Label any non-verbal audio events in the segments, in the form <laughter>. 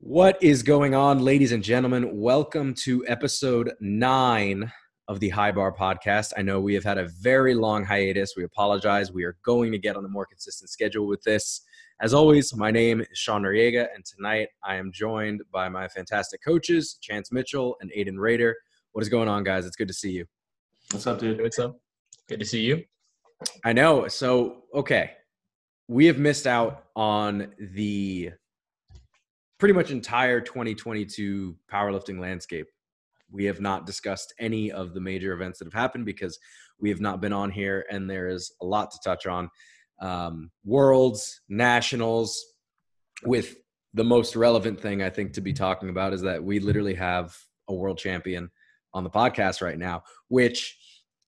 What is going on, ladies and gentlemen? Welcome to episode nine of the High Bar podcast. I know we have had a very long hiatus. We apologize. We are going to get on a more consistent schedule with this. As always, my name is Sean Noriega, and tonight I am joined by my fantastic coaches, Chance Mitchell and Aiden Raider. What is going on, guys? It's good to see you. What's up, dude? What's up? Good to see you. I know. So, okay. We have missed out on the pretty much entire 2022 powerlifting landscape. We have not discussed any of the major events that have happened because we have not been on here, and there is a lot to touch on. Um, worlds, nationals, with the most relevant thing I think to be talking about is that we literally have a world champion on the podcast right now, which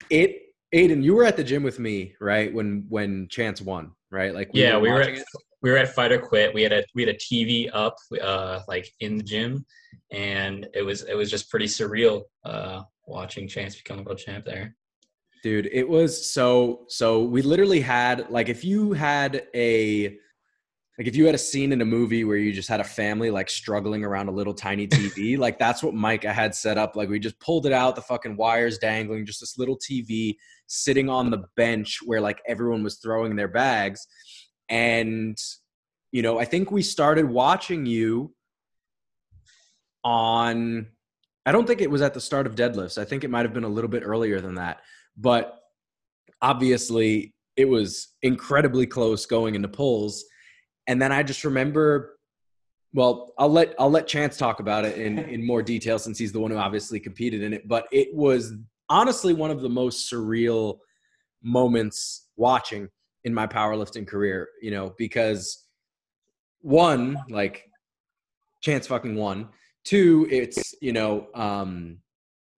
it Aiden, you were at the gym with me, right? When when Chance won, right? Like we yeah, were we were at, it. We were at Fight or Quit. We had a we had a TV up, uh, like in the gym, and it was it was just pretty surreal uh, watching Chance become a world champ there. Dude, it was so so. We literally had like if you had a like if you had a scene in a movie where you just had a family like struggling around a little tiny <laughs> TV, like that's what Micah had set up. Like we just pulled it out, the fucking wires dangling, just this little TV sitting on the bench where like everyone was throwing their bags. And you know, I think we started watching you on I don't think it was at the start of deadlifts. I think it might have been a little bit earlier than that. But obviously it was incredibly close going into pulls and then I just remember well, I'll let I'll let Chance talk about it in in more detail since he's the one who obviously competed in it, but it was honestly one of the most surreal moments watching in my powerlifting career, you know, because one, like Chance fucking one. Two, it's, you know, um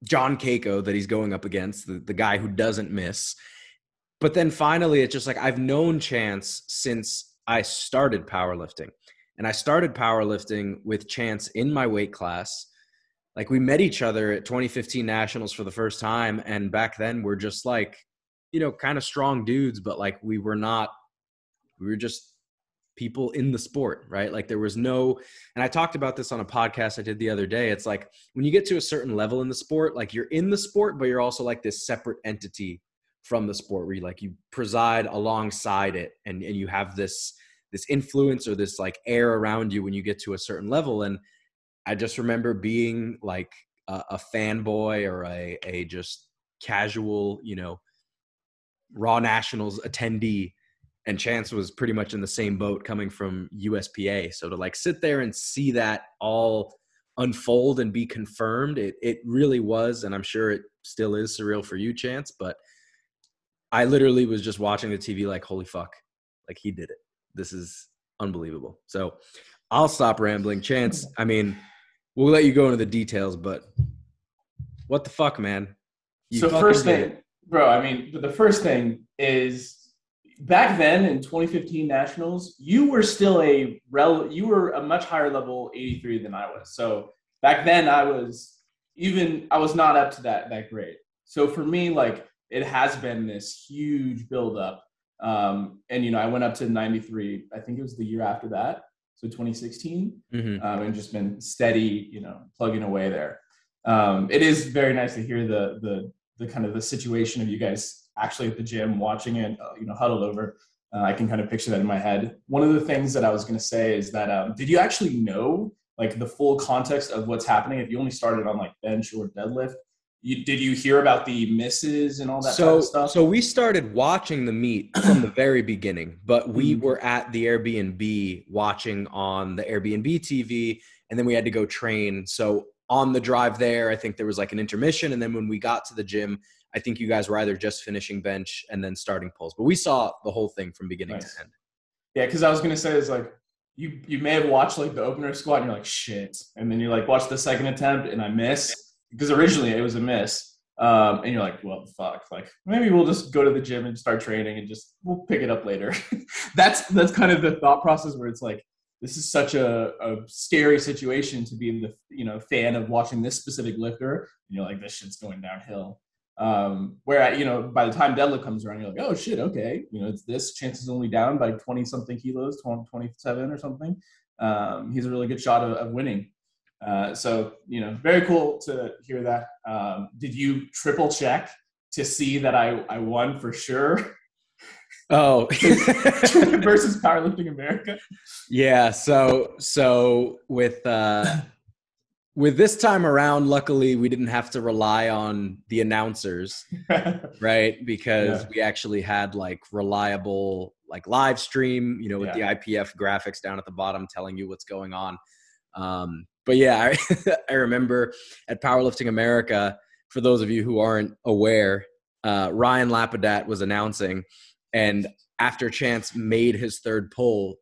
John Cayco that he's going up against, the, the guy who doesn't miss. But then finally, it's just like I've known Chance since I started powerlifting. And I started powerlifting with Chance in my weight class. Like we met each other at 2015 Nationals for the first time. And back then we're just like, you know, kind of strong dudes, but like we were not, we were just people in the sport, right? Like there was no, and I talked about this on a podcast I did the other day. It's like when you get to a certain level in the sport, like you're in the sport, but you're also like this separate entity from the sport where you like you preside alongside it and, and you have this this influence or this like air around you when you get to a certain level and i just remember being like a, a fanboy or a, a just casual you know raw nationals attendee and chance was pretty much in the same boat coming from uspa so to like sit there and see that all unfold and be confirmed it, it really was and i'm sure it still is surreal for you chance but I literally was just watching the TV like, holy fuck, like he did it. This is unbelievable. So I'll stop rambling. Chance, I mean, we'll let you go into the details, but what the fuck, man? You so first thing, bro, I mean, the first thing is back then in 2015 nationals, you were still a rel you were a much higher level 83 than I was. So back then I was even I was not up to that that great. So for me, like it has been this huge buildup. Um, and you know, I went up to 93. I think it was the year after that, so 2016, mm-hmm. um, and just been steady, you know, plugging away there. Um, it is very nice to hear the the the kind of the situation of you guys actually at the gym watching it, uh, you know, huddled over. Uh, I can kind of picture that in my head. One of the things that I was going to say is that um, did you actually know like the full context of what's happening if you only started on like bench or deadlift? You, did you hear about the misses and all that so, stuff? So we started watching the meet <clears throat> from the very beginning, but we mm-hmm. were at the Airbnb watching on the Airbnb TV, and then we had to go train. So on the drive there, I think there was like an intermission, and then when we got to the gym, I think you guys were either just finishing bench and then starting pulls. But we saw the whole thing from beginning nice. to end. Yeah, because I was gonna say is like you you may have watched like the opener squat and you're like shit, and then you like watch the second attempt and I miss because originally it was a miss. Um, and you're like, well, fuck, like maybe we'll just go to the gym and start training and just we'll pick it up later. <laughs> that's that's kind of the thought process where it's like this is such a, a scary situation to be the you know fan of watching this specific lifter and you're like this shit's going downhill. Um, where you know by the time deadlift comes around, you're like, oh shit, okay, you know it's this chance is only down by 20 something kilos, 20, 27 or something. um, he's a really good shot of, of winning. Uh, so you know, very cool to hear that. Um, did you triple check to see that I I won for sure? <laughs> Oh, <laughs> versus Powerlifting America. Yeah. So so with uh, with this time around, luckily we didn't have to rely on the announcers, <laughs> right? Because yeah. we actually had like reliable like live stream, you know, with yeah. the IPF graphics down at the bottom telling you what's going on. Um, but yeah, I, <laughs> I remember at Powerlifting America. For those of you who aren't aware, uh, Ryan Lapadat was announcing, and after Chance made his third pull,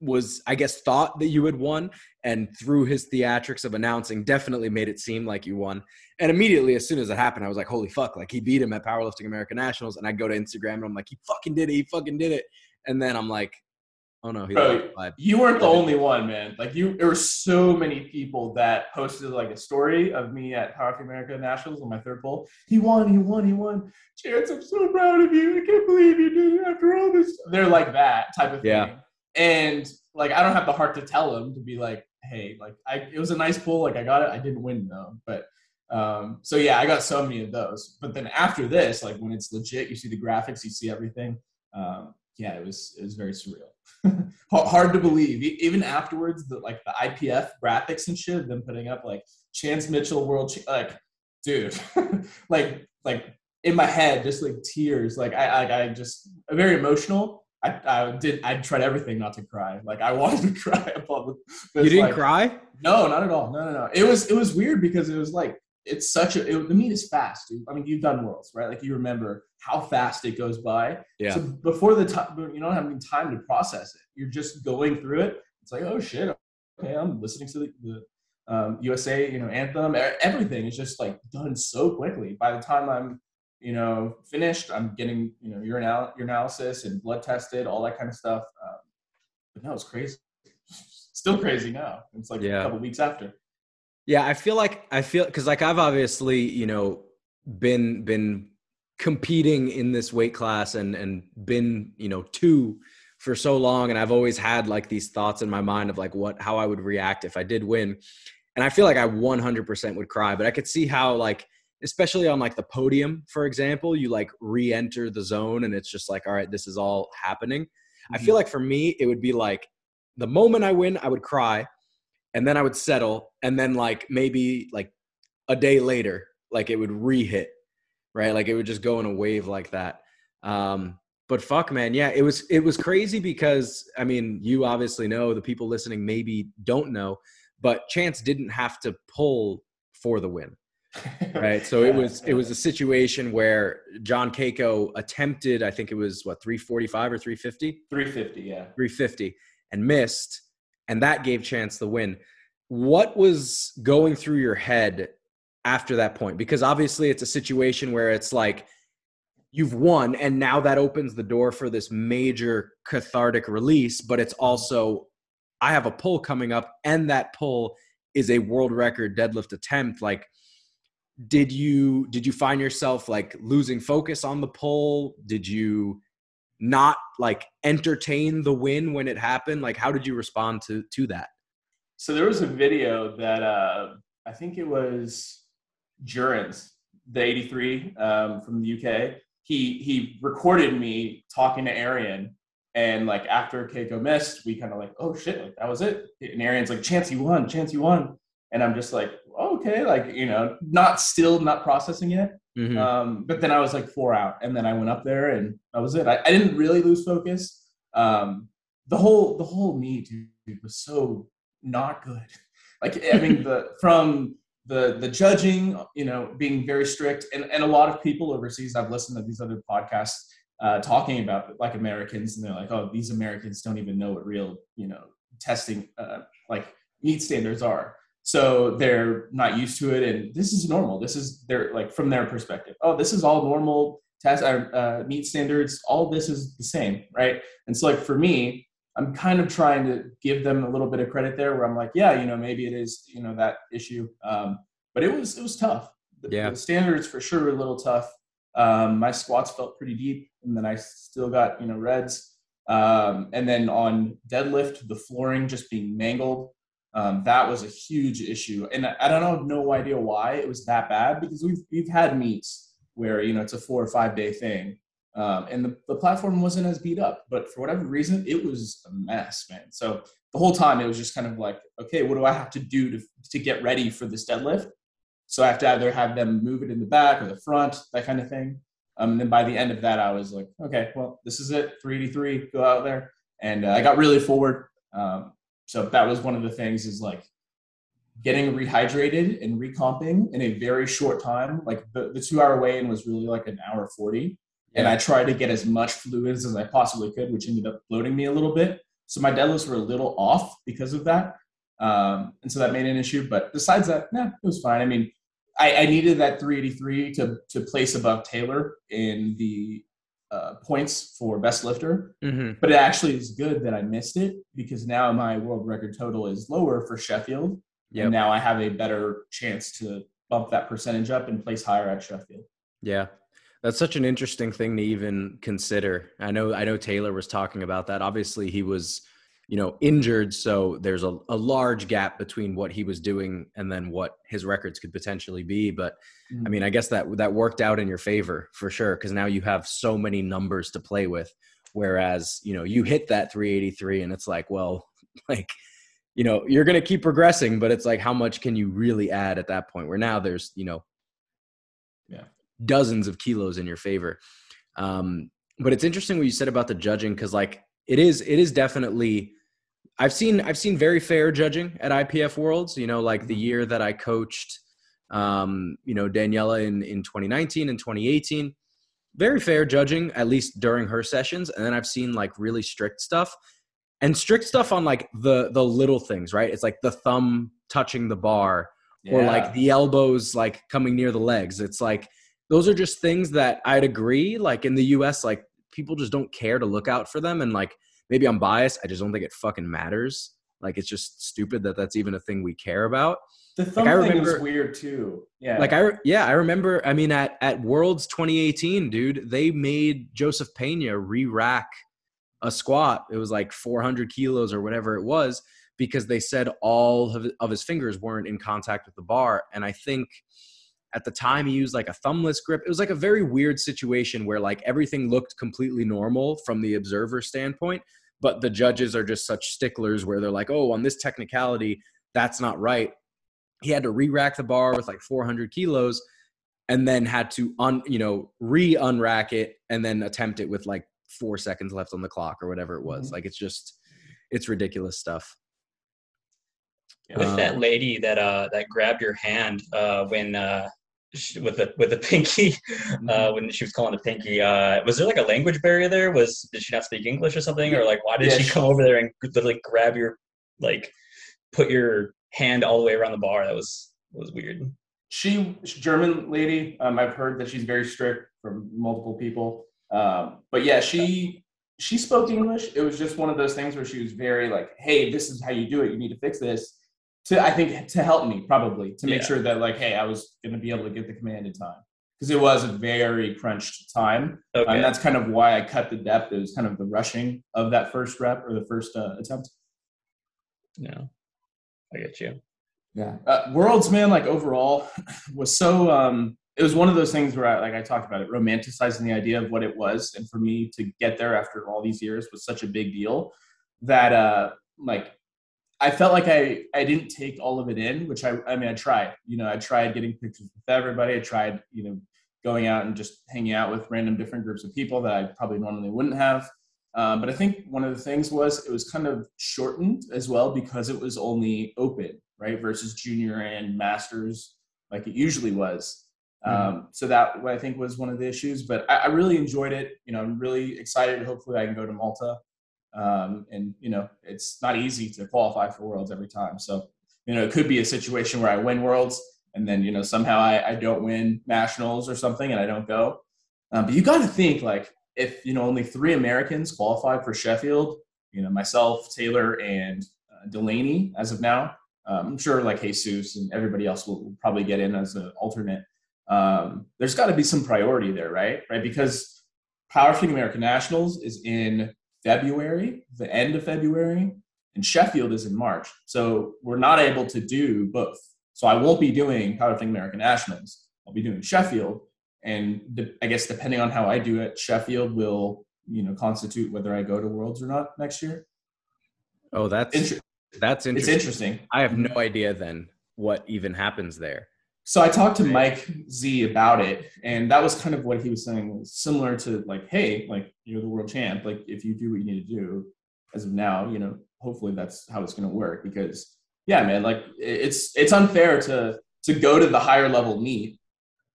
was I guess thought that you had won, and through his theatrics of announcing, definitely made it seem like you won. And immediately, as soon as it happened, I was like, "Holy fuck!" Like he beat him at Powerlifting American Nationals, and I go to Instagram and I'm like, "He fucking did it! He fucking did it!" And then I'm like, "Oh no, he Bro, you weren't the only one, man. Like you, there were so many people that posted like a story of me at Powerlifting American Nationals on my third pull. He won! He won! He won! Chance, I'm so proud of you. I can't believe you did it after all this. They're like that type of thing. Yeah and like I don't have the heart to tell him to be like, hey, like I it was a nice pull, like I got it. I didn't win though, but um, so yeah, I got so many of those. But then after this, like when it's legit, you see the graphics, you see everything. Um, yeah, it was it was very surreal. <laughs> Hard to believe. Even afterwards, the like the IPF graphics and shit, them putting up like Chance Mitchell world, like dude, <laughs> like like in my head, just like tears. Like I I, I just very emotional. I, I did I tried everything not to cry. Like I <laughs> wanted to cry. You didn't like, cry? No, not at all. No, no, no. It was it was weird because it was like it's such a it, the meet is fast, dude. I mean, you've done worlds, right? Like you remember how fast it goes by. Yeah. So before the time, you don't have any time to process it. You're just going through it. It's like, oh shit, okay, I'm listening to the, the um, USA, you know, anthem. Everything is just like done so quickly. By the time I'm you know, finished. I'm getting, you know, urine analysis and blood tested, all that kind of stuff. Um, but no, it's crazy. <laughs> Still crazy now. It's like yeah. a couple weeks after. Yeah, I feel like I feel because like I've obviously, you know, been been competing in this weight class and and been, you know, two for so long and I've always had like these thoughts in my mind of like what how I would react if I did win. And I feel like I 100% would cry, but I could see how like especially on like the podium, for example, you like re-enter the zone and it's just like, all right, this is all happening. Mm-hmm. I feel like for me, it would be like the moment I win, I would cry and then I would settle. And then like maybe like a day later, like it would re-hit, right? Like it would just go in a wave like that. Um, but fuck man, yeah, it was, it was crazy because I mean, you obviously know the people listening maybe don't know, but Chance didn't have to pull for the win <laughs> right so it was it was a situation where john cayco attempted i think it was what 345 or 350 350 yeah 350 and missed and that gave chance the win. What was going through your head after that point? Because obviously it's a situation where it's like you've won and now that opens the door for this major cathartic release but it's also i have a pull coming up and that pull is a world record deadlift attempt. Like did you did you find yourself like losing focus on the pull? Did you not like entertain the win when it happened? Like how did you respond to to that? So there was a video that uh i think it was Jurens, the 83 um, from the uk he he recorded me talking to arian and like after cayco missed we kind of like oh shit like that was it. And arian's like chance you won chance you won. And i'm just like okay, like you know, not still not processing yet. Mm-hmm. Um, but then I was like four out, and then I went up there, and that was it. I, I didn't really lose focus. Um, the whole the whole meet dude, was so not good. <laughs> Like I mean, the <laughs> from the the judging, you know, being very strict, and and a lot of people overseas. I've listened to these other podcasts uh, talking about like Americans, and they're like, oh, these Americans don't even know what real, you know, testing uh, like meet standards are. So they're not used to it, and this is normal. This is their like from their perspective. Oh, this is all normal test uh, uh, meet standards. All this is the same, right? And so like for me, I'm kind of trying to give them a little bit of credit there, where I'm like, yeah, you know, maybe it is, you know, that issue. Um, but it was it was tough. The, yeah. the standards for sure were a little tough. Um, my squats felt pretty deep, and then I still got you know reds. Um, and then on deadlift, the flooring just being mangled. Um, that was a huge issue, and I, don't have no idea why it was that bad because we've we've had meets where you know it's a four or five day thing, um, and the, the platform wasn't as beat up, but for whatever reason, it was a mess, man. So the whole time it was just kind of like, okay, what do I have to do to to get ready for this deadlift? So I have to either have them move it in the back or the front, that kind of thing. Um, and then by the end of that, I was like, okay, well, this is it, 383, go out there. And uh, I got really forward. Um, so that was one of the things is like getting rehydrated and recomping in a very short time. Like the, the two hour weigh in was really like an hour 40. And I tried to get as much fluids as I possibly could, which ended up bloating me a little bit. So my deadlifts were a little off because of that. Um, and so that made an issue. But besides that, yeah, it was fine. I mean, I, I needed that 383 to to place above Taylor in the uh, points for best lifter. Mm-hmm. But it actually is good that I missed it because now my world record total is lower for Sheffield. Yep. And now I have a better chance to bump that percentage up and place higher at Sheffield. Yeah. That's such an interesting thing to even consider. I know I know Taylor was talking about that. Obviously he was you know, injured. So there's a, a large gap between what he was doing and then what his records could potentially be. But mm-hmm. I mean, I guess that that worked out in your favor for sure because now you have so many numbers to play with. Whereas you know you hit that 383 and it's like, well, <laughs> like you know you're going to keep progressing, but it's like how much can you really add at that point? Where now there's you know, yeah, dozens of kilos in your favor. Um, but it's interesting what you said about the judging because like it is it is definitely I've seen I've seen very fair judging at IPF Worlds. You know, like the mm-hmm. year that I coached, um, you know, Daniela in in 2019 and 2018. Very fair judging, at least during her sessions. And then I've seen like really strict stuff, and strict stuff on like the the little things. Right? It's like the thumb touching the bar, yeah. or like the elbows like coming near the legs. It's like those are just things that I'd agree. Like in the U.S., like people just don't care to look out for them, and like maybe I'm biased. I just don't think it fucking matters. Like it's just stupid that that's even a thing we care about. The thumb like, I remember, thing was weird too. Yeah. Like I yeah, I remember I mean at at Worlds 2018, dude, they made Joseph Pena re-rack a squat. It was like 400 kilos or whatever it was because they said all of, of his fingers weren't in contact with the bar and I think at the time he used like a thumbless grip. It was like a very weird situation where like everything looked completely normal from the observer standpoint, but the judges are just such sticklers where they're like, oh, on this technicality, that's not right. He had to re-rack the bar with like 400 kilos, and then had to un, you know, re-unrack it and then attempt it with like four seconds left on the clock or whatever it was. Mm-hmm. Like it's just, it's ridiculous stuff. With um, that lady that uh that grabbed your hand uh when uh with the with the pinky <laughs> uh, mm-hmm. when she was calling the pinky. Uh, was there like a language barrier there? Was did she not speak English or something, or like why did yeah, she come over there and literally grab your like put your hand all the way around the bar? That was was weird. She German lady. Um, I've heard that she's very strict from multiple people. Um, but yeah, she she spoke English. It was just one of those things where she was very like, "Hey, this is how you do it. You need to fix this." To I think to help me probably to make yeah. sure that like hey I was going to be able to get the command in time because it was a very crunched time okay. and that's kind of why I cut the depth. It was kind of the rushing of that first rep or the first uh, attempt. Yeah, I get you. Yeah, uh, Worlds man like overall <clears throat> was so um it was one of those things where I, like I talked about it, romanticizing the idea of what it was, and for me to get there after all these years was such a big deal that uh like I felt like I I didn't take all of it in, which I I mean I tried. You know, I tried getting pictures with everybody. I tried, you know, going out and just hanging out with random different groups of people that I probably normally wouldn't have. Um, but I think one of the things was it was kind of shortened as well because it was only open, right, versus junior and masters like it usually was. Mm-hmm. Um, so that I think was one of the issues. But I, I really enjoyed it. You know, I'm really excited. Hopefully, I can go to Malta um, and you know, it's not easy to qualify for worlds every time. So, you know, it could be a situation where I win worlds and then, you know, somehow I, I don't win nationals or something and I don't go. Um, but you got to think like if, you know, only three Americans qualify for Sheffield, you know, myself, Taylor, and uh, Delaney as of now, um, I'm sure like Jesus and everybody else will, will probably get in as an alternate. Um, there's got to be some priority there, right? Right. Because powerlifting American Nationals is in February, the end of February, and Sheffield is in March. So we're not able to do both. So I won't be doing Powerlifting American Nationals. I'll be doing Sheffield, and de- I guess depending on how I do it, Sheffield will you know constitute whether I go to Worlds or not next year. Oh, that's Inter- that's interesting. It's interesting. I have no idea then what even happens there. So I talked to Mike Z about it, and that was kind of what he was saying, similar to like, hey, like you're the world champ. Like if you do what you need to do, as of now, you know, hopefully that's how it's going to work. Because yeah, man, like it's it's unfair to to go to the higher level meet,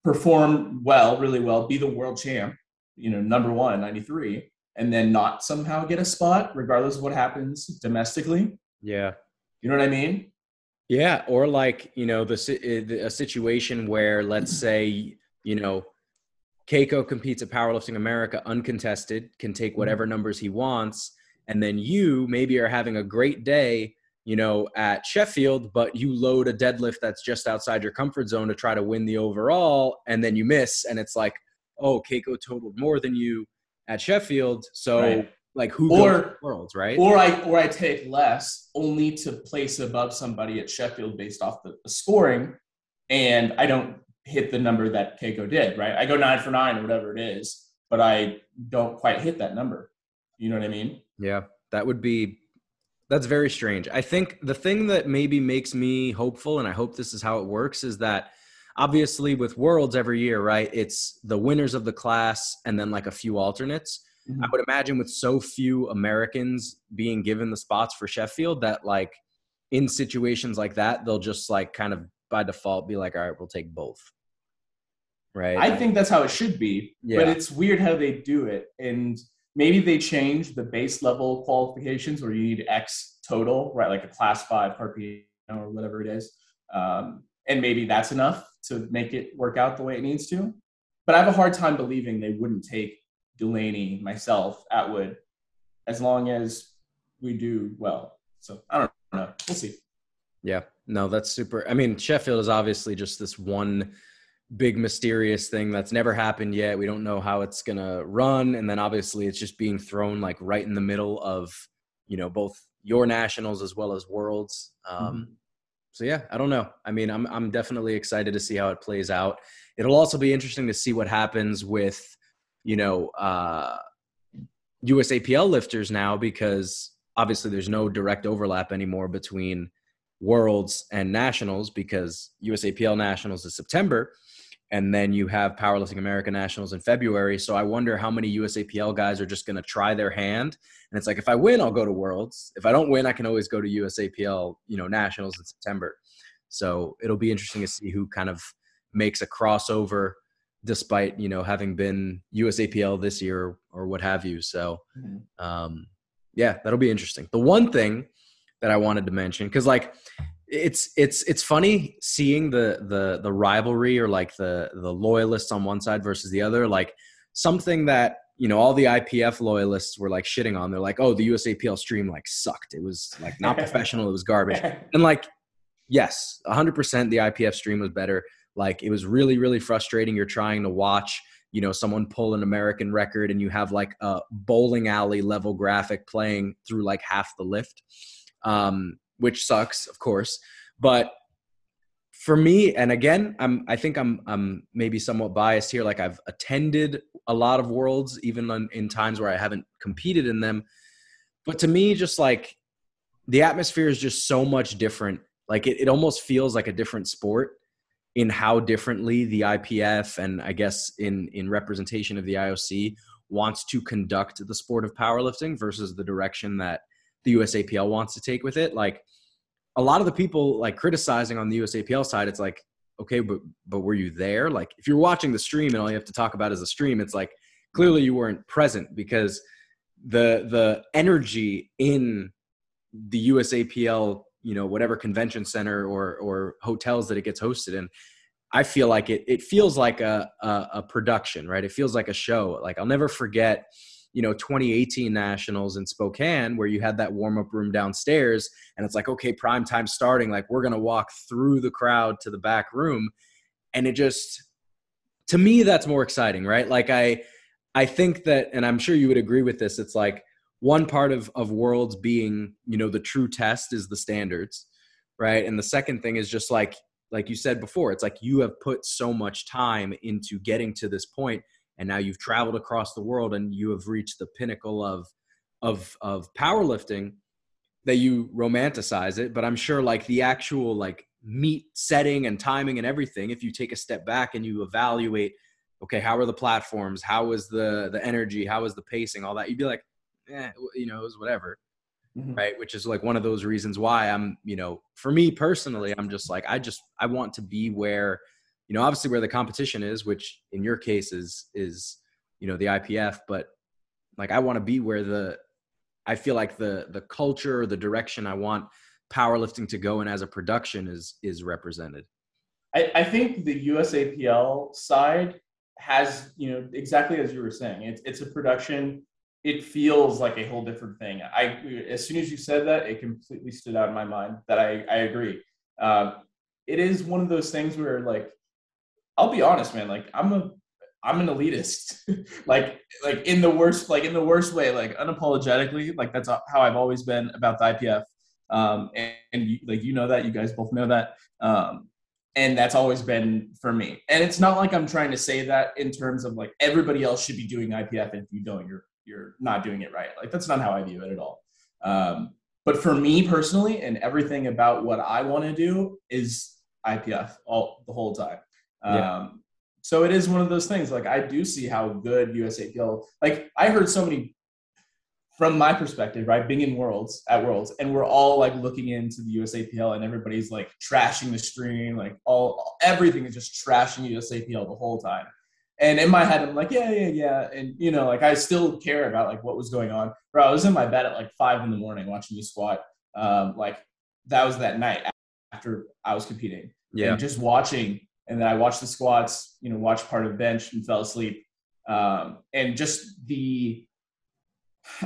perform well, really well, be the world champ, you know, number one, 93, and then not somehow get a spot, regardless of what happens domestically. Yeah. You know what I mean? Yeah, or like you know the a situation where let's say you know Cayco competes at Powerlifting America uncontested, can take mm-hmm. whatever numbers he wants, and then you maybe are having a great day, you know, at Sheffield, but you load a deadlift that's just outside your comfort zone to try to win the overall, and then you miss, and it's like, oh, Cayco totaled more than you at Sheffield, so right like who or worlds, right? Or I or I take less only to place above somebody at Sheffield based off the, the scoring, and I don't hit the number that Cayco did, right? I go nine for nine or whatever it is, but I don't quite hit that number. You know what I mean? Yeah, that would be that's very strange. I think the thing that maybe makes me hopeful, and I hope this is how it works, is that obviously with worlds every year, right? It's the winners of the class and then like a few alternates. Mm-hmm. I would imagine with so few Americans being given the spots for Sheffield that like in situations like that, they'll just like kind of by default be like, all right, we'll take both. Right. I think that's how it should be. Yeah. But it's weird how they do it. And maybe they change the base level qualifications where you need X total, right? Like a class five RPE or whatever it is. Um, and maybe that's enough to make it work out the way it needs to. But I have a hard time believing they wouldn't take Delaney, myself, Atwood, as long as we do well. So I don't know. We'll see. Yeah, no, that's super. I mean, Sheffield is obviously just this one big mysterious thing that's never happened yet. We don't know how it's going to run. And then obviously it's just being thrown like right in the middle of, you know, both your nationals as well as worlds. Um, mm-hmm. So yeah, I don't know. I mean, I'm, I'm definitely excited to see how it plays out. It'll also be interesting to see what happens with you know, uh, USAPL lifters now because obviously there's no direct overlap anymore between worlds and nationals because USAPL nationals is September and then you have powerlifting America nationals in February. So I wonder how many USAPL guys are just going to try their hand. And it's like, if I win, I'll go to worlds. If I don't win, I can always go to USAPL, you know, nationals in September. So it'll be interesting to see who kind of makes a crossover despite you know having been USAPL this year or what have you. So, mm-hmm. um, yeah, that'll be interesting. The one thing that I wanted to mention because like it's it's it's funny seeing the the the rivalry or like the the loyalists on one side versus the other. Like something that you know all the IPF loyalists were like shitting on. They're like, oh, the USAPL stream like sucked. It was like not professional. It was garbage. <laughs> And like, yes, 100% the IPF stream was better. Like it was really, really frustrating. You're trying to watch, you know, someone pull an American record and you have like a bowling alley level graphic playing through like half the lift, um, which sucks, of course. But for me, and again, I'm I think I'm I'm maybe somewhat biased here. Like I've attended a lot of worlds, even in, in times where I haven't competed in them. But to me, just like the atmosphere is just so much different. Like it, it almost feels like a different sport in how differently the IPF and I guess in in representation of the IOC wants to conduct the sport of powerlifting versus the direction that the USAPL wants to take with it. Like a lot of the people like criticizing on the USAPL side, it's like, okay, but but were you there? Like if you're watching the stream and all you have to talk about is the stream, it's like clearly you weren't present because the the energy in the USAPL you know whatever convention center or or hotels that it gets hosted in i feel like it it feels like a, a, a production right? It feels like a show. Like i'll never forget you know 2018 nationals in spokane where you had that warm-up room downstairs and it's like okay prime time starting. Like we're gonna walk through the crowd to the back room. And it just to me that's more exciting right? Like i i think that and i'm sure you would agree with this it's like one part of of worlds being you know the true test is the standards right? And the second thing is just like like you said before it's like you have put so much time into getting to this point and now you've traveled across the world and you have reached the pinnacle of of of powerlifting that you romanticize it. But i'm sure like the actual like meet setting and timing and everything if you take a step back and you evaluate okay how are the platforms? How is the the energy? How is the pacing? All that you'd be like eh, you know it was whatever mm-hmm. right which is like one of those reasons why i'm you know for me personally i'm just like i just i want to be where you know obviously where the competition is which in your case is is you know the ipf but like i want to be where the i feel like the the culture the direction i want powerlifting to go in as a production is is represented I, I think the USAPL side has you know exactly as you were saying it's it's a production it feels like a whole different thing. I as soon as you said that it completely stood out in my mind that i i agree. Uh, it is one of those things where like i'll be honest man like i'm a i'm an elitist. <laughs> Like like in the worst like in the worst way like unapologetically like that's how i've always been about the ipf um and, and you, like you know that you guys both know that. Um and that's always been for me. And it's not like i'm trying to say that in terms of like everybody else should be doing ipf and if you don't you're you're not doing it right like that's not how i view it at all um, but for me personally and everything about what i want to do is ipf all the whole time yeah. um, so it is one of those things like i do see how good usapl like i heard so many from my perspective, right, being in Worlds at Worlds, and we're all like looking into the USAPL, and everybody's like trashing the stream, like all everything is just trashing USAPL the whole time. And in my head, I'm like, yeah, yeah, yeah, and you know, like I still care about like what was going on. Bro, I was in my bed at like five in the morning watching you squat. Um, like that was that night after I was competing. Yeah, and just watching, and then I watched the squats, you know, watched part of the bench and fell asleep. Um, and just the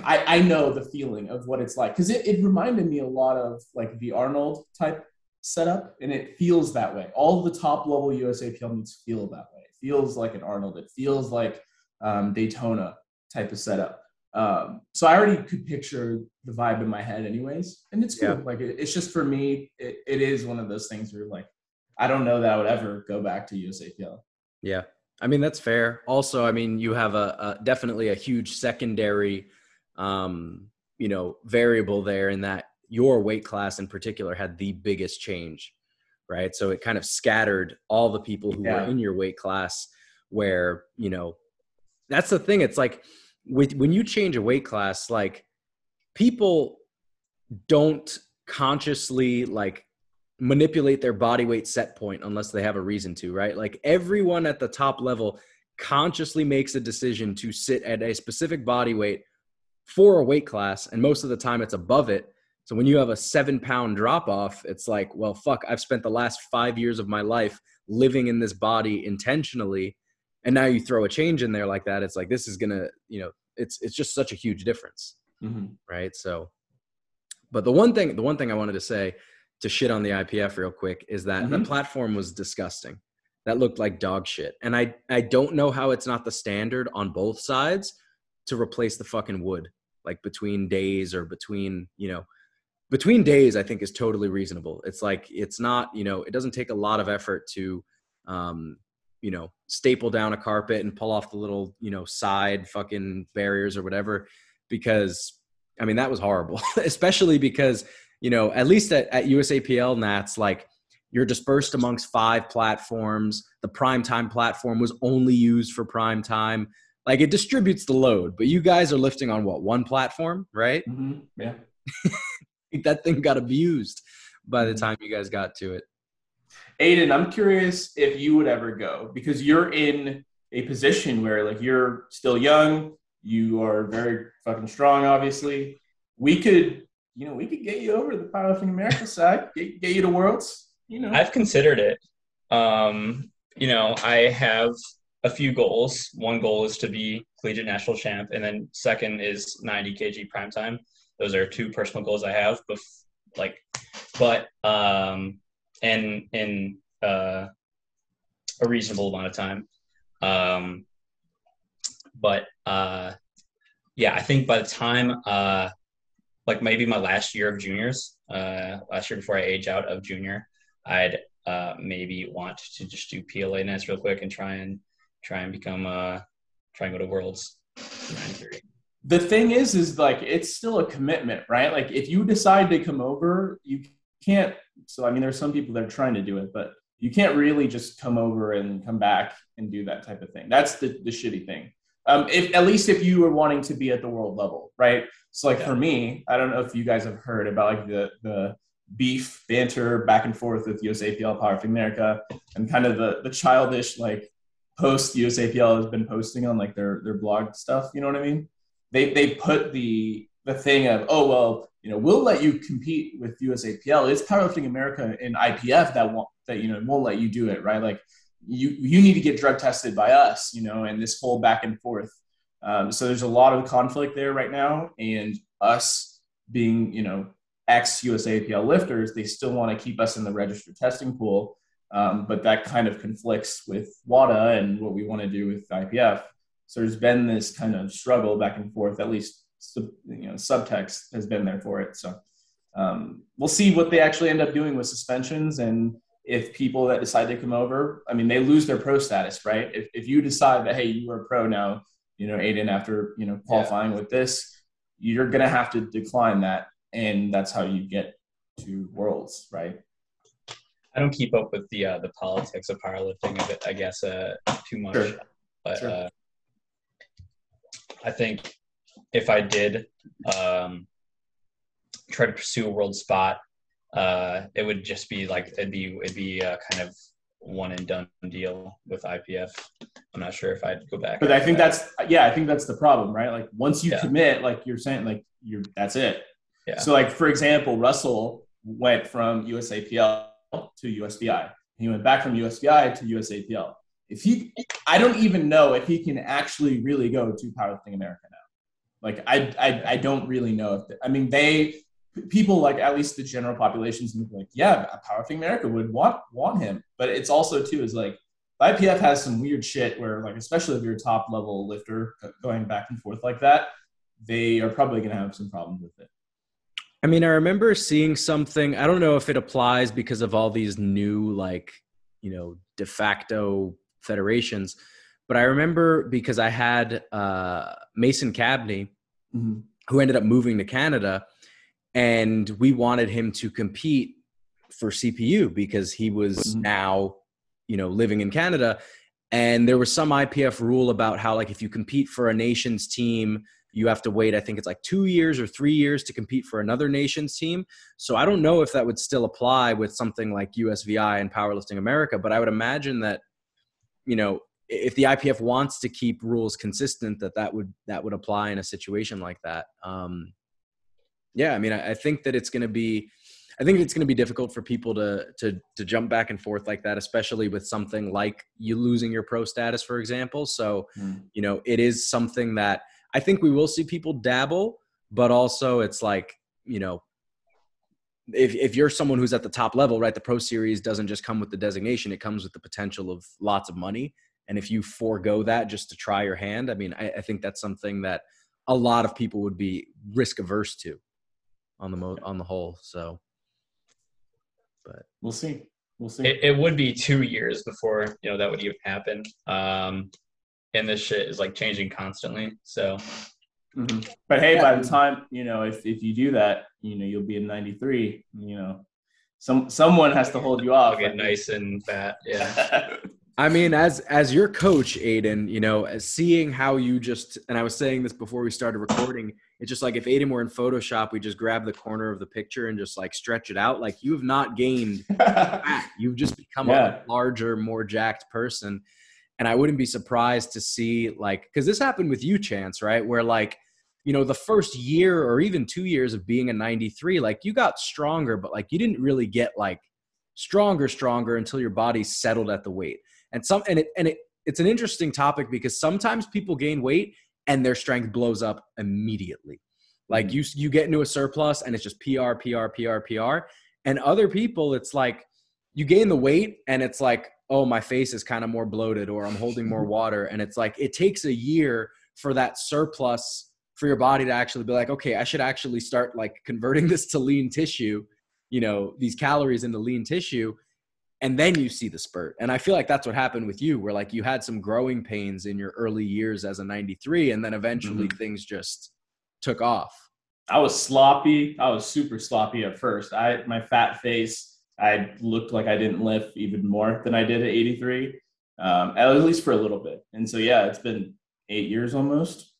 I, I know the feeling of what it's like because it, it reminded me a lot of like the Arnold type setup, and it feels that way. All the top level USAPL meets feel that way. Feels like an Arnold. It feels like um, Daytona type of setup. Um, so I already could picture the vibe in my head, anyways, and it's cool. Yeah. Like it, it's just for me, it, it is one of those things where like I don't know that I would ever go back to USAPL. Yeah, I mean that's fair. Also, I mean you have a, a definitely a huge secondary um, you know, variable there in that your weight class in particular had the biggest change, right? So it kind of scattered all the people who yeah. were in your weight class where, you know, that's the thing. It's like with when you change a weight class, like people don't consciously like manipulate their body weight set point unless they have a reason to, right? Like everyone at the top level consciously makes a decision to sit at a specific body weight for a weight class, and most of the time it's above it. So when you have a seven pound drop off, it's like, well, fuck, I've spent the last five years of my life living in this body intentionally. And now you throw a change in there like that. It's like, this is going to, you know, it's, it's just such a huge difference. Mm-hmm. Right. So, but the one thing, the one thing I wanted to say to shit on the IPF real quick is that mm-hmm. the platform was disgusting. That looked like dog shit. And I, I don't know how it's not the standard on both sides to replace the fucking wood like between days or between you know between days i think is totally reasonable. It's like it's not you know it doesn't take a lot of effort to um you know staple down a carpet and pull off the little you know side fucking barriers or whatever because i mean that was horrible. <laughs> Especially because you know at least at, at usapl nats like you're dispersed amongst five platforms. The prime time platform was only used for prime time. Like it distributes the load but you guys are lifting on what one platform right? Mm-hmm. yeah <laughs> <laughs> that thing got abused by the mm-hmm. time you guys got to it aiden i'm curious if you would ever go because you're in a position where like you're still young you are very fucking strong obviously we could you know we could get you over to the powerlifting america <laughs> side get, get you to worlds you know i've considered it um you know i have a few goals. One goal is to be collegiate national champ, and then second is 90 kg prime time. Those are two personal goals I have. But like, but um, and in uh, a reasonable amount of time. Um, but uh, yeah, I think by the time, uh, like maybe my last year of juniors, uh, last year before I age out of junior, I'd uh, maybe want to just do PLA nats real quick and try and try and become uh, try and go to Worlds. The thing is, is like it's still a commitment, right? Like if you decide to come over, you can't. So I mean, there's some people that are trying to do it, but you can't really just come over and come back and do that type of thing. That's the the shitty thing. Um, if at least if you were wanting to be at the world level, right? So like yeah. for me, I don't know if you guys have heard about like the the beef banter back and forth with USAPL power of America and kind of the the childish like post USAPL has been posting on like their their blog stuff. You know what I mean? They they put the the thing of oh well you know we'll let you compete with USAPL. It's Powerlifting America and IPF that won't that you know won't let you do it right like you you need to get drug tested by us, you know, and this whole back and forth. Um, so there's a lot of conflict there right now, and us being you know ex USAPL lifters, they still want to keep us in the registered testing pool, um, but that kind of conflicts with WADA and what we want to do with IPF. So there's been this kind of struggle back and forth. At least you know subtext has been there for it. So um, we'll see what they actually end up doing with suspensions and if people that decide to come over, I mean, they lose their pro status, right? If, if you decide that, hey, you are a pro now, you know, Aiden, after, you know, qualifying yeah. with this, you're going to have to decline that. And that's how you get to worlds, right? I don't keep up with the uh, the politics of powerlifting I guess, uh, too much. Sure. But sure. uh, I think if I did um, try to pursue a world spot, uh, it would just be like it'd be it'd be a kind of one and done deal with IPF. I'm not sure if I'd go back. But I think that. that's yeah, I think that's the problem, right? Like once you yeah. commit, like you're saying, like you're that's it. Yeah. So like for example, Russell went from USAPL to USPA. He went back from USPA to USAPL. If he, I don't even know if he can actually really go to Powerlifting America now. Like I, I, I don't really know if. I mean, they people like at least the general populations like yeah powerlifting america would want want him but it's also too is like ipf has some weird shit where like especially if you're a top level lifter going back and forth like that they are probably going to have some problems with it i mean i remember seeing something i don't know if it applies because of all these new like you know de facto federations but i remember because i had uh, mason cabney mm-hmm. who ended up moving to canada and we wanted him to compete for CPU because he was mm-hmm. now, you know, living in Canada. And there was some IPF rule about how, like, if you compete for a nation's team, you have to wait, I think it's like two years or three years to compete for another nation's team. So I don't know if that would still apply with something like USVI and Powerlifting America, but I would imagine that, you know, if the IPF wants to keep rules consistent, that that would that would apply in a situation like that. Um, yeah, I mean, I, I think that it's going to be, I think it's going to be difficult for people to to to jump back and forth like that, especially with something like you losing your pro status, for example. So, mm. you know, it is something that I think we will see people dabble, but also it's like, you know, if if you're someone who's at the top level, right, the pro series doesn't just come with the designation; it comes with the potential of lots of money. And if you forego that just to try your hand, I mean, I, I think that's something that a lot of people would be risk averse to on the mo- on the whole. So, but we'll see. We'll see. It, it, would be two years before you know that would even happen. Um, and this shit is like changing constantly. So, mm-hmm. but hey, yeah. by the time you know, if if you do that, you know, you'll be in '93. You know, some someone has to hold you off. Get nice and fat. Yeah. <laughs> I mean, as as your coach, Aiden, you know, as seeing how you just and I was saying this before we started recording, it's just like if Aiden were in Photoshop, we just grab the corner of the picture and just like stretch it out. Like you have not gained <laughs> fat. You've just become yeah. a larger, more jacked person. And I wouldn't be surprised to see like because this happened with you, Chance, right? Where like, you know, the first year or even two years of being a 93, like you got stronger, but like you didn't really get like stronger, stronger until your body settled at the weight and some and it and it it's an interesting topic because sometimes people gain weight and their strength blows up immediately. Like mm-hmm. you you get into a surplus and it's just PR PR PR PR and other people it's like you gain the weight and it's like oh my face is kind of more bloated or I'm holding more <laughs> water and it's like it takes a year for that surplus for your body to actually be like, okay, I should actually start like converting this to lean tissue, you know, these calories into lean tissue. And then you see the spurt. And I feel like that's what happened with you, where like you had some growing pains in your early years as a 93, and then eventually mm-hmm. things just took off. I was sloppy. I was super sloppy at first. I my fat face, I looked like I didn't lift even more than I did at 83, um, at least for a little bit. And so yeah, it's been eight years almost.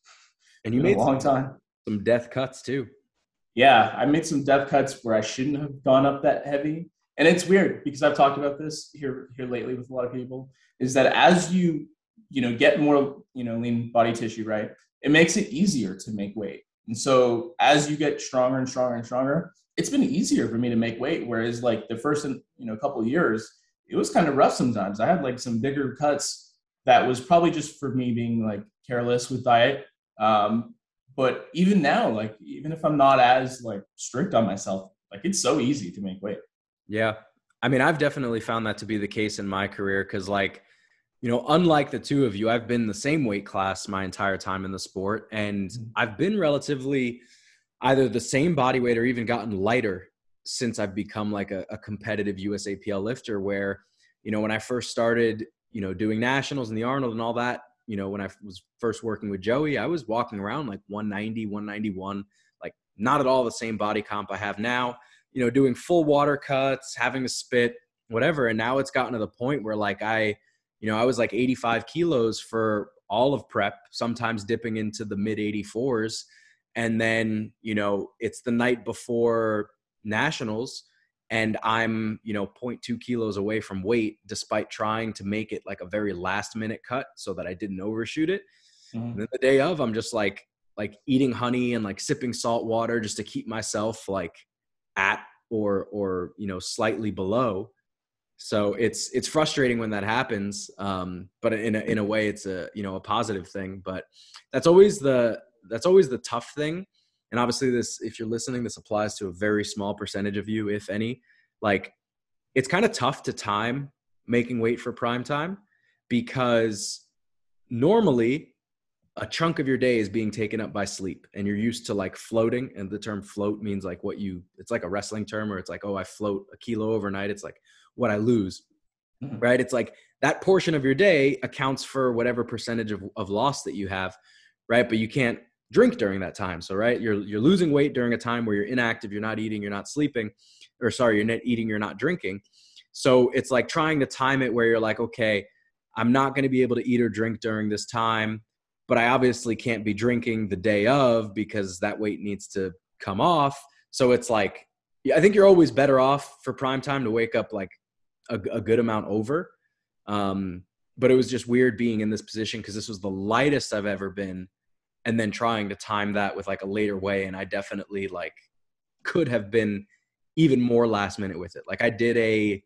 And you made a long some, time. Some death cuts too. Yeah, I made some death cuts where I shouldn't have gone up that heavy. And it's weird because I've talked about this here here lately with a lot of people. Is that as you you know get more you know lean body tissue, right? It makes it easier to make weight. And so as you get stronger and stronger and stronger, it's been easier for me to make weight. Whereas like the first you know couple years, it was kind of rough sometimes. I had like some bigger cuts that was probably just for me being like careless with diet um, but even now, like even if I'm not as like strict on myself, like it's so easy to make weight. Yeah. I mean, I've definitely found that to be the case in my career because like, you know, unlike the two of you, I've been the same weight class my entire time in the sport. And mm-hmm. I've been relatively either the same body weight or even gotten lighter since I've become like a, a competitive USAPL lifter where, you know, when I first started, you know, doing nationals and the Arnold and all that, you know, when I was first working with Joey, I was walking around like 190, 191, like not at all the same body comp I have now, you know, doing full water cuts, having to spit, whatever. And now it's gotten to the point where like I, you know, I was like 85 kilos for all of prep, sometimes dipping into the mid 84s. And then, you know, it's the night before nationals and I'm, you know, 0.2 kilos away from weight, despite trying to make it like a very last minute cut so that I didn't overshoot it. Mm-hmm. And then the day of, I'm just like, like eating honey and like sipping salt water just to keep myself like at or or you know slightly below. So it's it's frustrating when that happens, um, but in a, in a way, it's a you know a positive thing. But that's always the that's always the tough thing. And obviously this if you're listening this applies to a very small percentage of you if any. Like it's kind of tough to time making weight for prime time because normally a chunk of your day is being taken up by sleep and you're used to like floating. And the term float means like what you it's like a wrestling term or it's like oh i float a kilo overnight. It's like what i lose mm-hmm. right? It's like that portion of your day accounts for whatever percentage of, of loss that you have right? But you can't drink during that time. So right, you're you're losing weight during a time where you're inactive, you're not eating, you're not sleeping, or sorry, you're not eating, you're not drinking. So it's like trying to time it where you're like, okay, I'm not going to be able to eat or drink during this time, but I obviously can't be drinking the day of because that weight needs to come off. So it's like I think you're always better off for prime time to wake up like a, a good amount over. Um, but it was just weird being in this position because this was the lightest I've ever been and then trying to time that with like a later way and i definitely like could have been even more last minute with it. Like i did a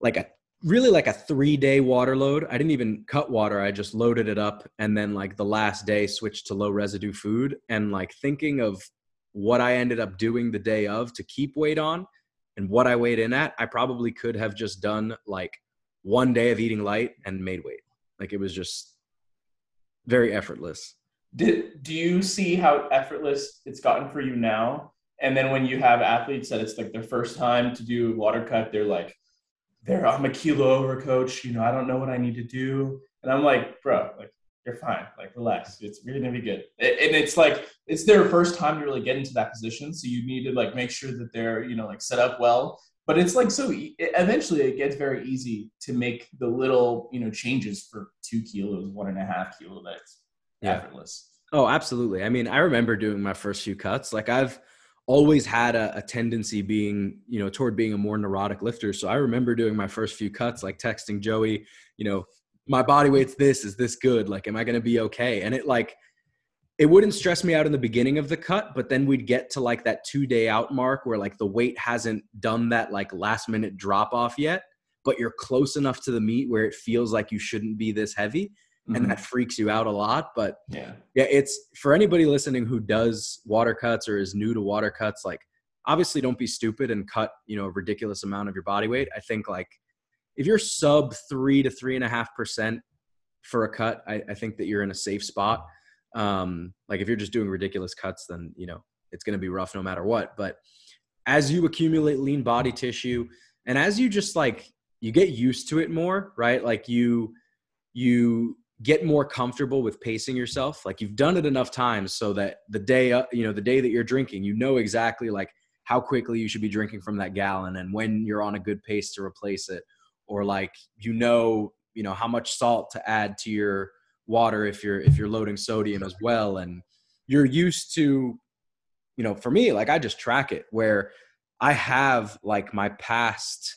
like a really like a three day water load. I didn't even cut water i just loaded it up and then like the last day switched to low residue food and like thinking of what i ended up doing the day of to keep weight on and what i weighed in at i probably could have just done like one day of eating light and made weight. Like it was just very effortless did, do you see how effortless it's gotten for you now? And then when you have athletes that it's like their first time to do water cut, they're like, they're I'm a kilo over coach, you know, I don't know what I need to do. And I'm like, bro, like you're fine, like relax. It's really gonna be good. And it's like it's their first time to really get into that position. So you need to like make sure that they're, you know, like set up well. But it's like so eventually it gets very easy to make the little, you know, changes for two kilos, one and a half kilo that's yeah. effortless. Oh, absolutely. I mean, I remember doing my first few cuts. Like I've always had a, a, tendency being, you know, toward being a more neurotic lifter. So I remember doing my first few cuts, like texting Joey, you know, my body weight's this, is this good? Like, am I going to be okay? And it like, it wouldn't stress me out in the beginning of the cut, but then we'd get to like that two day out mark where like the weight hasn't done that like last minute drop off yet, but you're close enough to the meet where it feels like you shouldn't be this heavy mm-hmm. and that freaks you out a lot. But yeah, yeah, it's for anybody listening who does water cuts or is new to water cuts, like obviously don't be stupid and cut, you know, a ridiculous amount of your body weight. I think like if you're sub three to three and a half percent for a cut, I, I, think that you're in a safe spot. Um, like if you're just doing ridiculous cuts, then you know it's going to be rough no matter what. But as you accumulate lean body tissue, and as you just like you get used to it more, right? Like you you get more comfortable with pacing yourself. Like you've done it enough times so that the day, uh, you know, the day that you're drinking, you know exactly like how quickly you should be drinking from that gallon and when you're on a good pace to replace it, or like you know, you know how much salt to add to your water if you're if you're loading sodium as well, and you're used to, you know, for me, like I just track it where I have like my past.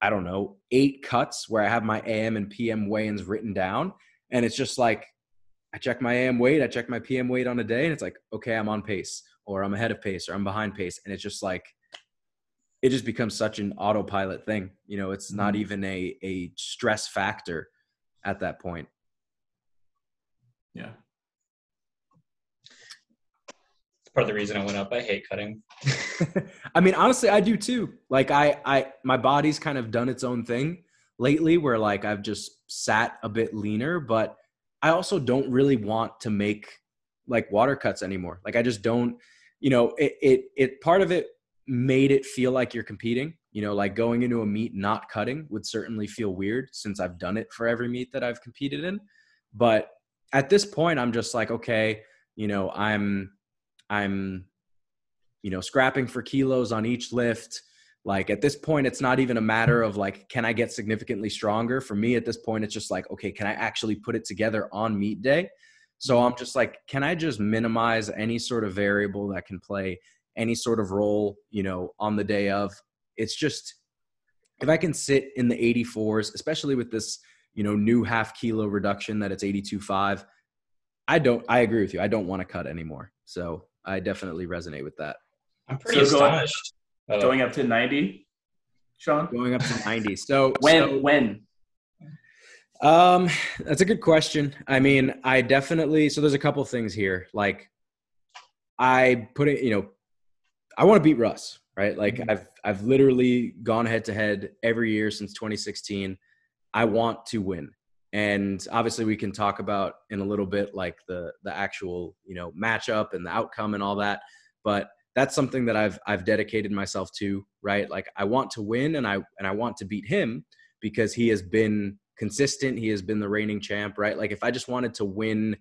I don't know, eight cuts where I have my AM and PM weigh-ins written down and it's just like I check my AM weight, I check my PM weight on a day, and it's like, okay, I'm on pace, or I'm ahead of pace, or I'm behind pace, and it's just like it just becomes such an autopilot thing. You know, it's not mm-hmm. even a a stress factor at that point. Yeah. It's part of the reason I went up. I hate cutting. <laughs> I mean, honestly, I do too. Like I I my body's kind of done its own thing lately where like I've just sat a bit leaner, but I also don't really want to make like water cuts anymore. Like I just don't, you know, it it it part of it made it feel like you're competing. You know, like going into a meet not cutting would certainly feel weird since I've done it for every meet that I've competed in. But at this point I'm just like, okay, you know, I'm I'm you know, scrapping for kilos on each lift like at this point it's not even a matter of like can i get significantly stronger? For me at this point it's just like okay can i actually put it together on meet day? So mm-hmm. i'm just like can i just minimize any sort of variable that can play any sort of role you know on the day of? It's just if i can sit in the 84s especially with this you know new half kilo reduction that it's 82.5 i don't i agree with you. I don't want to cut anymore. So i definitely resonate with that. I'm pretty so astonished uh, going up to 90, Sean? Going up to 90. So <laughs> when so, when? Um, that's a good question. I mean, I definitely so there's a couple things here. Like I put it, you know, I want to beat Russ, right? Like mm-hmm. I've I've literally gone head to head every year since 2016. I want to win. And obviously we can talk about in a little bit like the the actual, you know, matchup and the outcome and all that. But that's something that I've I've dedicated myself to, right? Like I want to win and I and I want to beat him because he has been consistent, he has been the reigning champ, right? Like if I just wanted to win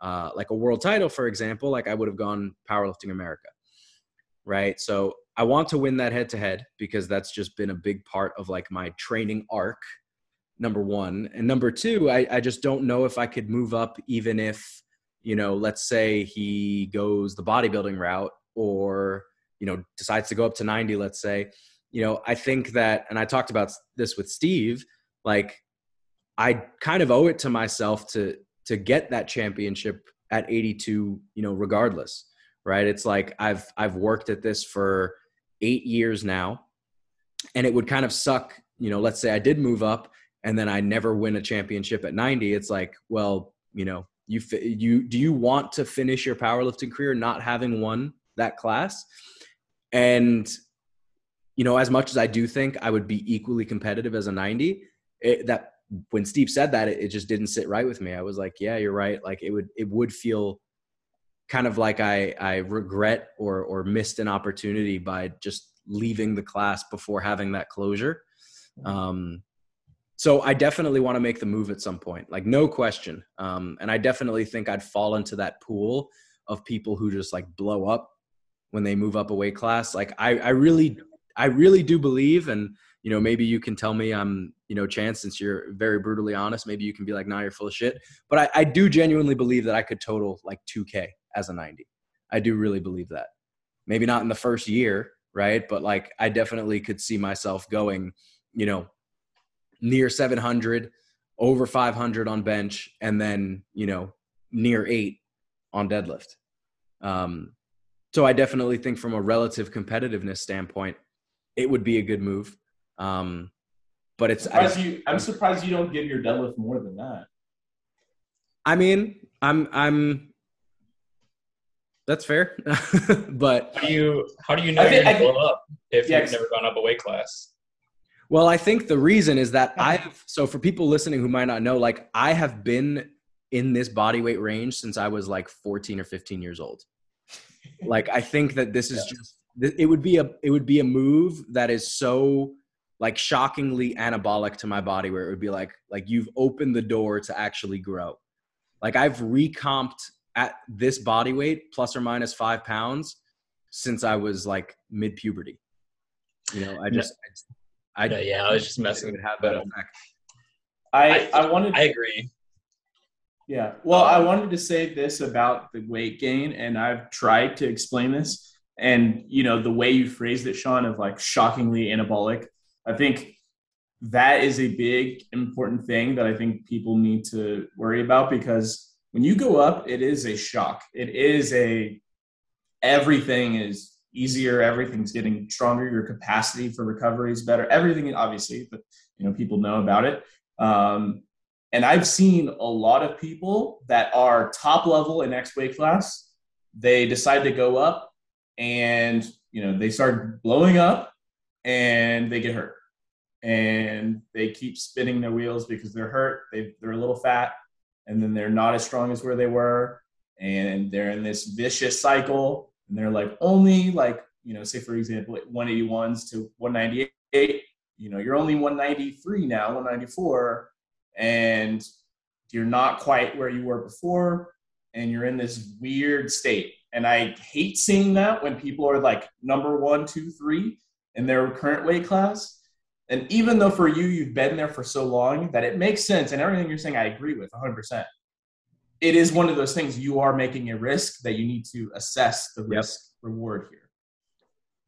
uh, like a world title, for example, like I would have gone powerlifting America, right? So I want to win that head to head because that's just been a big part of like my training arc. Number one, and number two, I, I just don't know if I could move up even if you know, let's say he goes the bodybuilding route or you know decides to go up to 90 let's say you know i think that and i talked about this with steve like i kind of owe it to myself to to get that championship at 82 you know regardless right? It's like i've i've worked at this for 8 years now and it would kind of suck you know let's say i did move up and then i never win a championship at 90 it's like well you know you you do you want to finish your powerlifting career not having won that class. And, you know, as much as I do think I would be equally competitive as a 90, it, that when Steve said that, it, it just didn't sit right with me. I was like, yeah, you're right. Like it would, it would feel kind of like I, I regret or, or missed an opportunity by just leaving the class before having that closure. Um, so I definitely want to make the move at some point, like no question. Um, and I definitely think I'd fall into that pool of people who just like blow up when they move up a weight class. Like I, I really, I really do believe, and you know, maybe you can tell me I'm, you know, chance since you're very brutally honest. Maybe you can be like, nah, you're full of shit. But I, I do genuinely believe that I could total like 2K as a 90. I do really believe that. Maybe not in the first year, right? But like, I definitely could see myself going, you know, near 700, over 500 on bench, and then you know, near eight on deadlift. Um, so I definitely think from a relative competitiveness standpoint, it would be a good move. Um, but it's I'm surprised, I, you, I'm surprised you don't give your deadlift more than that. I mean, I'm I'm that's fair, <laughs> but how do you how do you know you're gonna blow up if yeah, you've never gone up a weight class? Well, I think the reason is that I've so for people listening who might not know, like I have been in this body weight range since I was like 14 or 15 years old. Like I think that this is yeah. just it would be a it would be a move that is so like shockingly anabolic to my body where it would be like like you've opened the door to actually grow. Like I've recomped at this body weight plus or minus 5 pounds since I was like mid puberty. You know, I just I, I yeah, I was just messing with have that effect. I I wanted I agree. Yeah. Well, I wanted to say this about the weight gain, and I've tried to explain this. And you know, the way you phrased it, Sean, of like shockingly anabolic, I think that is a big important thing that I think people need to worry about because when you go up, it is a shock. It is a everything is easier, everything's getting stronger, your capacity for recovery is better. Everything obviously, but you know, people know about it. Um, and I've seen a lot of people that are top level in X weight class. They decide to go up and, you know, they start blowing up and they get hurt. And they keep spinning their wheels because they're hurt. They, they're a little fat and then they're not as strong as where they were. And they're in this vicious cycle. And they're like only like, you know, say for example, 181s to 198, you know, you're only 193 now, 194 and you're not quite where you were before and you're in this weird state. And i hate seeing that when people are like number one two three in their current weight class. And even though for you you've been there for so long that it makes sense and everything you're saying i agree with 100% it is one of those things you are making a risk that you need to assess the risk yep. reward here.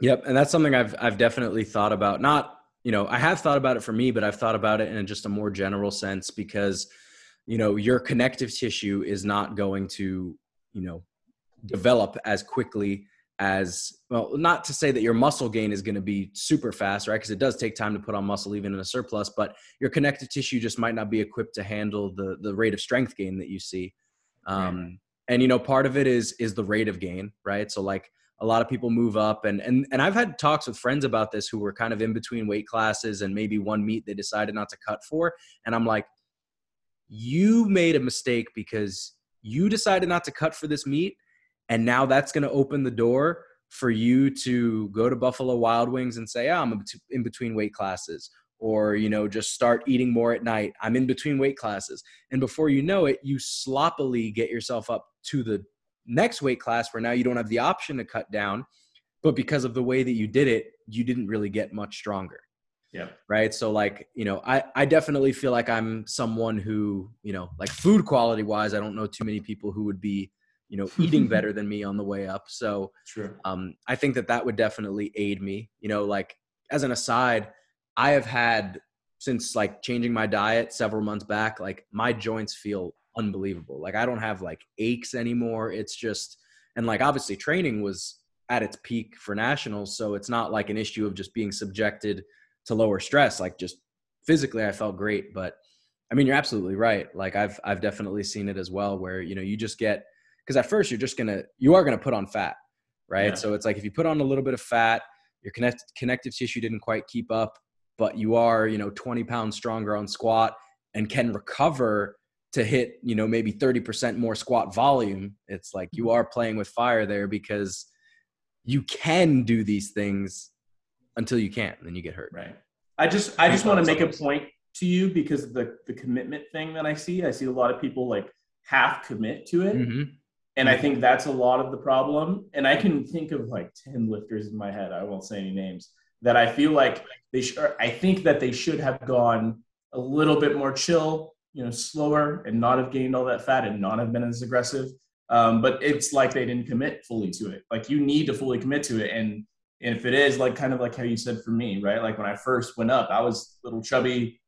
Yep and that's something i've i've definitely thought about not you know, I have thought about it for me, but I've thought about it in just a more general sense because, you know, your connective tissue is not going to, you know, develop as quickly as well not to say that your muscle gain is going to be super fast right? Because it does take time to put on muscle even in a surplus but your connective tissue just might not be equipped to handle the the rate of strength gain that you see. Um, and you know part of it is is the rate of gain right? So like a lot of people move up. And and and I've had talks with friends about this who were kind of in between weight classes and maybe one meet they decided not to cut for. And I'm like you made a mistake because you decided not to cut for this meet and now that's going to open the door for you to go to Buffalo Wild Wings and say, oh, I'm in between weight classes or you know just start eating more at night. I'm in between weight classes. And before you know it you sloppily get yourself up to the next weight class where now you don't have the option to cut down but because of the way that you did it you didn't really get much stronger. Yeah right? So like you know i i definitely feel like i'm someone who you know like food quality wise i don't know too many people who would be you know <laughs> eating better than me on the way up. So True. um i think that that would definitely aid me. You know like as an aside i have had since like changing my diet several months back like my joints feel unbelievable. Like I don't have like aches anymore. It's just and like obviously training was at its peak for nationals, so it's not like an issue of just being subjected to lower stress. Like just physically I felt great, but I mean you're absolutely right. Like I've I've definitely seen it as well where you know you just get because at first you're just gonna you are gonna put on fat, right? Yeah. So it's like if you put on a little bit of fat, your connect, connective tissue didn't quite keep up, but you are you know 20 pounds stronger on squat and can recover to hit you know maybe 30% more squat volume it's like you are playing with fire there because you can do these things until you can't and then you get hurt. Right. I just i just want to make a point to you because the the commitment thing that i see. I see a lot of people like half commit to it mm-hmm. and i think that's a lot of the problem and i can think of like 10 lifters in my head i won't say any names that i feel like they should i think that they should have gone a little bit more chill you know slower and not have gained all that fat and not have been as aggressive. Um, but it's like they didn't commit fully to it. Like you need to fully commit to it, and and if it is like kind of like how you said for me, right? Like when I first went up, I was little chubby,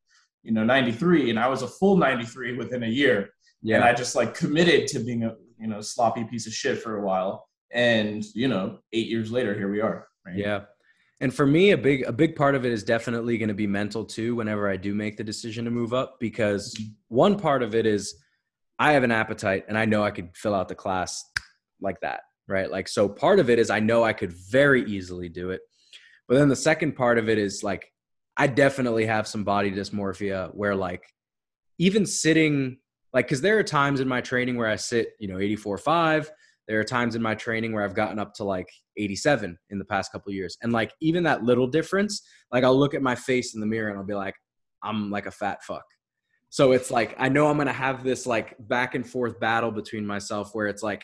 you know, 93, and I was a full 93 within a year. Yeah. And I just like committed to being a you know sloppy piece of shit for a while, and you know, eight years later, here we are. Right? Yeah. And for me, a big a big part of it is definitely going to be mental too. Whenever I do make the decision to move up, because one part of it is I have an appetite, and I know I could fill out the class like that, right? Like so, part of it is I know I could very easily do it, but then the second part of it is like I definitely have some body dysmorphia where like even sitting like because there are times in my training where I sit, you know, 84 5 There are times in my training where I've gotten up to like 87 in the past couple years. And like even that little difference, like I'll look at my face in the mirror and I'll be like, I'm like a fat fuck. So it's like I know I'm gonna have this like back and forth battle between myself where it's like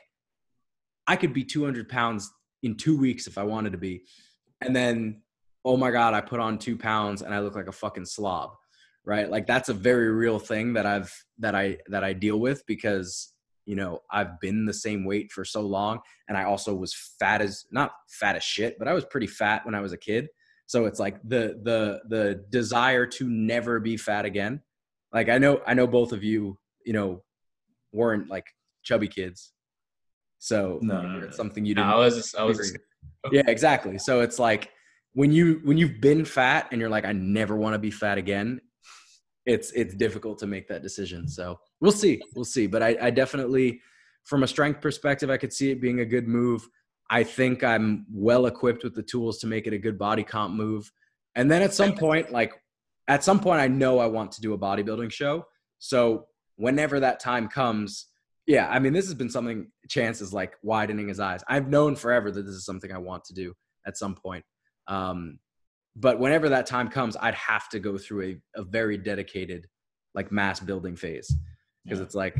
I could be 200 pounds in two weeks if I wanted to be, and then oh my god, I put on two pounds and I look like a fucking slob, right? Like that's a very real thing that I've that I that I deal with because you know I've been the same weight for so long, and I also was fat as not fat as shit, but I was pretty fat when I was a kid. So it's like the the the desire to never be fat again. Like I know I know both of you, you know, weren't like chubby kids. So no, no, no. it's something you didn't. No, I was just, I was just, yeah, exactly. So it's like when you when you've been fat and you're like I never want to be fat again, it's it's difficult to make that decision. So we'll see, we'll see. But I, I definitely, from a strength perspective, I could see it being a good move. I think I'm well equipped with the tools to make it a good body comp move. And then at some point, like at some point, I know I want to do a bodybuilding show. So whenever that time comes, yeah, I mean, this has been something Chance is like widening his eyes. I've known forever that this is something I want to do at some point. Um, but whenever that time comes, I'd have to go through a, a very dedicated like mass building phase because yeah. it's like,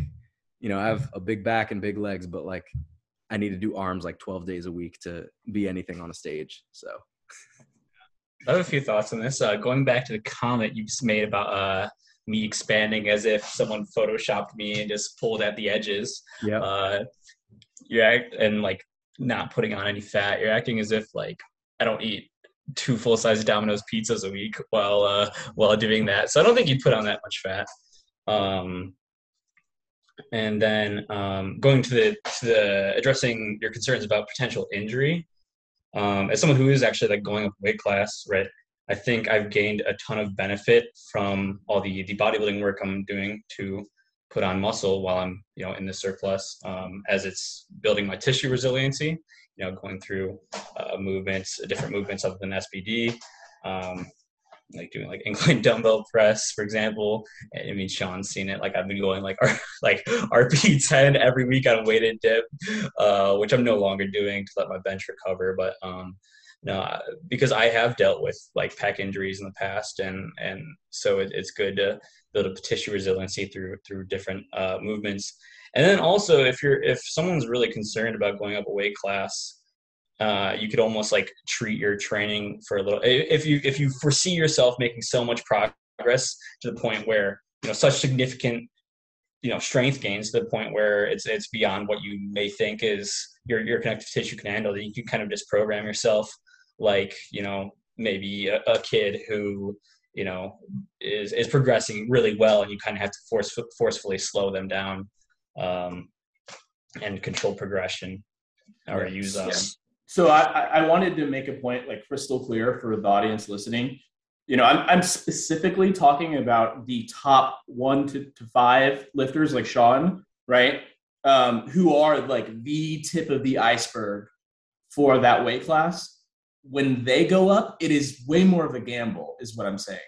you know, I have a big back and big legs, but like I need to do arms like 12 days a week to be anything on a stage. So I have a few thoughts on this. Uh, going back to the comment you just made about uh, me expanding as if someone photoshopped me and just pulled at the edges. Yeah. Uh, you act and like not putting on any fat. You're acting as if like I don't eat two full size Domino's pizzas a week while uh, while doing that. So I don't think you put on that much fat. Um, and then um, going to the to the addressing your concerns about potential injury. Um, as someone who is actually like going up weight class, right? I think I've gained a ton of benefit from all the the bodybuilding work I'm doing to put on muscle while I'm you know in the surplus um, as it's building my tissue resiliency. You know, going through uh, movements, different movements other than SBD. Um, like doing like <laughs> incline dumbbell press, for example. I mean, Sean's seen it. Like I've been going like <laughs> our, like RP 10 every week on weighted dip, uh, which I'm no longer doing to let my bench recover. But um, no, because I have dealt with like pec injuries in the past, and and so it, it's good to build a tissue resiliency through through different uh, movements. And then also, if you're if someone's really concerned about going up a weight class, uh, you could almost like treat your training for a little if you if you foresee yourself making so much progress to the point where you know such significant you know strength gains to the point where it's it's beyond what you may think is your your connective tissue can handle that you can kind of just program yourself like you know maybe a, a kid who you know is is progressing really well and you kind of have to force forcefully slow them down um, and control progression or use um, so I, I wanted to make a point like crystal clear for the audience listening. You know, I'm, I'm specifically talking about the top one to, to five lifters like Sean, right? Um, who are like the tip of the iceberg for that weight class. When they go up, it is way more of a gamble, is what I'm saying.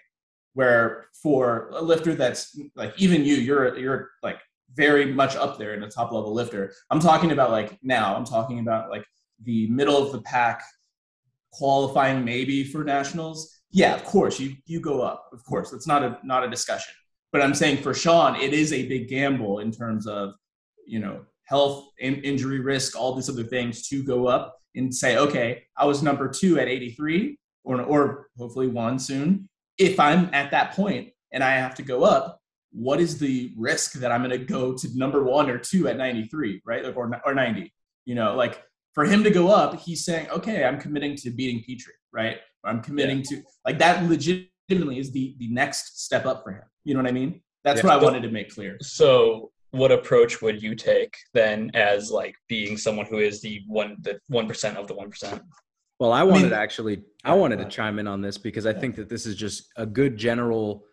Where for a lifter that's like even you, you're you're like very much up there in a top level lifter. I'm talking about like now, I'm talking about like the middle of the pack qualifying maybe for nationals, yeah, of course you you go up. Of course, that's not a not a discussion. But I'm saying for Sean, it is a big gamble in terms of you know health, in, injury risk, all these other things to go up and say, okay, I was number two at 83, or or hopefully one soon. If I'm at that point and I have to go up, what is the risk that I'm going to go to number one or two at 93, right? Like, or or 90. You know, like for him to go up, he's saying, okay, I'm committing to beating Petrie, right? I'm committing yeah. to like that legitimately is the the next step up for him. You know what I mean? That's yeah. what I wanted to make clear. So what approach would you take then as like being someone who is the one the one percent of the one percent? Well, I wanted I mean, to actually I wanted to chime in on this because I think that this is just a good general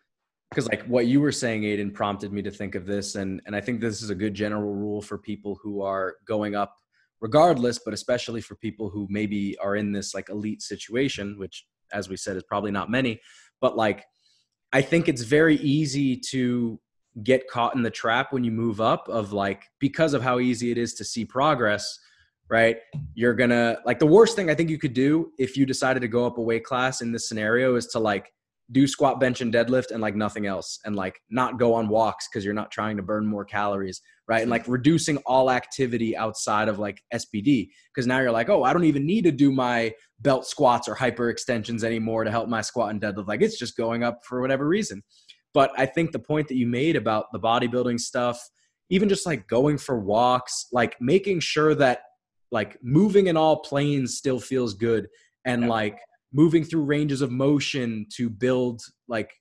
because like what you were saying aiden prompted me to think of this and and i think this is a good general rule for people who are going up regardless, but especially for people who maybe are in this like elite situation, which as we said is probably not many, but like I think it's very easy to get caught in the trap when you move up of like because of how easy it is to see progress right? You're gonna like the worst thing i think you could do if you decided to go up a weight class in this scenario is to like do squat bench and deadlift and like nothing else and like not go on walks because you're not trying to burn more calories right? And like reducing all activity outside of like SBD because now you're like oh i don't even need to do my belt squats or hyper extensions anymore to help my squat and deadlift. Like it's just going up for whatever reason. But i think the point that you made about the bodybuilding stuff even just like going for walks like making sure that like moving in all planes still feels good and like moving through ranges of motion to build like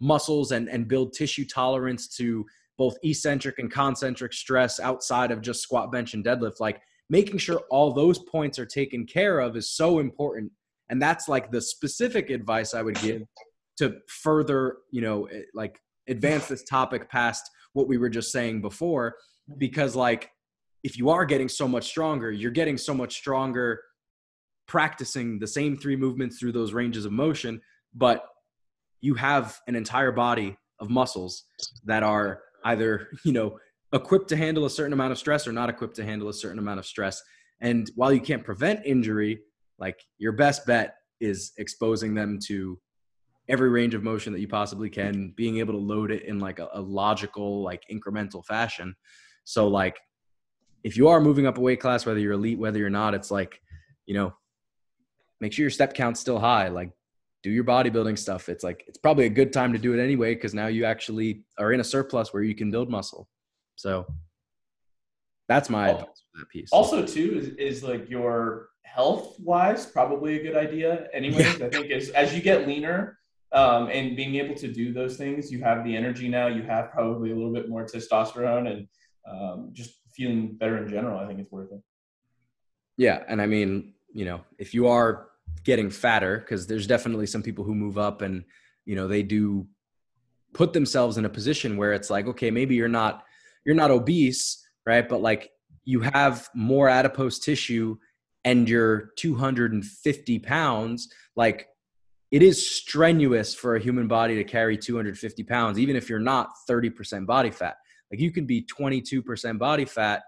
muscles and and build tissue tolerance to both eccentric and concentric stress outside of just squat bench and deadlift. Like making sure all those points are taken care of is so important. And that's like the specific advice i would give to further you know eh, like advance this topic past what we were just saying before. Because like if you are getting so much stronger, you're getting so much stronger practicing the same three movements through those ranges of motion, but you have an entire body of muscles that are either, you know, equipped to handle a certain amount of stress or not equipped to handle a certain amount of stress. And while you can't prevent injury, like your best bet is exposing them to every range of motion that you possibly can, being able to load it in like a, a logical, like incremental fashion. So like if you are moving up a weight class, whether you're elite, whether you're not, it's like, you know, make sure your step count's still high. Like, do your bodybuilding stuff. It's like it's probably a good time to do it anyway because now you actually are in a surplus where you can build muscle. So that's my advice for that piece. Also, too, is, is like your health wise probably a good idea. Anyways, yeah. I think as as you get leaner, um, and being able to do those things, you have the energy now. You have probably a little bit more testosterone, and um, just feeling better in general, I think it's worth it. Yeah, and I mean, you know, if you are getting fatter, because there's definitely some people who move up and you know they do put themselves in a position where it's like, okay, maybe you're not you're not obese, right? But like you have more adipose tissue and you're 250 pounds, like it is strenuous for a human body to carry 250 pounds, even if you're not 30% body fat. Like you can be 22% body fat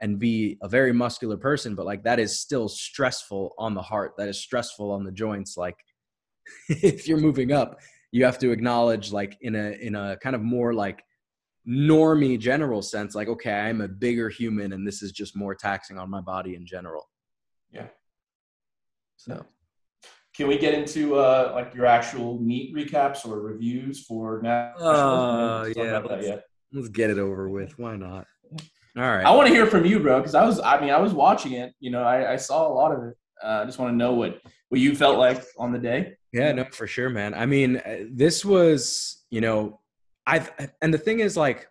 and be a very muscular person, but like that is still stressful on the heart. That is stressful on the joints. Like <laughs> if you're moving up, you have to acknowledge like in a in a kind of more like normie general sense, like, okay, I'm a bigger human and this is just more taxing on my body in general. Yeah. So can we get into uh, like your actual meet recaps or reviews for now? Uh, yeah. Let's get it over with. Why not? All right. I want to hear from you, bro, because I was, I mean, I was watching it. You know, I, I saw a lot of it. Uh, I just want to know what what you felt like on the day. Yeah, no, for sure, man. I mean, uh, this was, you know, I've, and the thing is, like,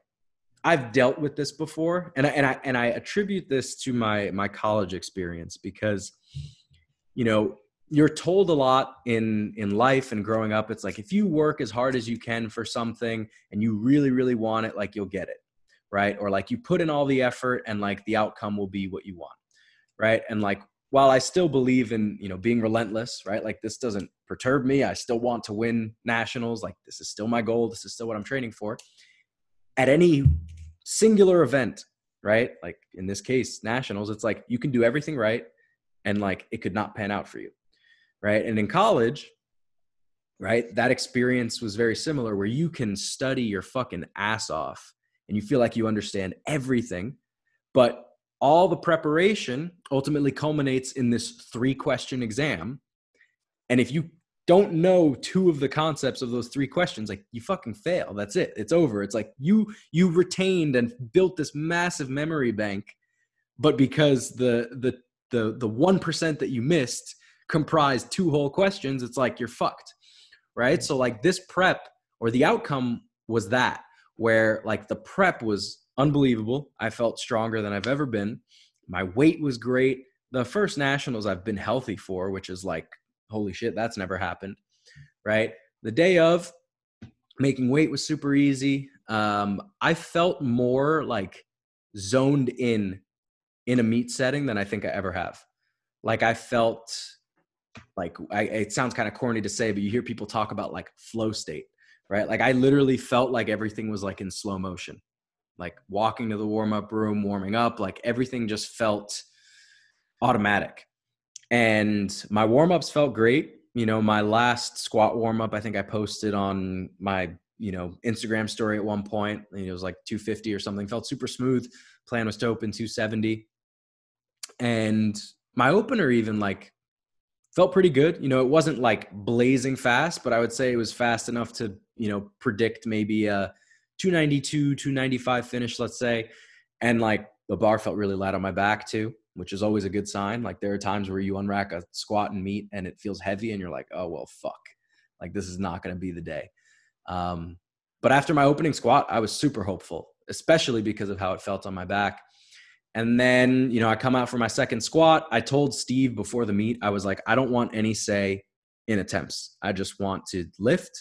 I've dealt with this before, and I and I and I attribute this to my my college experience because, you know, you're told a lot in in life and growing up it's like if you work as hard as you can for something and you really really want it like you'll get it right? Or like you put in all the effort and like the outcome will be what you want right? And like while i still believe in you know being relentless right? Like this doesn't perturb me. I still want to win nationals. Like this is still my goal. This is still what i'm training for. At any singular event right? Like in this case nationals it's like you can do everything right and like it could not pan out for you right? And in college, right, that experience was very similar where you can study your fucking ass off and you feel like you understand everything, but all the preparation ultimately culminates in this three question exam. And if you don't know two of the concepts of those three questions like you fucking fail that's it it's over it's like you you retained and built this massive memory bank but because the the the the 1% that you missed comprised two whole questions, it's like you're fucked. Right. So, like, this prep or the outcome was that, where like the prep was unbelievable. I felt stronger than I've ever been. My weight was great. The first nationals I've been healthy for, which is like, holy shit, that's never happened. Right. The day of, making weight was super easy. Um, I felt more like zoned in in a meet setting than I think I ever have. Like I felt like I, it sounds kind of corny to say, but you hear people talk about like flow state, right? Like I literally felt like everything was like in slow motion. Like walking to the warm up room, warming up, like everything just felt automatic. And my warm ups felt great. You know, my last squat warm up, I think I posted on my, you know, Instagram story at one point. it was like 250 or something, felt super smooth. Plan was to open 270. And my opener even like felt pretty good. You know, it wasn't like blazing fast, but I would say it was fast enough to, you know, predict maybe a 292, 295 finish, let's say. And like the bar felt really light on my back too, which is always a good sign. Like there are times where you unrack a squat and meet and it feels heavy and you're like, oh, well, fuck. Like this is not going to be the day. Um, but after my opening squat, I was super hopeful, especially because of how it felt on my back. And then, you know, I come out for my second squat. I told Steve before the meet, I was like, I don't want any say in attempts. I just want to lift.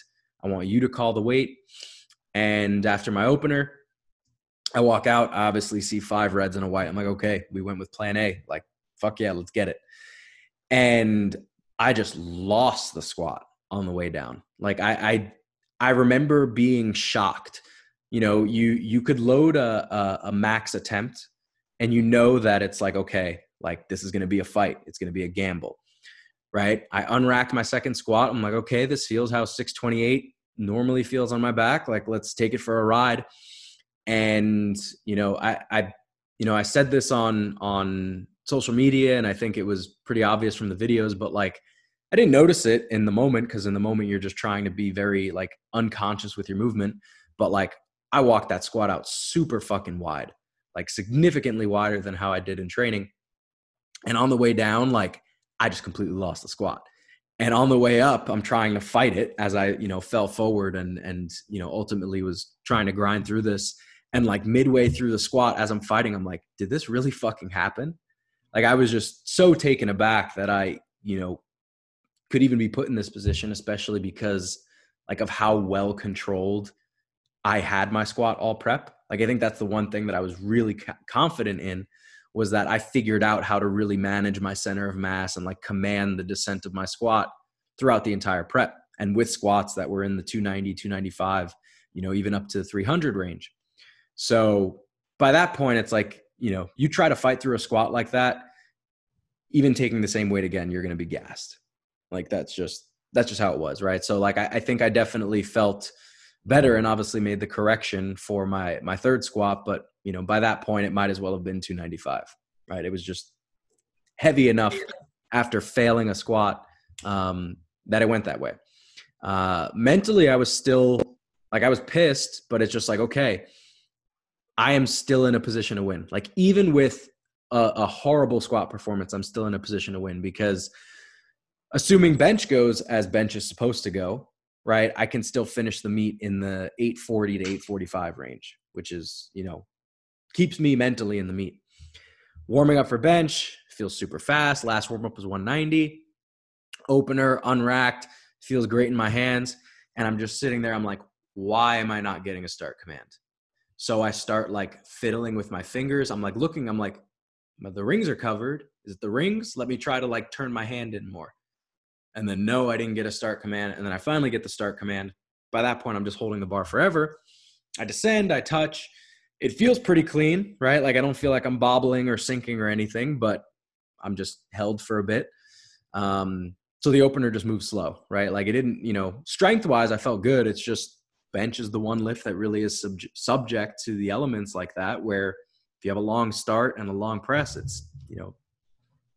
I want you to call the weight. And after my opener, I walk out, I obviously see five reds and a white. I'm like, okay, we went with plan A. Like, fuck yeah, let's get it. And I just lost the squat on the way down. Like I I I remember being shocked. You know, you you could load a, a, a max attempt and you know that it's like okay like this is going to be a fight it's going to be a gamble right? I unracked my second squat. I'm like okay this feels how 628 normally feels on my back. Like let's take it for a ride. And you know i i you know i said this on on social media and i think it was pretty obvious from the videos but like i didn't notice it in the moment because in the moment you're just trying to be very like unconscious with your movement. But like i walked that squat out super fucking wide like significantly wider than how I did in training. And on the way down, like I just completely lost the squat. And on the way up, I'm trying to fight it as I, you know, fell forward and and you know ultimately was trying to grind through this. And like midway through the squat, as I'm fighting, I'm like, did this really fucking happen? Like I was just so taken aback that I, you know, could even be put in this position, especially because like of how well controlled I had my squat all prep. Like I think that's the one thing that I was really confident in was that I figured out how to really manage my center of mass and like command the descent of my squat throughout the entire prep and with squats that were in the 290, 295, you know, even up to 300 range. So by that point, it's like, you know, you try to fight through a squat like that, even taking the same weight again, you're going to be gassed. Like that's just, that's just how it was. Right. So like, I, I think I definitely felt, better and obviously made the correction for my my third squat but you know by that point it might as well have been 295 right? It was just heavy enough after failing a squat um, that it went that way. Uh, mentally i was still like i was pissed but it's just like okay i am still in a position to win. Like even with a, a horrible squat performance i'm still in a position to win because assuming bench goes as bench is supposed to go right, I can still finish the meet in the 840 to 845 range, which is, you know, keeps me mentally in the meet. Warming up for bench feels super fast. Last warm up was 190. Opener, unracked, feels great in my hands. And I'm just sitting there. I'm like, why am I not getting a start command? So I start like fiddling with my fingers. I'm like looking, I'm like, the rings are covered. Is it the rings? Let me try to like turn my hand in more and then no, I didn't get a start command, and then I finally get the start command. By that point, I'm just holding the bar forever. I descend, I touch. It feels pretty clean, right? Like I don't feel like I'm bobbling or sinking or anything, but I'm just held for a bit. Um, so the opener just moves slow, right? Like it didn't, you know, strength wise, I felt good. It's just bench is the one lift that really is sub- subject to the elements like that, where if you have a long start and a long press, it's, you know,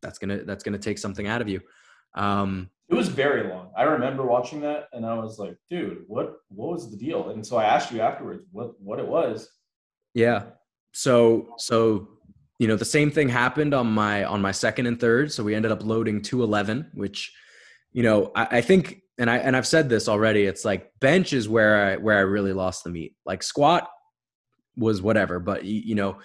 that's gonna that's gonna take something out of you. Um, it was very long. I remember watching that and I was like, dude, what what was the deal? And so I asked you afterwards what what it was. Yeah. So so you know the same thing happened on my on my second and third. So we ended up loading 211, which you know I, I think and I and I've said this already. It's like bench is where I where I really lost the meet. Like squat was whatever, but you, you know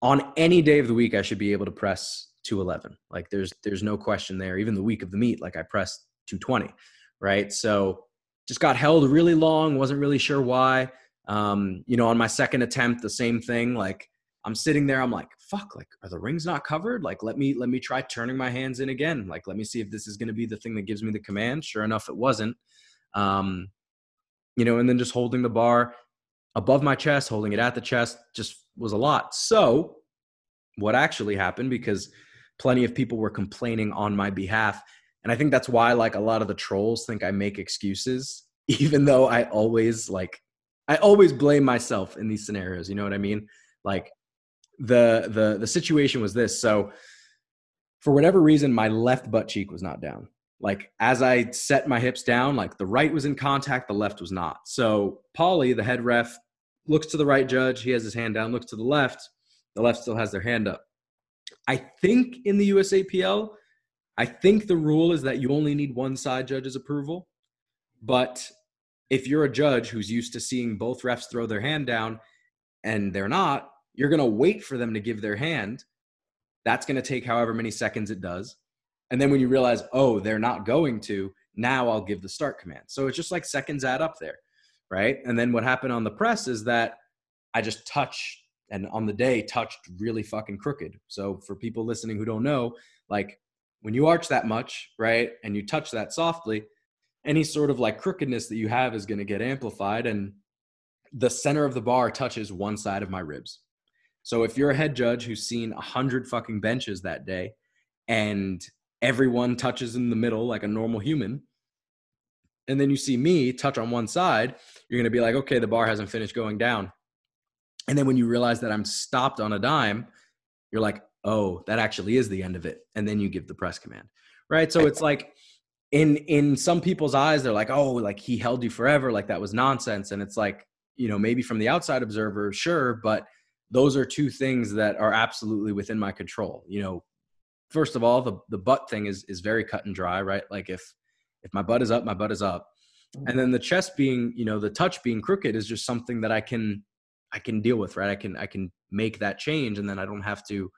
on any day of the week I should be able to press 211. Like there's there's no question there. Even the week of the meet, like I pressed 220, right? So just got held really long. Wasn't really sure why. Um, you know, on my second attempt, the same thing. Like I'm sitting there, I'm like, fuck, like are the rings not covered? Like let me let me try turning my hands in again. Like let me see if this is going to be the thing that gives me the command. Sure enough, it wasn't. Um, you know, and then just holding the bar above my chest, holding it at the chest just was a lot. So, what actually happened because plenty of people were complaining on my behalf and i think that's why like a lot of the trolls think i make excuses <laughs> even though i always like i always blame myself in these scenarios you know what i mean? Like the the the situation was this so for whatever reason my left butt cheek was not down. Like as i set my hips down like the right was in contact the left was not. So paulie the head ref looks to the right judge he has his hand down looks to the left the left still has their hand up. I think in the USAPL, I think the rule is that you only need one side judge's approval. But if you're a judge who's used to seeing both refs throw their hand down and they're not, you're going to wait for them to give their hand. That's going to take however many seconds it does. And then when you realize, oh, they're not going to, now I'll give the start command. So it's just like seconds add up there, right? And then what happened on the press is that I just touch and on the day touched really fucking crooked. So for people listening who don't know, like when you arch that much, right, and you touch that softly, any sort of like crookedness that you have is going to get amplified and the center of the bar touches one side of my ribs. So if you're a head judge who's seen a hundred fucking benches that day and everyone touches in the middle like a normal human, and then you see me touch on one side, you're going to be like, okay, the bar hasn't finished going down. And then when you realize that I'm stopped on a dime, you're like, oh, that actually is the end of it. And then you give the press command. Right. So it's like in in some people's eyes, they're like, oh, like he held you forever, like that was nonsense. And it's like, you know, maybe from the outside observer, sure, but those are two things that are absolutely within my control. You know, first of all, the the butt thing is is very cut and dry, right? Like if if my butt is up, my butt is up. And then the chest being, you know, the touch being crooked is just something that I can I can deal with, right? I can I can make that change, and then I don't have to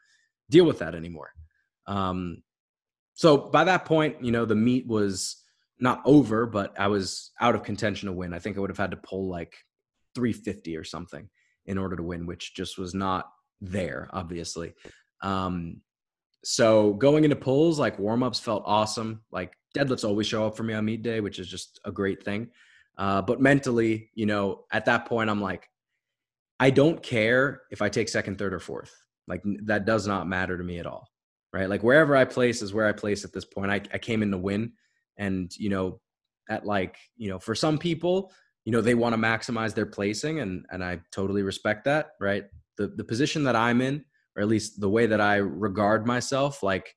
deal with that anymore. Um, so by that point, you know, the meet was not over, but I was out of contention to win. I think I would have had to pull like 350 or something in order to win, which just was not there, obviously. Um, so going into pulls, like warm ups felt awesome. Like deadlifts always show up for me on meet day, which is just a great thing. Uh, but mentally, you know, at that point, I'm like, I don't care if I take second, third, or fourth. Like that does not matter to me at all. Right. Like wherever I place is where I place at this point. I, I came in to win. And, you know, at like, you know, for some people, you know, they want to maximize their placing and and I totally respect that. Right. The the position that I'm in, or at least the way that I regard myself, like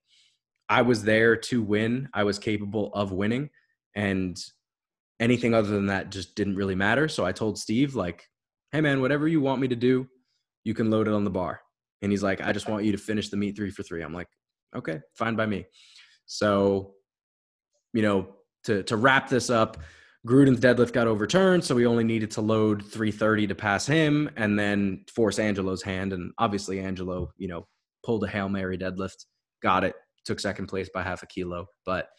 I was there to win. I was capable of winning. And anything other than that just didn't really matter. So I told Steve, like, hey man, whatever you want me to do, you can load it on the bar. And he's like, I just want you to finish the meet three for three. I'm like, okay, fine by me. So, you know, to to wrap this up, Gruden's deadlift got overturned, so we only needed to load 330 to pass him and then force Angelo's hand. And obviously Angelo, you know, pulled a Hail Mary deadlift, got it, took second place by half a kilo. But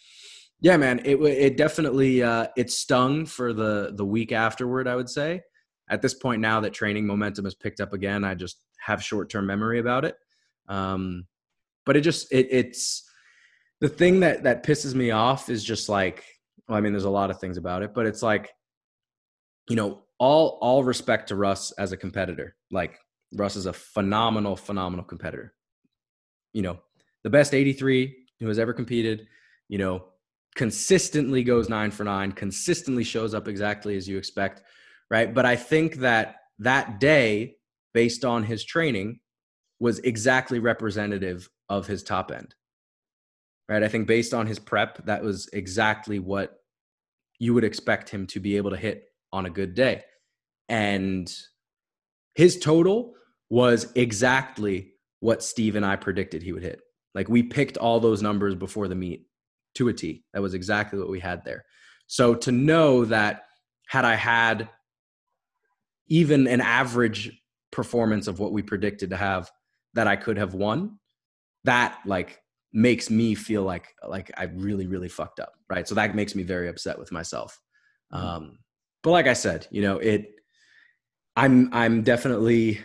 yeah, man, it it definitely uh, it stung for the the week afterward, I would say at this point now that training momentum has picked up again, I just have short term memory about it. Um, but it just it, it's the thing that that pisses me off is just like well, I mean, there's a lot of things about it, but it's like you know all all respect to Russ as a competitor. Like Russ is a phenomenal, phenomenal competitor. You know, the best 83 who has ever competed. You know, consistently goes nine for nine, consistently shows up exactly as you expect right? But I think that that day, based on his training, was exactly representative of his top end, right? I think based on his prep, that was exactly what you would expect him to be able to hit on a good day. And his total was exactly what Steve and I predicted he would hit. Like we picked all those numbers before the meet to a T. That was exactly what we had there. So to know that had I had even an average performance of what we predicted to have that I could have won, that like makes me feel like like I really really fucked up, right? So that makes me very upset with myself. Mm-hmm. Um, but like I said, you know, it. I'm I'm definitely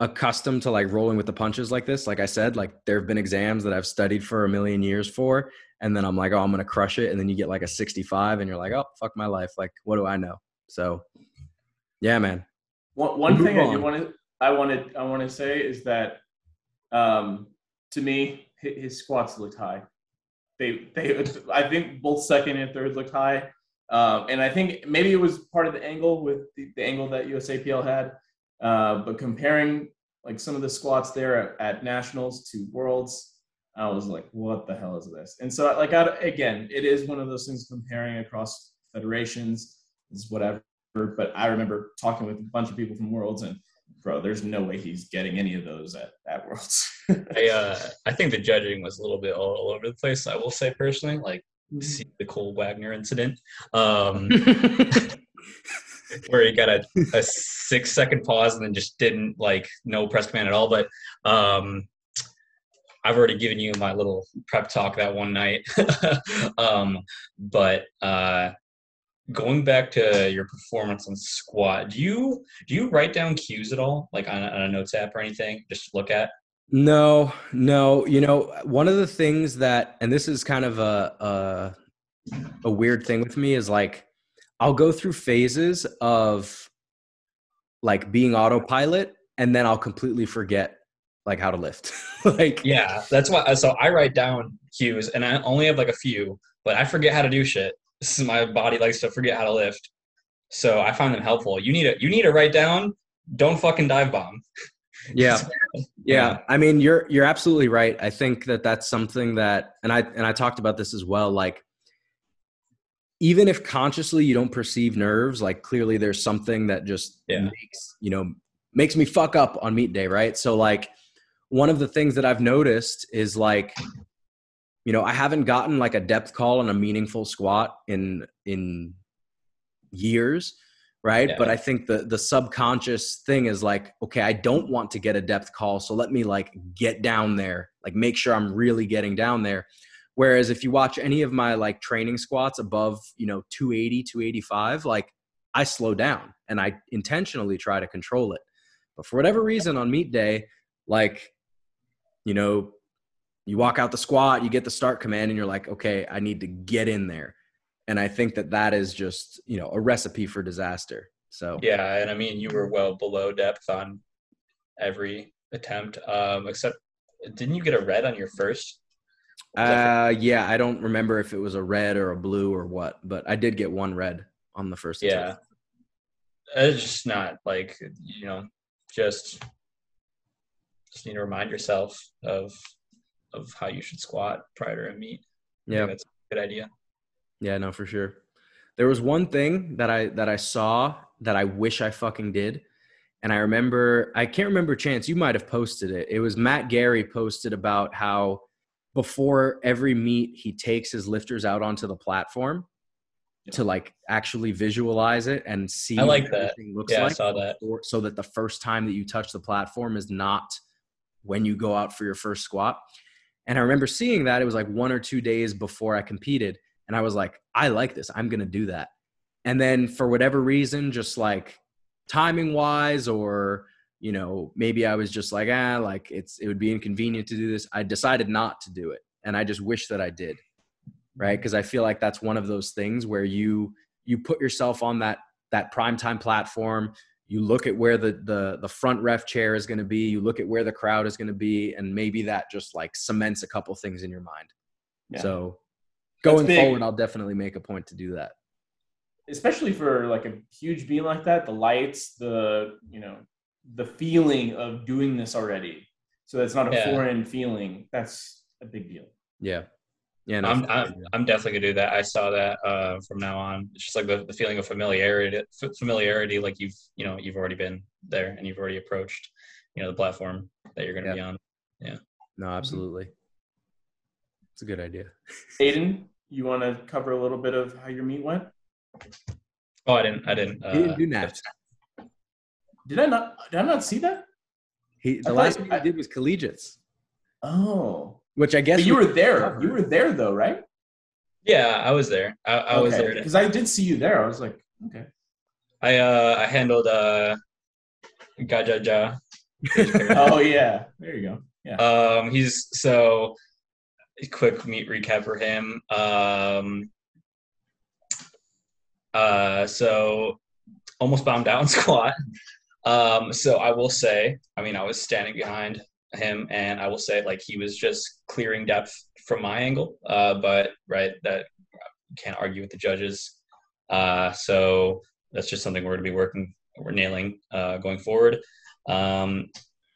accustomed to like rolling with the punches like this. Like I said, like there have been exams that I've studied for a million years for, and then I'm like, oh, I'm gonna crush it, and then you get like a 65, and you're like, oh, fuck my life. Like, what do I know? So, yeah, man. One, one thing I do want to I wanted I want to say is that um, to me his squats looked high. They they I think both second and third looked high. Um, and I think maybe it was part of the angle with the, the angle that USAPL had. Uh, but comparing like some of the squats there at, at, nationals to worlds, I was like, what the hell is this? And so like I, again, it is one of those things comparing across federations is whatever. But I remember talking with a bunch of people from worlds and bro, there's no way he's getting any of those at, at Worlds. <laughs> I uh, I think the judging was a little bit all, all over the place. I will say personally, like mm-hmm. see the Cole Wagner incident, um, <laughs> <laughs> where he got a, a six second pause and then just didn't like no press command at all. But um, I've already given you my little prep talk that one night. um, but uh, going back to your performance on squat do you do you write down cues at all like on a, on a notes app or anything just look at? No no. You know one of the things that and this is kind of a a, a weird thing with me is like i'll go through phases of like being autopilot and then i'll completely forget like how to lift. <laughs> Like yeah that's why so i write down cues and i only have like a few but i forget how to do shit this is my body likes to forget how to lift. So I find them helpful. You need to you need to write down. Don't fucking dive bomb. Yeah. <laughs> yeah. I mean, you're you're absolutely right. I think that that's something that and I and I talked about this as well like even if consciously you don't perceive nerves, like clearly there's something that just yeah. makes, you know, makes me fuck up on meet day, right? So like one of the things that I've noticed is like you know, I haven't gotten like a depth call on a meaningful squat in in years, right? Yeah. But I think the the subconscious thing is like, okay, I don't want to get a depth call, so let me like get down there, like make sure I'm really getting down there. Whereas if you watch any of my like training squats above, you know, 280, 285, like I slow down and I intentionally try to control it. But for whatever reason on meet day, like, you know, you walk out the squat, you get the start command, and you're like, okay, I need to get in there. And I think that that is just, you know, a recipe for disaster. So, yeah. And I mean, you were well below depth on every attempt, um, except didn't you get a red on your first? Uh, yeah. I don't remember if it was a red or a blue or what, but I did get one red on the first yeah. Attempt. It's just not like, you know, just, just need to remind yourself of of how you should squat prior to a meet. Yeah, that's a good idea. Yeah, no, for sure. There was one thing that I that I saw that I wish I fucking did. And I remember I can't remember chance, you might have posted it. It was Matt Gary posted about how before every meet he takes his lifters out onto the platform yeah. to like actually visualize it and see I like that. looks yeah, like I saw that. so that the first time that you touch the platform is not when you go out for your first squat. And I remember seeing that it was like one or two days before I competed. And I was like, I like this. I'm going to do that. And then for whatever reason, just like timing wise, or, you know, maybe I was just like, ah, like it's, it would be inconvenient to do this. I decided not to do it. And I just wish that I did. Right. Cause I feel like that's one of those things where you, you put yourself on that, that primetime platform you look at where the the the front ref chair is going to be you look at where the crowd is going to be and maybe that just like cements a couple things in your mind. Yeah. so going forward i'll definitely make a point to do that. Especially for like a huge beam like that the lights the you know the feeling of doing this already. So that's not a yeah. foreign feeling. That's a big deal. Yeah yeah, no, I'm, I'm, I'm, definitely gonna do that. I saw that uh, from now on. It's just like the, the feeling of familiarity, familiarity, like you've you know you've already been there and you've already approached, you know, the platform that you're gonna yeah. be on. Yeah. No, absolutely. It's a good idea. Aiden, you want to cover a little bit of how your meet went? Oh, I didn't. I didn't. Uh, he didn't do that. Did I not? Did I not see that? He the I last one he did was collegiates. Oh. Which I guess but you were there. Covered. You were there though, right? Yeah, I was there. I, I okay. was there because I did see you there. I was like, okay. I uh I handled uh Gajaja. <laughs> oh yeah, there you go. Yeah. Um, he's so quick meet recap for him. Um, uh, so almost bombed out in <laughs> squat. Um, so I will say, I mean, I was standing behind him, and I will say, like, he was just clearing depth from my angle. Uh, but right, that can't argue with the judges. Uh, so that's just something we're going to be working, we're nailing uh, going forward. Um,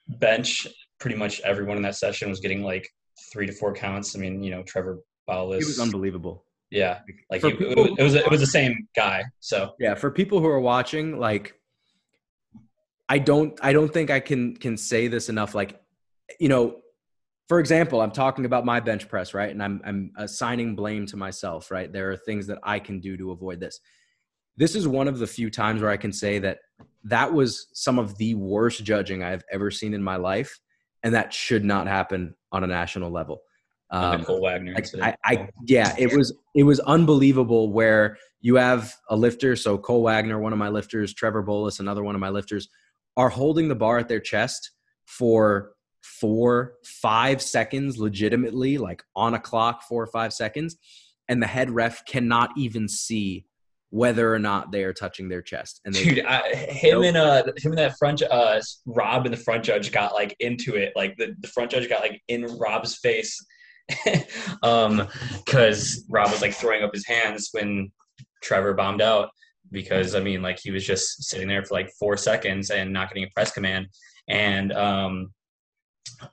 bench, pretty much everyone in that session was getting like three to four counts. I mean, you know, Trevor Bowles. He was unbelievable. Yeah, like he, people, it, was it was the same guy. So yeah, for people who are watching, like I don't I don't think I can can say this enough. Like, you know, for example, I'm talking about my bench press, right? And I'm I'm assigning blame to myself, right? There are things that I can do to avoid this. This is one of the few times where I can say that that was some of the worst judging I've ever seen in my life, and that should not happen on a national level. Um, Nicole Wagner. I, I, yeah, it was it was unbelievable where you have a lifter. So Cole Wagner, one of my lifters, Trevor Bolus, another one of my lifters, are holding the bar at their chest for four, five seconds, legitimately, like on a clock, four or five seconds, and the head ref cannot even see whether or not they are touching their chest. And they, dude, I, him and uh, him and that front uh, Rob and the front judge got like into it. Like the, the front judge got like in Rob's face <laughs> um, because Rob was like throwing up his hands when Trevor bombed out. Because I mean, like he was just sitting there for like four seconds and not getting a press command, and um,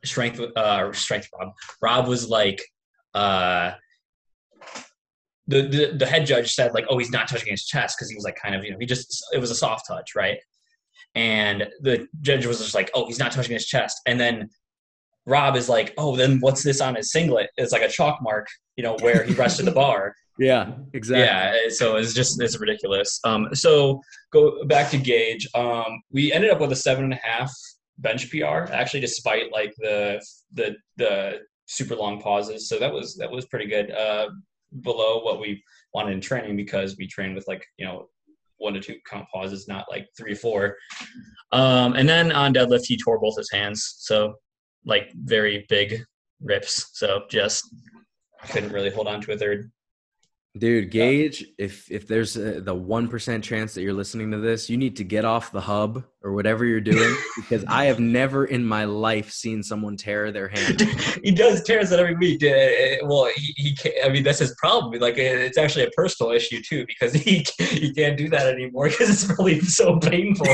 strength, uh, strength. Rob, Rob was like, uh, the, the, the head judge said like, oh, he's not touching his chest because he was like kind of you know he just it was a soft touch, right? And the judge was just like, oh, he's not touching his chest, and then Rob is like, oh, then what's this on his singlet? It's like a chalk mark, you know, where he rested the bar. <laughs> Yeah, exactly. Yeah, so it's just it's ridiculous. Um, so go back to Gage. Um, we ended up with a seven and a half bench PR, actually, despite like the the the super long pauses. So that was that was pretty good. Uh, below what we wanted in training because we trained with like you know one to two count pauses, not like three or four. Um, and then on deadlift, he tore both his hands. So like very big rips. So just couldn't really hold on to a third. Dude, Gage, if if there's a, the one percent chance that you're listening to this, you need to get off the hub or whatever you're doing <laughs> because I have never in my life seen someone tear their hand. <laughs> he does tears it every week. Uh, well, he, he can't, I mean that's his problem. Like it's actually a personal issue too because <laughs> he he can't do that anymore because it's really so painful.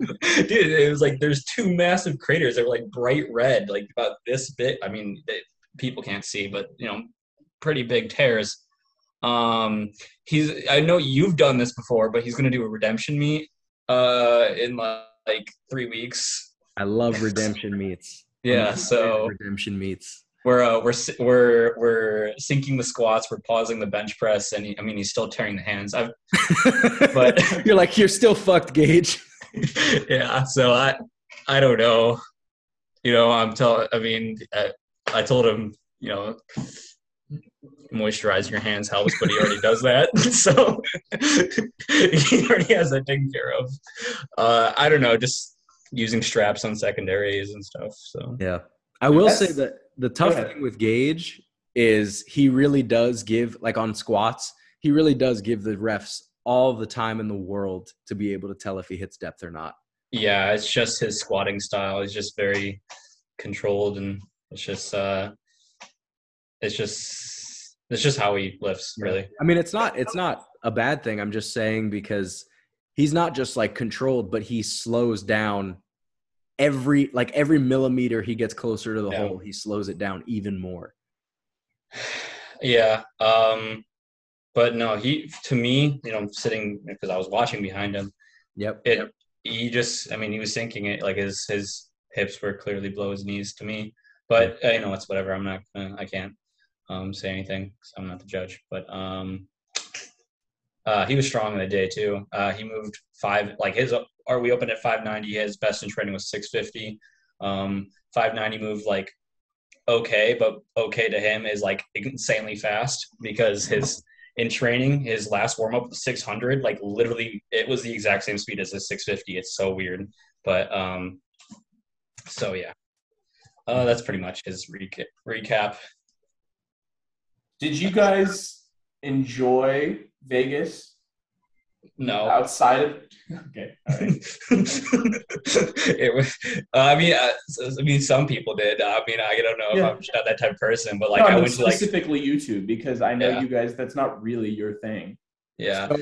Dude, it was like there's two massive craters that were like bright red, like about this big. I mean, they, people can't see, but you know, pretty big tears. Um, he's I know you've done this before, but he's gonna do a redemption meet uh in like three weeks. I love redemption meets. <laughs> yeah, so redemption meets. We're uh, we're we're we're sinking the squats. We're pausing the bench press, and he, I mean he's still tearing the hands. I've, <laughs> but <laughs> you're like you're still fucked, Gage. yeah. So I, I don't know. You know, I'm telling. I mean, I, I told him, you know, moisturize your hands helps, but he already does that. <laughs> so <laughs> he already has that taken care of. Uh, I don't know, just using straps on secondaries and stuff. So yeah, I will That's, say that the tough thing with Gage is he really does give like on squats. He really does give the refs all the time in the world to be able to tell if he hits depth or not. Yeah, it's just his squatting style. He's just very controlled, and it's just uh, it's just it's just how he lifts. Really, I mean, it's not it's not a bad thing. I'm just saying because he's not just like controlled, but he slows down every like every millimeter he gets closer to the yeah. hole. He slows it down even more. <sighs> Yeah. Um but no, he to me, you know, sitting because I was watching behind him. Yep. It he just, I mean, he was sinking it like his his hips were clearly below his knees to me. But uh, you know, it's whatever. I'm not. Uh, I can't um, say anything. So I'm not the judge. But um, uh, he was strong the day too. Uh, he moved five. Like his, or we opened at 590. His best in training was 650. Um, 590 moved like okay, but okay to him is like insanely fast because his in training, his last warm up 600. Like literally, it was the exact same speed as his 650. It's so weird, but um, so yeah, uh, that's pretty much his recap. Recap. Did you guys enjoy Vegas? No. Outside of okay. <laughs> it was. Uh, I mean, uh, I mean, some people did. I mean, I don't know Yeah. if I'm just not that type of person, but like no, I I mean, went to like specifically YouTube because I know Yeah. you guys. That's not really your thing. yeah. So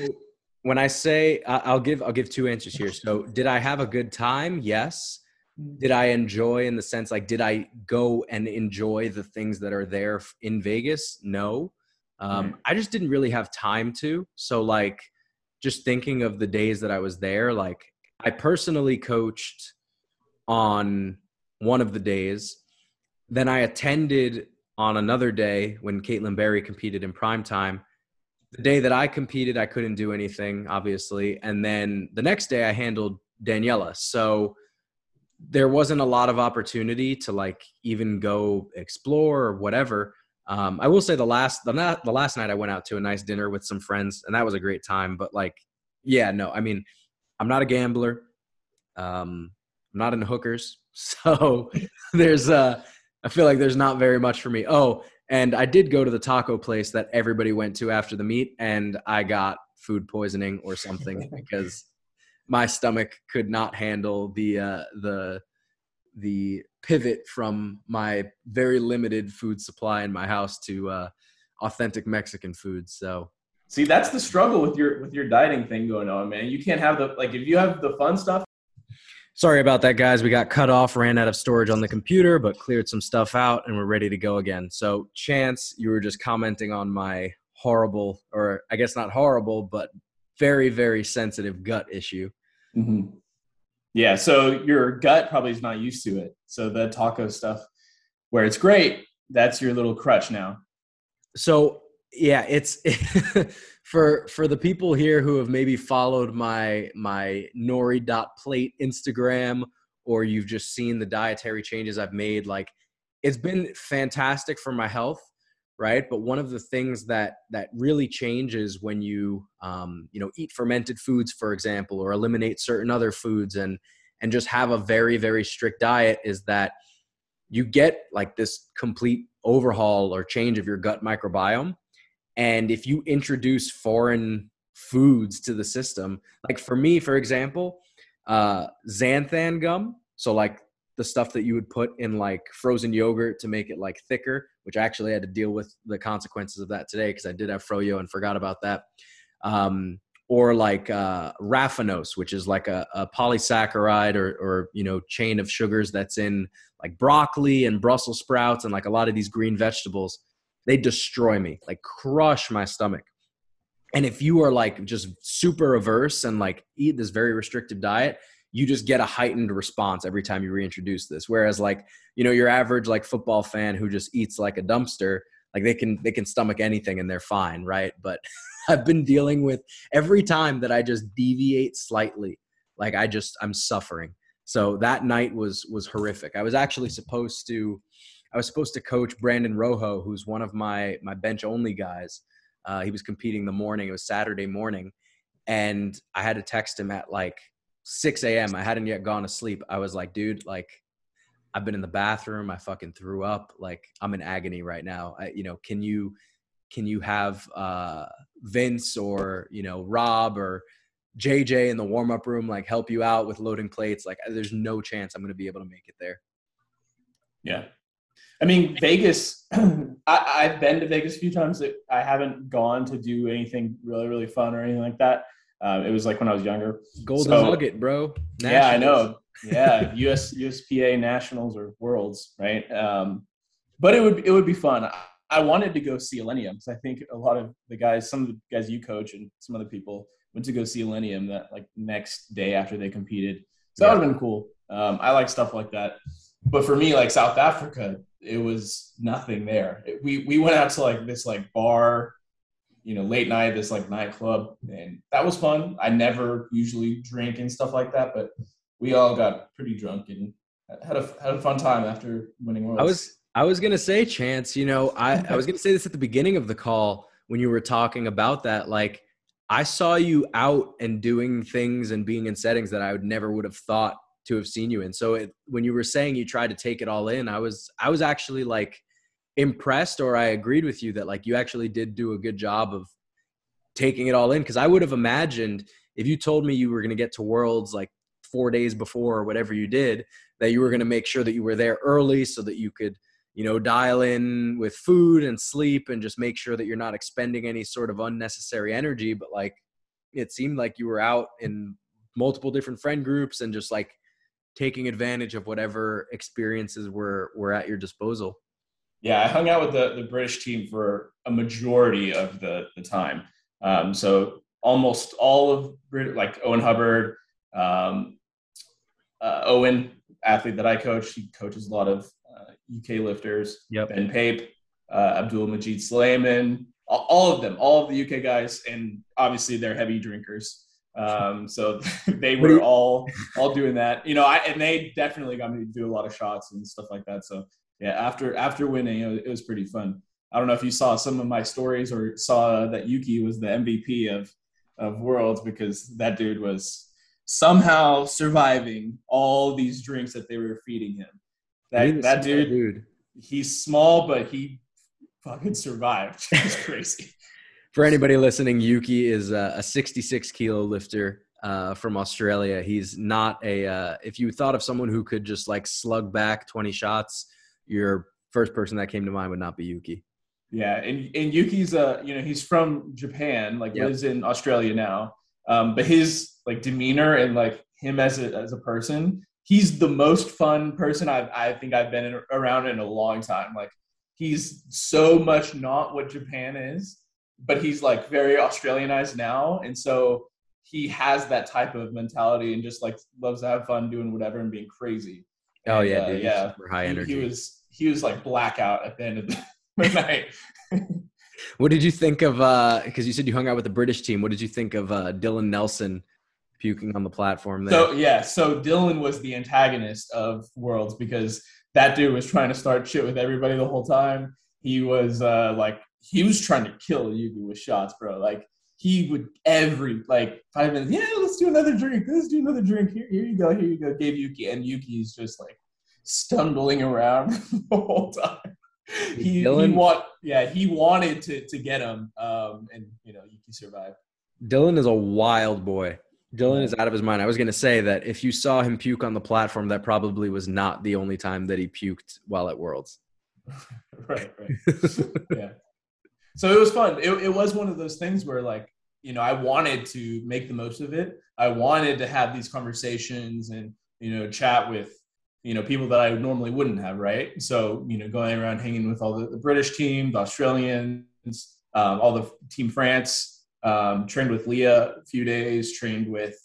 when I say I'll give I'll give two answers here. So did I have a good time? Yes. Did I enjoy in the sense like did I go and enjoy the things that are there in Vegas? No. Um, Right. I just didn't really have time to. So like just thinking of the days that I was there, like I personally coached on one of the days. Then I attended on another day when Caitlin Berry competed in prime time. The day that I competed, I couldn't do anything, obviously. And then the next day, I handled Daniela. So there wasn't a lot of opportunity to like even go explore or whatever. Um, I will say the last the, na- the last night I went out to a nice dinner with some friends, and that was a great time. But like, yeah, no, I mean, I'm not a gambler. Um, I'm not into hookers, <laughs> so there's uh, I feel like there's not very much for me. Oh, and I did go to the taco place that everybody went to after the meet, and I got food poisoning or something <laughs> because my stomach could not handle the uh, the the pivot from my very limited food supply in my house to uh, authentic Mexican food. So See, that's the struggle with your with your dieting thing going on, man. You can't have the like if you have the fun stuff. sorry about that, guys. We got cut off, ran out of storage on the computer, but cleared some stuff out, and we're ready to go again. So, Chance, you were just commenting on my horrible, or I guess not horrible, but very very sensitive gut issue. Mm-hmm. Yeah, so your gut probably is not used to it. So the taco stuff, where it's great, that's your little crutch now. so yeah it's <laughs> for for the people here who have maybe followed my my nori dot plate instagram or you've just seen the dietary changes i've made like it's been fantastic for my health right? But one of the things that that really changes when you um, you know eat fermented foods for example or eliminate certain other foods and and just have a very very strict diet is that you get like this complete overhaul or change of your gut microbiome. And if you introduce foreign foods to the system like for me for example uh xanthan gum so like the stuff that you would put in like frozen yogurt to make it like thicker which I actually had to deal with the consequences of that today because i did have froyo and forgot about that. Um or like uh raffinose which is like a, a polysaccharide or or you know chain of sugars that's in like broccoli and brussels sprouts and like a lot of these green vegetables. They destroy me like crush my stomach. And if you are like just super averse and like eat this very restrictive diet you just get a heightened response every time you reintroduce this. Whereas like you know your average like football fan who just eats like a dumpster like they can they can stomach anything and they're fine right? But <laughs> i've been dealing with every time that i just deviate slightly like i just i'm suffering. So that night was was horrific. I was actually supposed to i was supposed to coach brandon rojo who's one of my my bench only guys. Uh, he was competing the morning it was saturday morning and i had to text him at like 6 a.m i hadn't yet gone to sleep i was like dude like i've been in the bathroom i fucking threw up like i'm in agony right now I, you know can you can you have uh vince or you know rob or jj in the warm-up room like help you out with loading plates like there's no chance i'm gonna be able to make it there Yeah. I mean, Vegas, <clears throat> I, I've been to Vegas a few times. I haven't gone to do anything really, really fun or anything like that. Um, it was like when I was younger. golden So- nugget bro Yeah, I know. Yeah, <laughs> US USPA nationals or worlds, right? Um, but it would it would be fun. I, I wanted to go see Illenium because I think a lot of the guys, some of the guys you coach, and some other people went to go see Illenium that like next day after they competed. So that would have been cool. Um, I like stuff like that. But for me, like South Africa, it was nothing there. It- we we went out to like this like bar, you know, late night, this like nightclub, and that was fun. I never usually drink and stuff like that, but we all got pretty drunk and had a had a fun time after winning worlds. I was I was gonna say, Chance. You know, I I was gonna say this at the beginning of the call when you were talking about that. Like, I saw you out and doing things and being in settings that I would never would have thought to have seen you in. So it, when you were saying you tried to take it all in, I was I was actually like impressed, or I agreed with you that like you actually did do a good job of taking it all in because I would have imagined if you told me you were going to get to Worlds like four days before or whatever you did, that you were going to make sure that you were there early so that you could, you know, dial in with food and sleep and just make sure that you're not expending any sort of unnecessary energy. But like, it seemed like you were out in multiple different friend groups and just like taking advantage of whatever experiences were were at your disposal. Yeah, I hung out with the, the British team for a majority of the, the time. Um, so almost all of like Owen Hubbard, um, uh, Owen, athlete that I coach, he coaches a lot of uh, UK lifters. Yep. Ben Pape, uh, Abdul Majid Suleiman, all, all, of them, all of the UK guys, and obviously they're heavy drinkers. Um, so <laughs> they were all all doing that, you know. I and they definitely got me to do a lot of shots and stuff like that. So yeah, after after winning, it was, it was pretty fun. I don't know if you saw some of my stories or saw that Yuki was the MVP of of Worlds because that dude was somehow surviving all these drinks that they were feeding him. That that dude, dude, he's small, but he fucking survived. <laughs> It's crazy. For anybody listening, Yuki is a, a 66 kilo lifter uh, from Australia. He's not a. Uh, if you thought of someone who could just like slug back 20 shots, your first person that came to mind would not be Yuki. Yeah, and and Yuki's uh you know he's from Japan, like yep. lives in Australia now. Um, but his like demeanor and like him as a as a person, he's the most fun person I've I think I've been in, around in a long time. Like he's so much not what Japan is, but he's like very Australianized now, and so he has that type of mentality and just like loves to have fun doing whatever and being crazy. Oh and, yeah, uh, yeah. Super high energy. He, he was he was like blackout at the end of the <laughs> night. what did you think of? Because uh, you said you hung out with the British team. What did you think of uh, Dylan Nelson puking on the platform? There? So yeah, so Dylan was the antagonist of Worlds because that dude was trying to start shit with everybody the whole time. He was uh, like he was trying to kill Yuki with shots, bro. Like he would every like five minutes. Yeah, let's do another drink. Let's do another drink. Here, here you go. Here you go. Gave Yuki, and Yuki's just like stumbling around <laughs> the whole time he, Dylan, he want yeah he wanted to to get him um and you know Yuki survived. Dylan is a wild boy. Dylan is out of his mind. I was going to say that if you saw him puke on the platform, that probably was not the only time that he puked while at Worlds. <laughs> right, right. yeah. So it was fun. It, it was one of those things where, like, you know, I wanted to make the most of it. I wanted to have these conversations and, you know, chat with you know people that I normally wouldn't have, right? So you know, going around hanging with all the, the British team, the Australians, um, all the Team France, um, trained with Leah a few days, trained with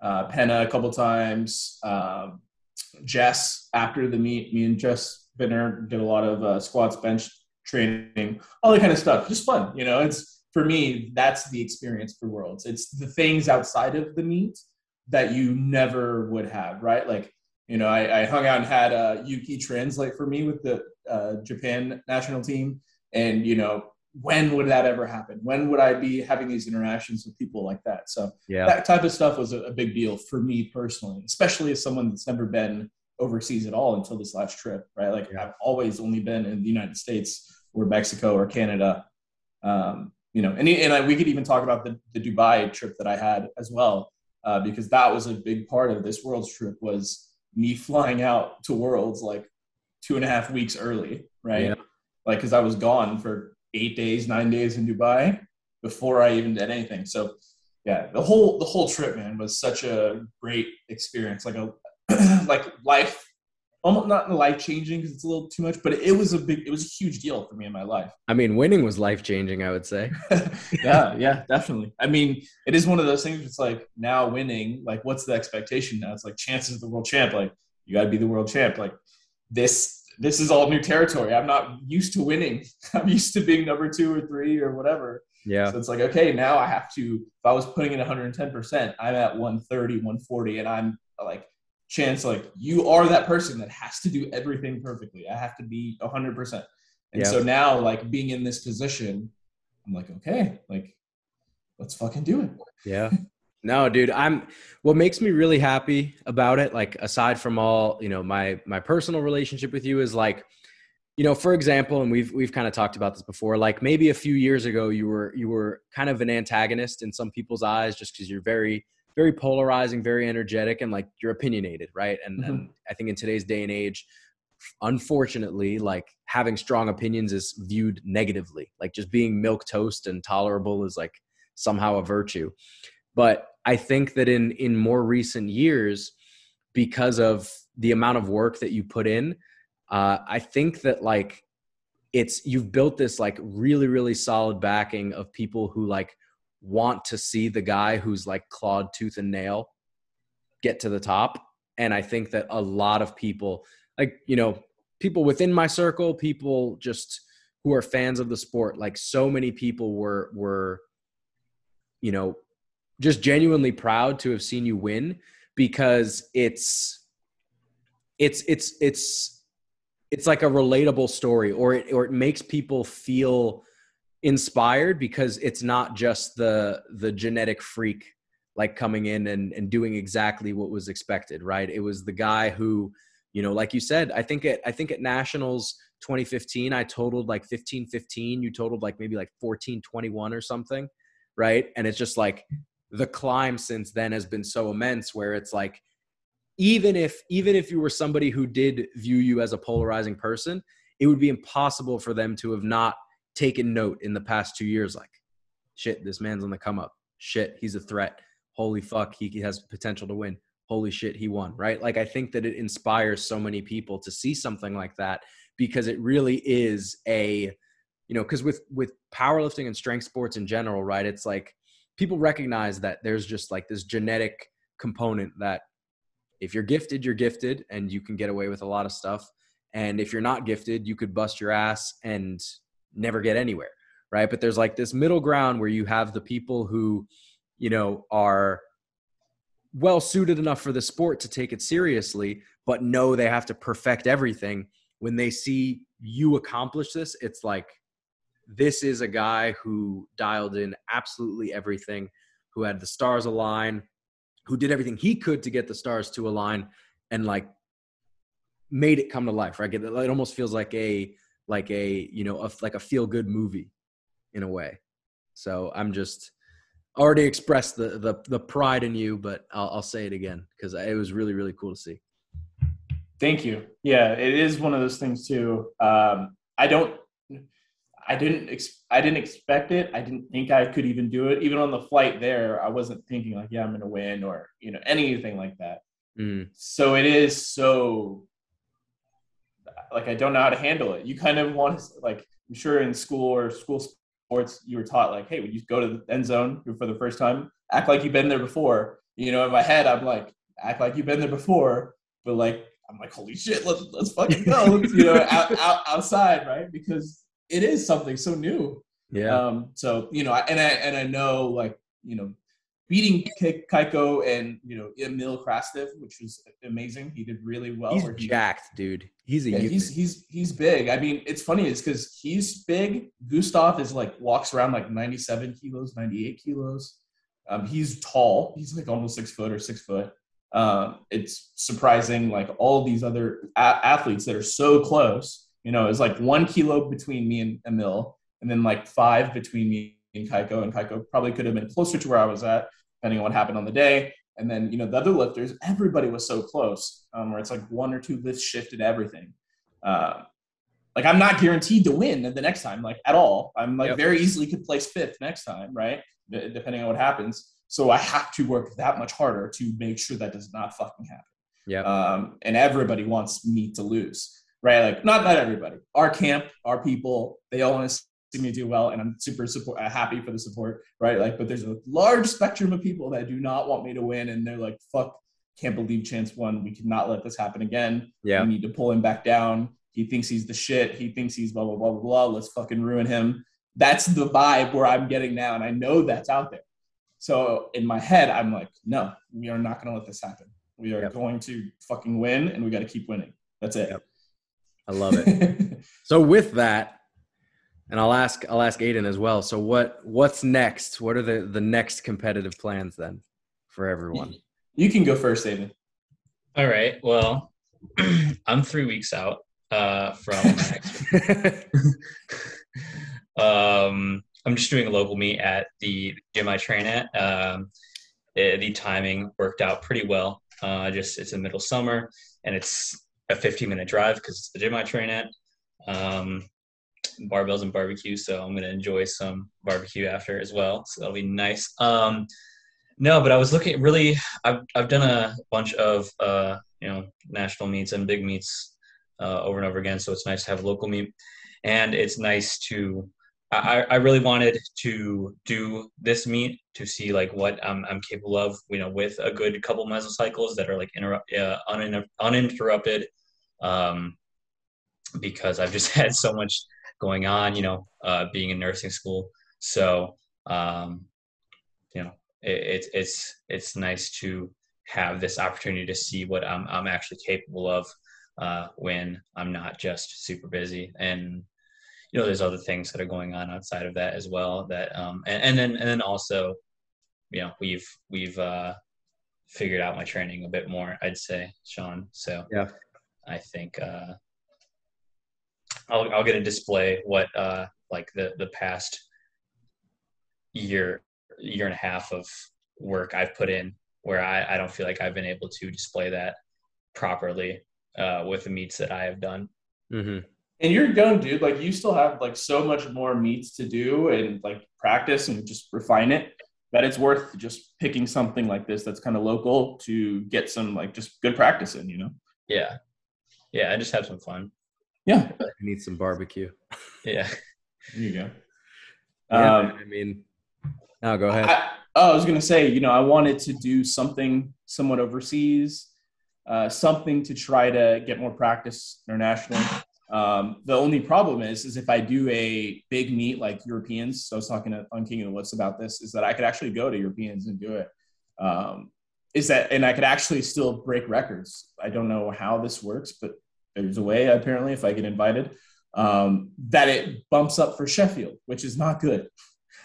uh, Penna a couple times. Um, Jess after the meet, me and Jess Binner did a lot of uh, squats, bench training, all that kind of stuff. Just fun, you know. It's for me, that's the experience for Worlds. It's the things outside of the meet that you never would have, right? Like you know, I, I hung out and had uh, Yuki translate for me with the uh, Japan national team. And, you know, when would that ever happen? When would I be having these interactions with people like that? So yeah. that type of stuff was a, a big deal for me personally, especially as someone that's never been overseas at all until this last trip, right? Like yeah. I've always only been in the United States or Mexico or Canada. Um, you know, and, and I, we could even talk about the, the Dubai trip that I had as well, uh, because that was a big part of this world's trip was me flying out to Worlds like two and a half weeks early, right? Yeah. Like, because I was gone for eight days, nine days in Dubai before I even did anything. So, yeah, the whole the whole trip, man, was such a great experience. Like a <clears throat> like life, almost not life changing because it's a little too much, but it was a big, it was a huge deal for me in my life. I mean, winning was life changing. I would say. <laughs> yeah, yeah, definitely. I mean, it is one of those things. It's like now winning. Like, what's the expectation now? It's like chances of the world champ. Like, you got to be the world champ. Like, this this is all new territory. I'm not used to winning. <laughs> I'm used to being number two or three or whatever. Yeah. So it's like, okay, now I have to, if I was putting in 110%, I'm at 130, 140, and I'm like chance like you are that person that has to do everything perfectly i have to be 100% and yeah. so now like being in this position i'm like okay like let's fucking do it yeah no dude i'm what makes me really happy about it like aside from all you know my my personal relationship with you is like you know, for example, and we've we've kind of talked about this before. Like maybe a few years ago, you were you were kind of an antagonist in some people's eyes, just because you're very very polarizing, very energetic, and like you're opinionated, right? And, mm-hmm. and I think in today's day and age, unfortunately, like having strong opinions is viewed negatively. Like just being milk toast and tolerable is like somehow a virtue. But I think that in in more recent years, because of the amount of work that you put in, uh, I think that like it's you've built this like really really solid backing of people who like want to see the guy who's like clawed tooth and nail get to the top. And i think that a lot of people like you know people within my circle people just who are fans of the sport like so many people were were you know just genuinely proud to have seen you win because it's it's it's it's it's like a relatable story or it or it makes people feel inspired because it's not just the the genetic freak like coming in and, and doing exactly what was expected right? It was the guy who you know like you said i think at i think at nationals 2015 i totaled like 15 15 you totaled like maybe like 14 21 or something right? And it's just like the climb since then has been so immense where it's like even if even if you were somebody who did view you as a polarizing person it would be impossible for them to have not taken note in the past two years like shit this man's on the come up. Shit he's a threat. Holy fuck he has potential to win. Holy shit he won right? Like i think that it inspires so many people to see something like that because it really is a you know because with with powerlifting and strength sports in general right it's like people recognize that there's just like this genetic component that if you're gifted, you're gifted and you can get away with a lot of stuff. And if you're not gifted, you could bust your ass and never get anywhere. Right. But there's like this middle ground where you have the people who, you know, are well suited enough for the sport to take it seriously, but know they have to perfect everything. When they see you accomplish this, it's like, this is a guy who dialed in absolutely everything, who had the stars align, who did everything he could to get the stars to align and like made it come to life right it, it almost feels like a like a you know a, like a feel good movie in a way so i'm just already expressed the the, the pride in you but i'll, I'll say it again because it was really really cool to see thank you yeah it is one of those things too um i don't I didn't ex- I didn't expect it. I didn't think I could even do it. Even on the flight there, I wasn't thinking like, yeah, I'm gonna win or you know anything like that. Mm. So it is so like I don't know how to handle it. You kind of want to like I'm sure in school or school sports you were taught like, hey, when you go to the end zone for the first time, act like you've been there before. You know, in my head, I'm like, act like you've been there before, but like I'm like, holy shit, let's let's fucking go. <laughs> you know, out, out, outside, right? Because it is something so new. Yeah. Um, so you know, and I and I know like you know, beating Cayco and you know Emil Krastev, which was amazing. He did really well. He's he, jacked, dude. He's a yeah, he's he's he's big. I mean, it's funny is because he's big. Gustav is like walks around like 97 kilos, 98 kilos. Um, he's tall. He's like almost six foot or six foot. Um, it's surprising, like all these other a- athletes that are so close you know, it's like one kilo between me and Emil, and then like five between me and Cayco. And Cayco probably could have been closer to where I was at, depending on what happened on the day. And then, you know, the other lifters, everybody was so close, um, where it's like one or two lifts shifted everything. Uh, like I'm not guaranteed to win the next time, like at all. I'm like yep. very easily could place fifth next time, right? D- depending on what happens. So I have to work that much harder to make sure that does not fucking happen. Yeah. Um, and everybody wants me to lose right? Like not not everybody. Our camp, our people, they all want to see me do well, and I'm super support, uh, happy for the support, right? Like, but there's a large spectrum of people that do not want me to win, and they're like, "Fuck, can't believe Chance won. We cannot let this happen again. Yeah, we need to pull him back down. He thinks he's the shit. He thinks he's blah blah blah blah blah. Let's fucking ruin him." That's the vibe where I'm getting now, and I know that's out there. So in my head, I'm like, no, we are not going to let this happen. We are yep. going to fucking win, and we got to keep winning. That's it. Yep. I love it. <laughs> so with that, and I'll ask I'll ask Aiden as well. So what what's next? What are the the next competitive plans then for everyone? You can go first, Aiden. All right. Well, <clears throat> I'm three weeks out. uh, from <laughs> <laughs> um, I'm just doing a local meet at the gym I train at. Um, it, the timing worked out pretty well. Uh, just it's a middle summer and it's a 15 minute drive because it's the gym I train at. Um, barbells and barbecue, so I'm gonna enjoy some barbecue after as well. So that'll be nice. Um, no, but I was looking really. I've I've done a bunch of uh, you know national meets and big meets uh, over and over again. So it's nice to have local meet, and it's nice to. I, I really wanted to do this meet to see like what I'm, I'm capable of, you know, with a good couple mesocycles that are like interrupt, uh, uninter- uninterrupted, um, because I've just <laughs> had so much going on, you know, uh, being in nursing school. So, um, you know, it, it's it's nice to have this opportunity to see what I'm I'm actually capable of uh, when I'm not just super busy. And you know, there's other things that are going on outside of that as well. That um, and, and then and then also, you know, we've we've uh, figured out my training a bit more. I'd say, Sean. So yeah, I think uh, I'll I'll get a display what uh, like the the past year year and a half of work I've put in where I, I don't feel like I've been able to display that properly uh, with the meets that I have done. Mm-hmm. And you're young, dude. Like you still have like so much more meets to do and like practice and just refine it that it's worth just picking something like this that's kind of local to get some like just good practice in, you know? Yeah. Yeah. I just have some fun. Yeah. I need some barbecue. <laughs> Yeah. There you go. Yeah, um, I mean, no, go ahead. I, oh, I was going to say, you know, I wanted to do something somewhat overseas, uh, something to try to get more practice internationally. Um, the only problem is, is if I do a big meet like Europeans, so I was talking to, on King of the Woods about this, is that I could actually go to Europeans and do it. Um, is that, and I could actually still break records. I don't know how this works, but there's a way apparently if I get invited um, that it bumps up for Sheffield, which is not good. <laughs>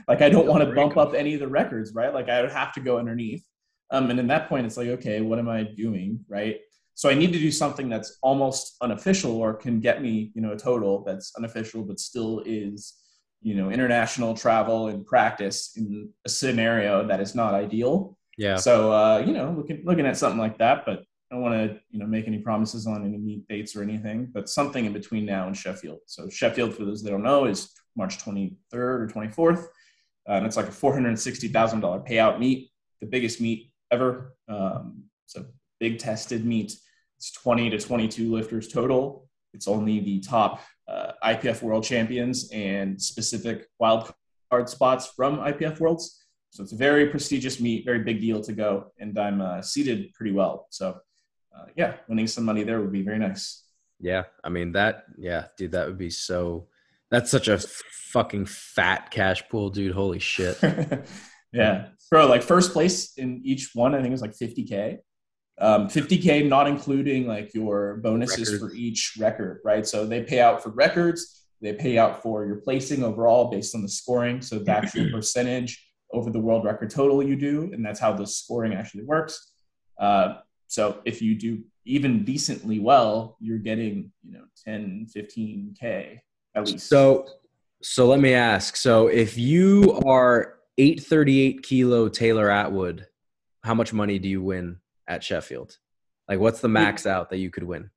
Like I don't want to bump up any of the records, right? Like I would have to go underneath. Um, and in that point, it's like, okay, what am I doing, right? So I need to do something that's almost unofficial or can get me, you know, a total that's unofficial but still is, you know, international travel and practice in a scenario that is not ideal. Yeah. So uh, you know, looking looking at something like that, but I don't want to, you know, make any promises on any dates or anything, but something in between now and Sheffield. So Sheffield, for those that don't know, is March 23rd or 24th. Uh, and it's like a $460,000 payout meet, the biggest meet ever. Um, it's a big tested meet. It's 20 to 22 lifters total. It's only the top uh, IPF world champions and specific wild card spots from IPF worlds. So it's a very prestigious meet, very big deal to go. And I'm uh, seated pretty well. So uh, yeah, winning some money there would be very nice. Yeah, I mean that. Yeah, dude, that would be so. That's such a fucking fat cash pool, dude. Holy shit. <laughs> yeah, bro. Like first place in each one, I think is like 50k. Um, 50k, not including like your bonuses record. for each record, right? So they pay out for records. They pay out for your placing overall based on the scoring. So the <clears throat> actual percentage over the world record total you do, and that's how the scoring actually works. Uh, so if you do even decently well, you're getting, you know, 10, 15K at least. So, so let me ask. So if you are 838 kilo Taylor Atwood, how much money do you win at Sheffield? Like what's the max out that you could win?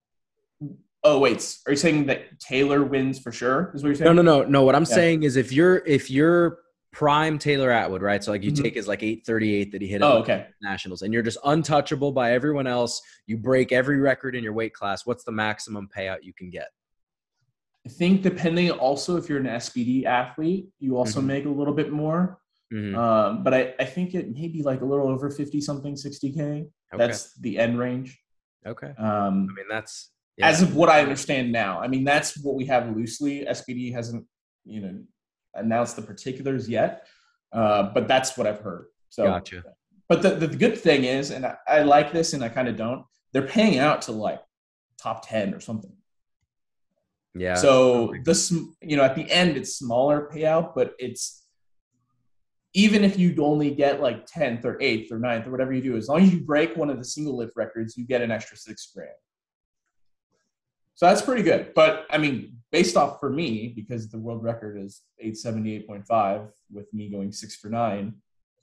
Oh wait, are you saying that Taylor wins for sure? Is what you're saying? No, no, no, no. What I'm yeah. saying is if you're if you're prime Taylor Atwood, right? So like you mm-hmm. take his like 838 that he hit oh, okay. nationals and you're just untouchable by everyone else. You break every record in your weight class. What's the maximum payout you can get? I think depending also if you're an SBD athlete, you also mm-hmm. make a little bit more. Mm-hmm. Um, but I, I think it may be like a little over 50 something, 60K. Okay. That's the end range. Okay. Um, I mean, that's yeah. as of what I understand now. I mean, that's what we have loosely. SBD hasn't, you know, announced the particulars yet, uh, but that's what I've heard. So, gotcha. But the, the good thing is, and I, I like this and I kind of don't, they're paying out to like top 10 or something. Yeah. So this, you know, at the end, it's smaller payout, but it's even if you only get like 10th or 8th or 9th or whatever you do, as long as you break one of the single lift records, you get an extra six grand. So that's pretty good. But I mean, based off for me, because the world record is 878.5 with me going six for nine,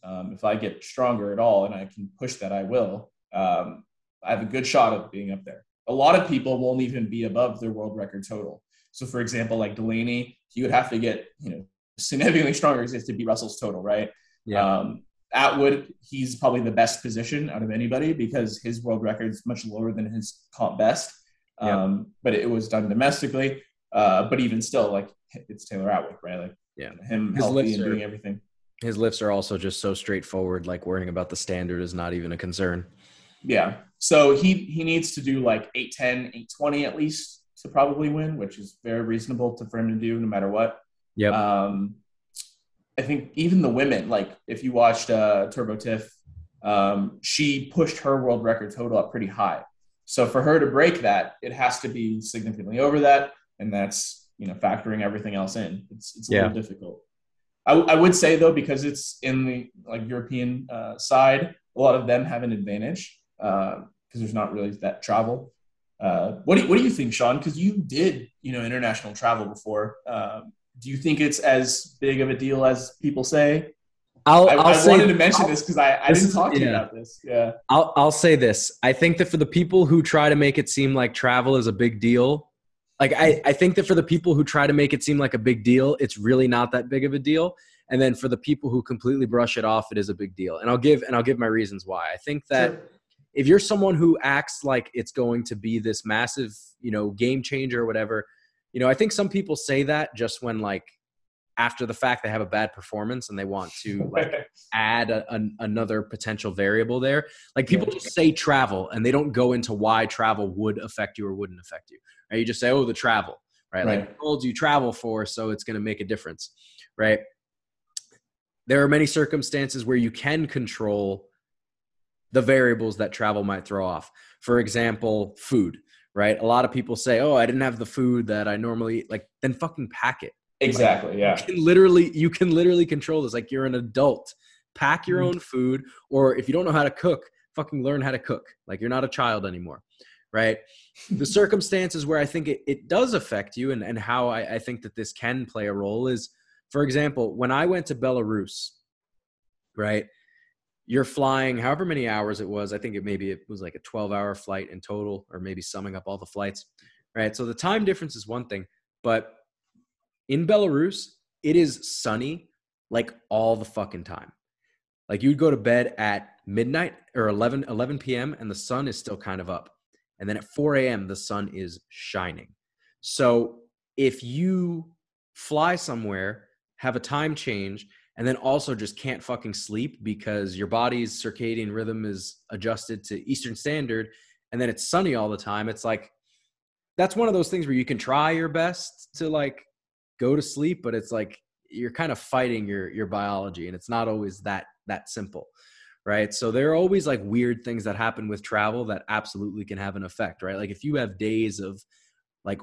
um, if I get stronger at all and I can push that, I will. Um, I have a good shot of being up there. A lot of people won't even be above their world record total. So, for example, like Delaney, he would have to get you know significantly stronger to beat Russell's total, right? Yeah. Um, Atwood, he's probably the best position out of anybody because his world record is much lower than his comp best. Um, But it was done domestically. Uh, but even still, like it's Taylor Atwood, right? Like yeah, him his healthy and doing everything. His lifts are also just so straightforward. Like worrying about the standard is not even a concern. Yeah. So he he needs to do like 810, 820 at least to probably win, which is very reasonable to for him to do no matter what. Yeah. Um, I think even the women, like if you watched uh, Turbo Tiff, um, she pushed her world record total up pretty high. So for her to break that, it has to be significantly over that, and that's you know factoring everything else in. It's it's a yeah. little difficult. I, I, would say though, because it's in the like European uh, side, a lot of them have an advantage because uh, there's not really that travel. Uh, what do you, what do you think, Sean? Because you did you know international travel before. Um, do you think it's as big of a deal as people say? I'll, I'll I, say, wanted to mention I'll, this because I, I didn't talk to yeah. you about this. Yeah. I'll, I'll say this. I think that for the people who try to make it seem like travel is a big deal, like I, I think that for the people who try to make it seem like a big deal, it's really not that big of a deal. And then for the people who completely brush it off, it is a big deal. And I'll give and I'll give my reasons why. I think that sure. if you're someone who acts like it's going to be this massive, you know, game changer or whatever, you know, I think some people say that just when like after the fact they have a bad performance and they want to like <laughs> add a, a, another potential variable there like people just say travel and they don't go into why travel would affect you or wouldn't affect you right you just say oh the travel right, right. like told you travel for so it's going to make a difference right there are many circumstances where you can control the variables that travel might throw off for example food right a lot of people say oh i didn't have the food that i normally eat. like then fucking pack it Exactly. Like, yeah. You can literally you can literally control this. Like you're an adult. Pack your mm-hmm. own food, or if you don't know how to cook, fucking learn how to cook. Like you're not a child anymore. Right. the <laughs> circumstances where I think it, it does affect you and, and how I, I think that this can play a role is, for example, when I went to Belarus, right? You're flying however many hours it was. I think it maybe it was like a 12 hour flight in total, or maybe summing up all the flights. Right. So the time difference is one thing, but in Belarus, it is sunny like all the fucking time. Like you'd go to bed at midnight or 11, 11 p.m. and the sun is still kind of up. And then at 4 a.m., the sun is shining. So if you fly somewhere, have a time change, and then also just can't fucking sleep because your body's circadian rhythm is adjusted to Eastern Standard, and then it's sunny all the time, it's like that's one of those things where you can try your best to like go to sleep but it's like you're kind of fighting your your biology and it's not always that that simple right so there are always like weird things that happen with travel that absolutely can have an effect right like if you have days of like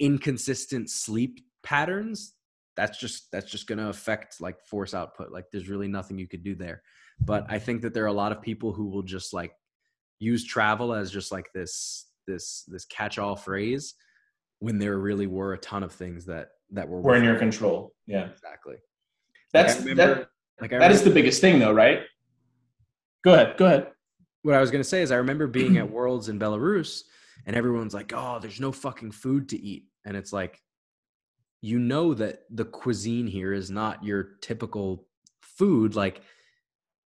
inconsistent sleep patterns that's just that's just going to affect like force output like there's really nothing you could do there but i think that there are a lot of people who will just like use travel as just like this this this catch all phrase when there really were a ton of things that that were were in your control. Yeah, exactly. That's like remember, that. Like that remember, is the biggest thing, though, right? Go ahead. Go ahead. What I was gonna say is, I remember being at <clears throat> Worlds in Belarus, and everyone's like, "Oh, there's no fucking food to eat," and it's like, you know that the cuisine here is not your typical food. Like,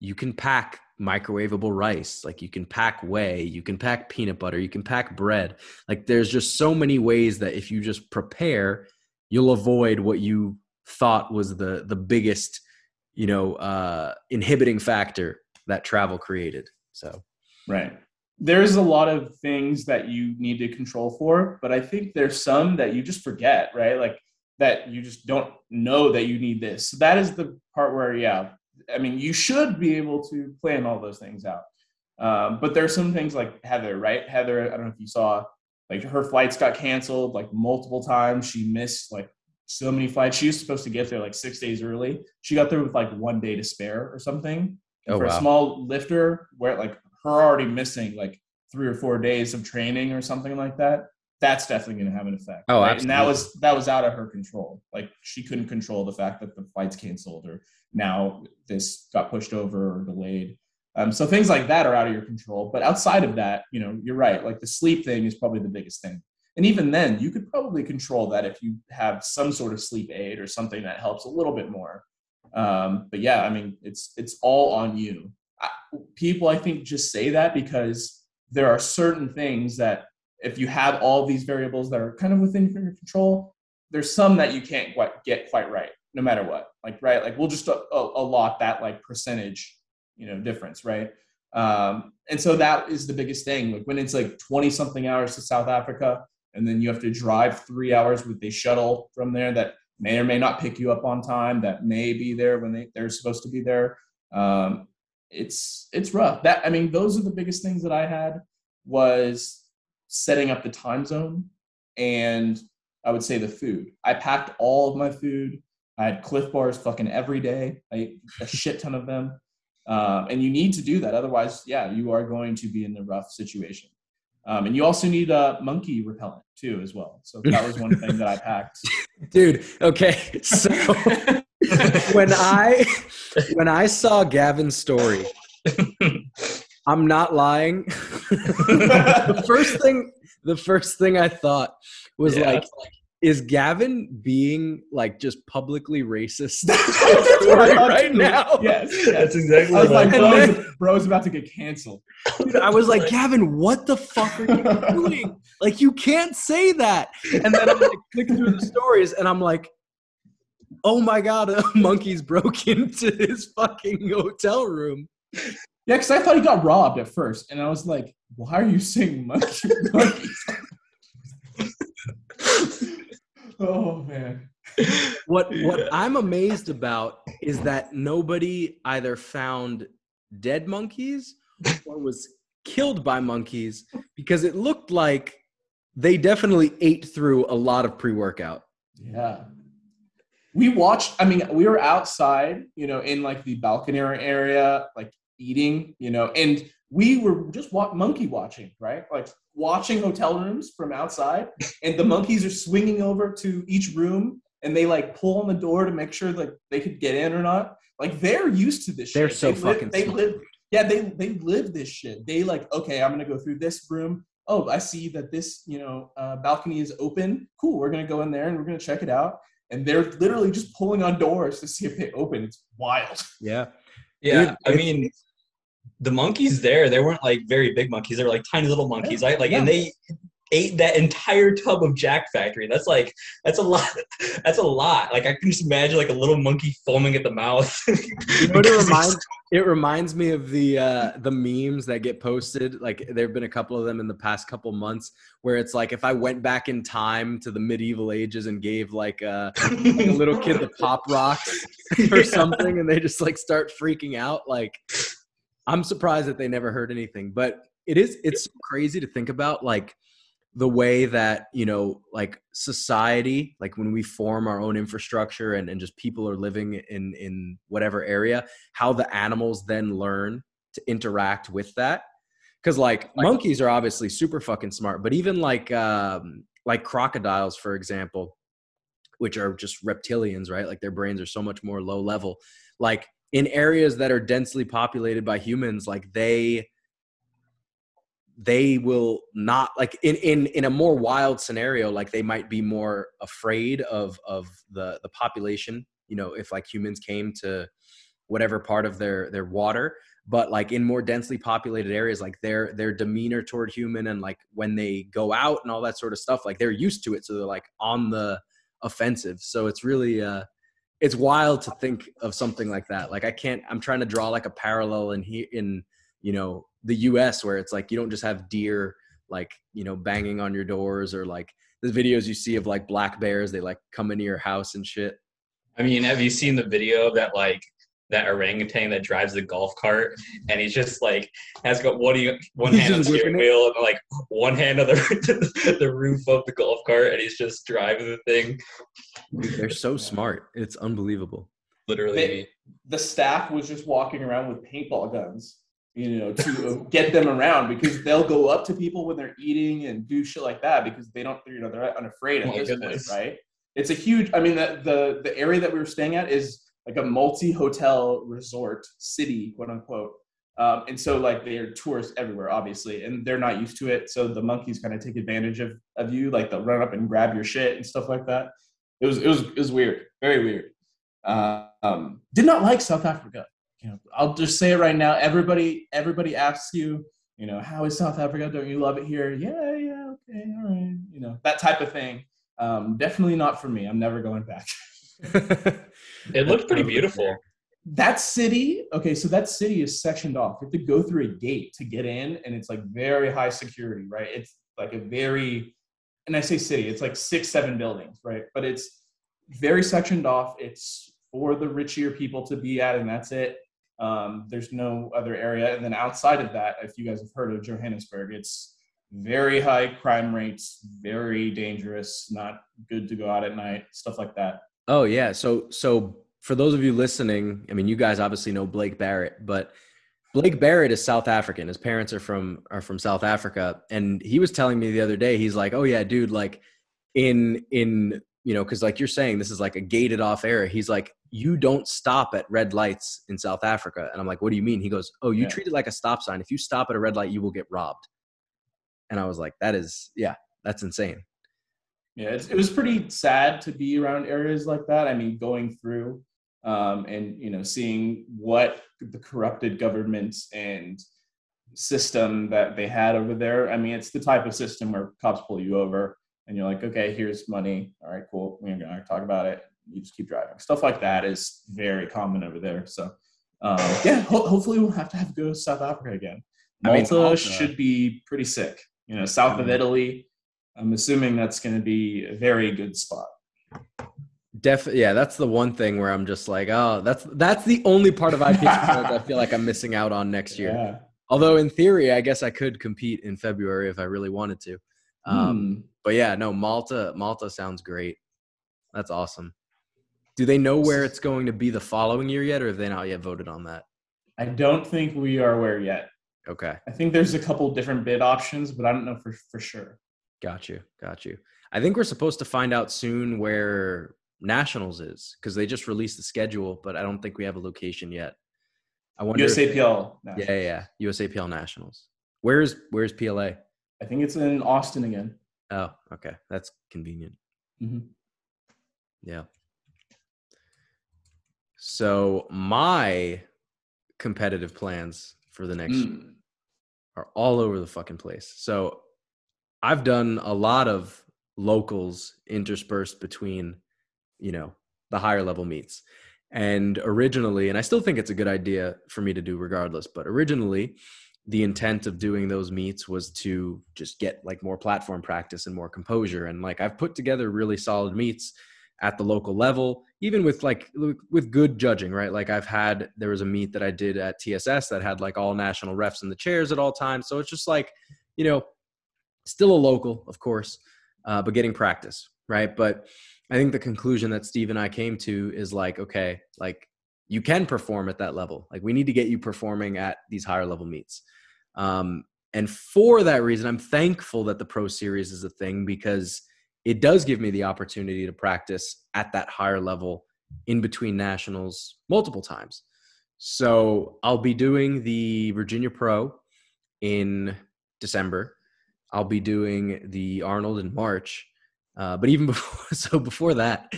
you can pack microwavable rice like you can pack whey you can pack peanut butter you can pack bread like there's just so many ways that if you just prepare you'll avoid what you thought was the the biggest you know uh inhibiting factor that travel created so right there's a lot of things that you need to control for but i think there's some that you just forget right like that you just don't know that you need this so that is the part where yeah i mean you should be able to plan all those things out um, but there's some things like heather right heather i don't know if you saw like her flights got canceled like multiple times. She missed like so many flights. She was supposed to get there like six days early. She got there with like one day to spare or something. Oh, for wow. a small lifter, where like her already missing like three or four days of training or something like that. that's definitely going to have an effect. Oh, right? And that was that was out of her control. Like she couldn't control the fact that the flight's canceled or now this got pushed over or delayed. Um, so things like that are out of your control. But outside of that, you know, you're right. Like the sleep thing is probably the biggest thing. And even then, you could probably control that if you have some sort of sleep aid or something that helps a little bit more. Um, but yeah, I mean, it's it's all on you. I, people, I think, just say that because there are certain things that if you have all these variables that are kind of within your control, there's some that you can't quite get quite right, no matter what. Like right, like we'll just a, a, allot that like percentage, you know, difference, right? Um, and so that is the biggest thing. Like when it's like 20 something hours to South Africa, and then you have to drive three hours with a shuttle from there that may or may not pick you up on time, that may be there when they, they're supposed to be there. Um, it's it's rough. That I mean, those are the biggest things that I had was setting up the time zone and I would say the food. I packed all of my food. I had Clif bars fucking every day. I ate a shit ton of them. Um, and you need to do that. Otherwise, yeah, you are going to be in a rough situation. Um, and you also need a monkey repellent too, as well. So that was one thing that I packed. <laughs> Dude, okay. So <laughs> when I when I saw Gavin's story, I'm not lying. <laughs> the first thing the first thing I thought was Yeah. like is Gavin being like just publicly racist <laughs> <laughs> That's what I thought right now? Yes. That's exactly I was like, bro's, then- bro's about to get canceled. Dude, I was like, <laughs> Gavin, what the fuck are you doing? Like, you can't say that. And then I'm like, clicking through the stories, and I'm like, oh my god, a monkey's broke into his fucking hotel room. Yeah, because I thought he got robbed at first, and I was like, "Why are you saying monkey monkeys?" Oh man, <laughs> What what I'm amazed about is that nobody either found dead monkeys or was killed by monkeys because it looked like they definitely ate through a lot of pre-workout. yeah. We watched. I mean, we were outside, you know, in like the balcony area, like eating, you know, and we were just wa- monkey watching, right? Like watching hotel rooms from outside, <laughs> and the monkeys are swinging over to each room, and they like pull on the door to make sure that they could get in or not. Like they're used to this. They're shit. so they fucking Live, they smart. live. Yeah, they they live this shit. They like okay, I'm gonna go through this room. Oh, I see that this you know uh, balcony is open. Cool, we're gonna go in there and we're gonna check it out. And they're literally just pulling on doors to see if they open. It's wild. Yeah. Yeah, Dude, I mean, the monkeys there, they weren't like very big monkeys. They were like tiny little monkeys, right? Like, and they ate that entire tub of Jacked Factory. That's like, that's a lot. That's a lot. Like, I can just imagine like a little monkey foaming at the mouth. <laughs> You know it reminds it reminds me of the uh the memes that get posted like there have been a couple of them in the past couple months where it's like if i went back in time to the medieval ages and gave like uh like a little kid the <laughs> pop rocks or something and they just like start freaking out like i'm surprised that they never heard anything but it is it's so crazy to think about like the way that you know like society like when we form our own infrastructure and, and just people are living in in whatever area how the animals then learn to interact with that. Because like monkeys are obviously super fucking smart but even like um like crocodiles for example which are just reptilians right? Like their brains are so much more low level. Like in areas that are densely populated by humans like they they will not like in in in a more wild scenario like they might be more afraid of of the the population you know if like humans came to whatever part of their their water. But like in more densely populated areas like their their demeanor toward human and like when they go out and all that sort of stuff like they're used to it so they're like on the offensive. So it's really uh it's wild to think of something like that. Like i can't i'm trying to draw like a parallel in here in you know the us where it's like you don't just have deer like you know banging on your doors or like the videos you see of like black bears they like come into your house and shit. I mean, have you seen the video that like that orangutan that drives the golf cart and he's just like has got one one He's hand on the steering it? wheel and like one hand on the <laughs> the roof of the golf cart and he's just driving the thing. Dude, they're so smart it's unbelievable Literally, They- The staff was just walking around with paintball guns, you know, to <laughs> get them around because they'll go up to people when they're eating and do shit like that because they don't, you know, they're unafraid at oh this goodness. point, right? It's a huge. I mean, the the the area that we were staying at is like a multi-hotel resort city, quote unquote. Um, and so like they're tourists everywhere, obviously, and they're not used to it. So the monkeys kind of take advantage of, of you, like they'll run up and grab your shit and stuff like that. It was it was it was weird, very weird. Um, did not like South Africa. You know, I'll just say it right now. Everybody everybody asks you, you know, how is South Africa? Don't you love it here? Yeah, yeah, okay, all right. You know that type of thing. Um, definitely not for me. I'm never going back. <laughs> it looked pretty beautiful. That city, okay, so that city is sectioned off. You have to go through a gate to get in, and it's like very high security, right? It's like a very, and I say city, it's like six, seven buildings, right? But it's very sectioned off. It's for the richier people to be at, and that's it. Um, there's no other area. And then outside of that, if you guys have heard of Johannesburg, it's very high crime rates, very dangerous, not good to go out at night, stuff like that. Oh yeah. So so for those of you listening, I mean, you guys obviously know Blake Barrett, but Blake Barrett is South African. His parents are from are from South Africa, and he was telling me the other day, he's like, "Oh yeah, dude, like in in you know, because like you're saying, this is like a gated off area." He's like, "You don't stop at red lights in South Africa," and I'm like, "What do you mean?" He goes, "Oh, you yeah. treat it like a stop sign. If you stop at a red light, you will get robbed." And I was like, "That is, yeah, that's insane." Yeah, it was pretty sad to be around areas like that. I mean, going through um, and you know seeing what the corrupted governments and system that they had over there. I mean, it's the type of system where cops pull you over and you're like, okay, here's money. All right, cool. We're gonna talk about it. You just keep driving. Stuff like that is very common over there. So um, yeah, ho- hopefully we'll have to have to go to South Africa again. Malta, I mean, should be pretty sick. You know, south of Italy, I'm assuming that's going to be a very good spot. Definitely, yeah. That's the one thing where I'm just like, oh, that's that's the only part of IPF <laughs> I feel like I'm missing out on next year. Yeah. Although in theory, I guess I could compete in February if I really wanted to. Um, hmm. But yeah, no, Malta. Malta sounds great. That's awesome. Do they know where it's going to be the following year yet, or have they not yet voted on that? I don't think we are aware yet. Okay. I think there's a couple different bid options, but I don't know for for sure. Got you. Got you. I think we're supposed to find out soon where Nationals is because they just released the schedule, but I don't think we have a location yet. I wonder. USAPL. If, yeah, yeah, USAPL Nationals. Where's Where's PLA? I think it's in Austin again. Oh, okay, that's convenient. Mm-hmm. Yeah. So my competitive plans for the next mm. are all over the fucking place. So I've done a lot of locals interspersed between, you know, the higher level meets. And originally, and I still think it's a good idea for me to do regardless, but originally, the intent of doing those meets was to just get like more platform practice and more composure. And like I've put together really solid meets at the local level, even with like with good judging, right? Like I've had there was a meet that I did at TSS that had like all national refs in the chairs at all times. So it's just like, you know, still a local, of course, uh, but getting practice, right? But I think the conclusion that Steve and I came to is like, okay, like you can perform at that level. Like we need to get you performing at these higher level meets. Um, and for that reason, I'm thankful that the Pro Series is a thing because it does give me the opportunity to practice at that higher level in between nationals multiple times. So I'll be doing the Virginia Pro in December. I'll be doing the Arnold in March. Uh, but even <laughs> before, so before that,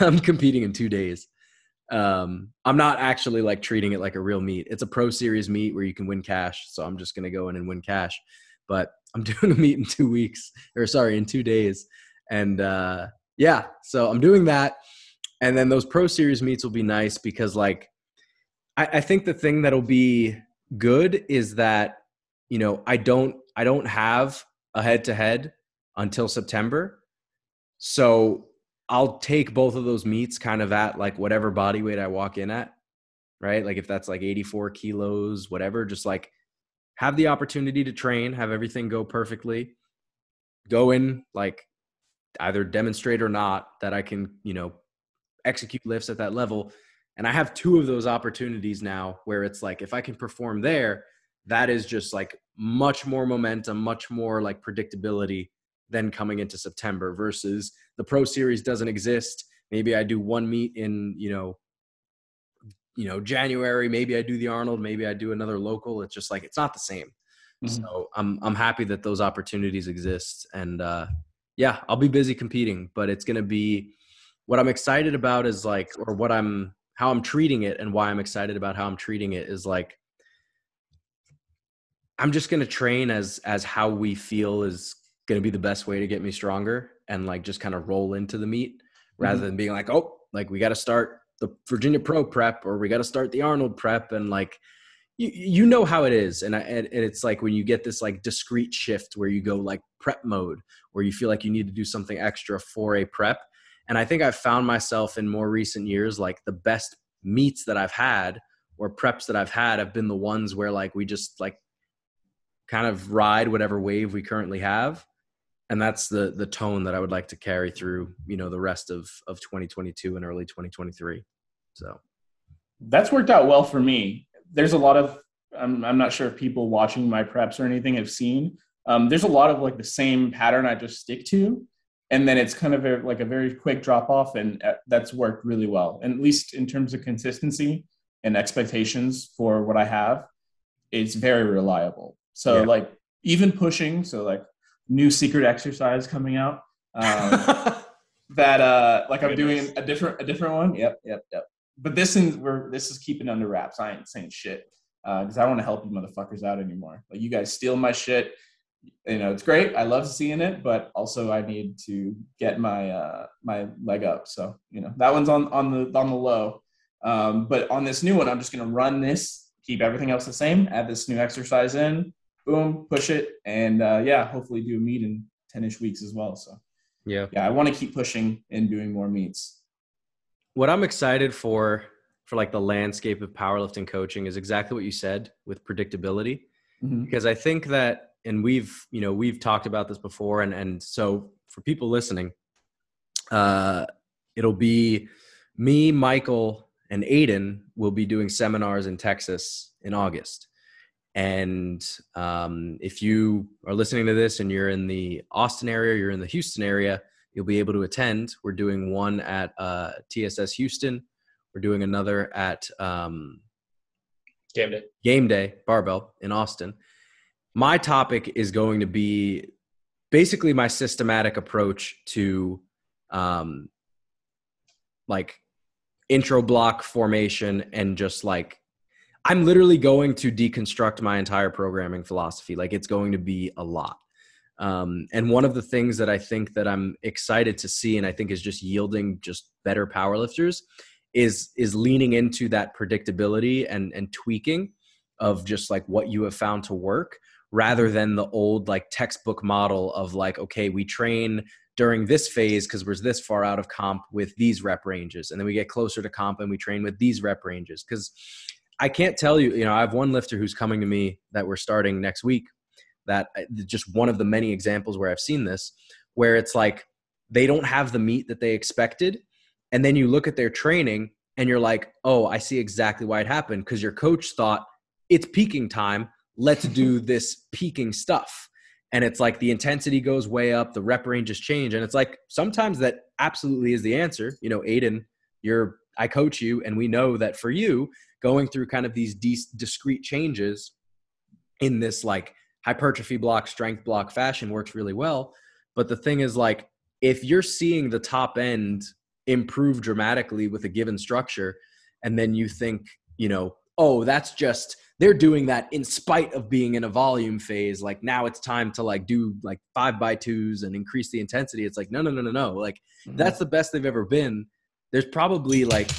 I'm competing in two days. Um, I'm not actually like treating it like a real meet. It's a pro series meet where you can win cash. So I'm just going to go in and win cash. But I'm <laughs> doing a meet in two weeks, or sorry, in two days. And uh, yeah, so I'm doing that. And then those pro series meets will be nice because, like, I, I think the thing that'll be good is that you know I don't I don't have a head to head until September. So I'll take both of those meets kind of at like whatever body weight I walk in at, right? Like if that's like 84 kilos, whatever, just like have the opportunity to train, have everything go perfectly, go in like either demonstrate or not that I can, you know, execute lifts at that level. And I have two of those opportunities now where it's like if I can perform there, that is just like much more momentum, much more like predictability than coming into September versus the pro series doesn't exist. Maybe I do one meet in, you know, you know, January, maybe I do the Arnold, maybe I do another local. It's just like it's not the same. Mm-hmm. So I'm I'm happy that those opportunities exist and uh yeah, I'll be busy competing, but it's going to be what I'm excited about is like or what I'm how I'm treating it and why I'm excited about how I'm treating it is like I'm just going to train as as how we feel is going to be the best way to get me stronger and like just kind of roll into the meet rather mm-hmm. than being like, "Oh, like we got to start the Virginia Pro prep or we got to start the Arnold prep. And like you, you know how it is. And, I, and it's like when you get this like discrete shift where you go like prep mode where you feel like you need to do something extra for a prep. And I think I've found myself in more recent years like the best meets that I've had or preps that I've had have been the ones where like we just like kind of ride whatever wave we currently have. And that's the the tone that I would like to carry through you know the rest of of 2022 and early 2023 so. That's worked out well for me. There's a lot of I'm, I'm not sure if people watching my preps or anything have seen um, there's a lot of like the same pattern I just stick to. And then it's kind of a, like a very quick drop off and uh, that's worked really well and at least in terms of consistency and expectations for what i have. It's very reliable so yeah. like even pushing so like new secret exercise coming out um, <laughs> that uh like i'm doing a different a different one. Yep yep yep. But this is we're this is keeping under wraps. I ain't saying shit because uh, i don't want to help you motherfuckers out anymore. Like you guys steal my shit. You know it's great. I love seeing it but also i need to get my uh my leg up. So you know that one's on on the on the low. Um but on this new one i'm just going to run this keep everything else the same add this new exercise in boom push it and uh yeah hopefully do a meet in 10ish weeks as well so. Yeah. Yeah i want to keep pushing and doing more meets what i'm excited for for like the landscape of powerlifting coaching is exactly what you said with predictability. Mm-hmm. because i think that and we've you know we've talked about this before and and so for people listening uh it'll be me michael and aiden will be doing seminars in texas in august and um, if you are listening to this and you're in the austin area you're in the houston area you'll be able to attend. We're doing one at uh, tss houston. We're doing another at um, game day. Game day barbell in austin. My topic is going to be basically my systematic approach to um, like intro block formation and just like I'm literally going to deconstruct my entire programming philosophy. Like it's going to be a lot. Um, and one of the things that I think that I'm excited to see, and I think is just yielding just better powerlifters, is is leaning into that predictability and and tweaking of just like what you have found to work rather than the old like textbook model of like okay we train during this phase because we're this far out of comp with these rep ranges and then we get closer to comp and we train with these rep ranges because i can't tell you you know i have one lifter who's coming to me that we're starting next week that uh, just one of the many examples where i've seen this where it's like they don't have the meet that they expected and then you look at their training and you're like oh i see exactly why it happened because your coach thought it's peaking time. Let's do <laughs> this peaking stuff. And it's like the intensity goes way up the rep ranges change and it's like sometimes that absolutely is the answer you know aiden you're i coach you and we know that for you going through kind of these de- discrete changes in this like hypertrophy block strength block fashion works really well. But the thing is like if you're seeing the top end improve dramatically with a given structure and then you think you know oh that's just they're doing that in spite of being in a volume phase like now it's time to like do like five by twos and increase the intensity it's like no no no no no. Like mm-hmm. that's the best they've ever been there's probably like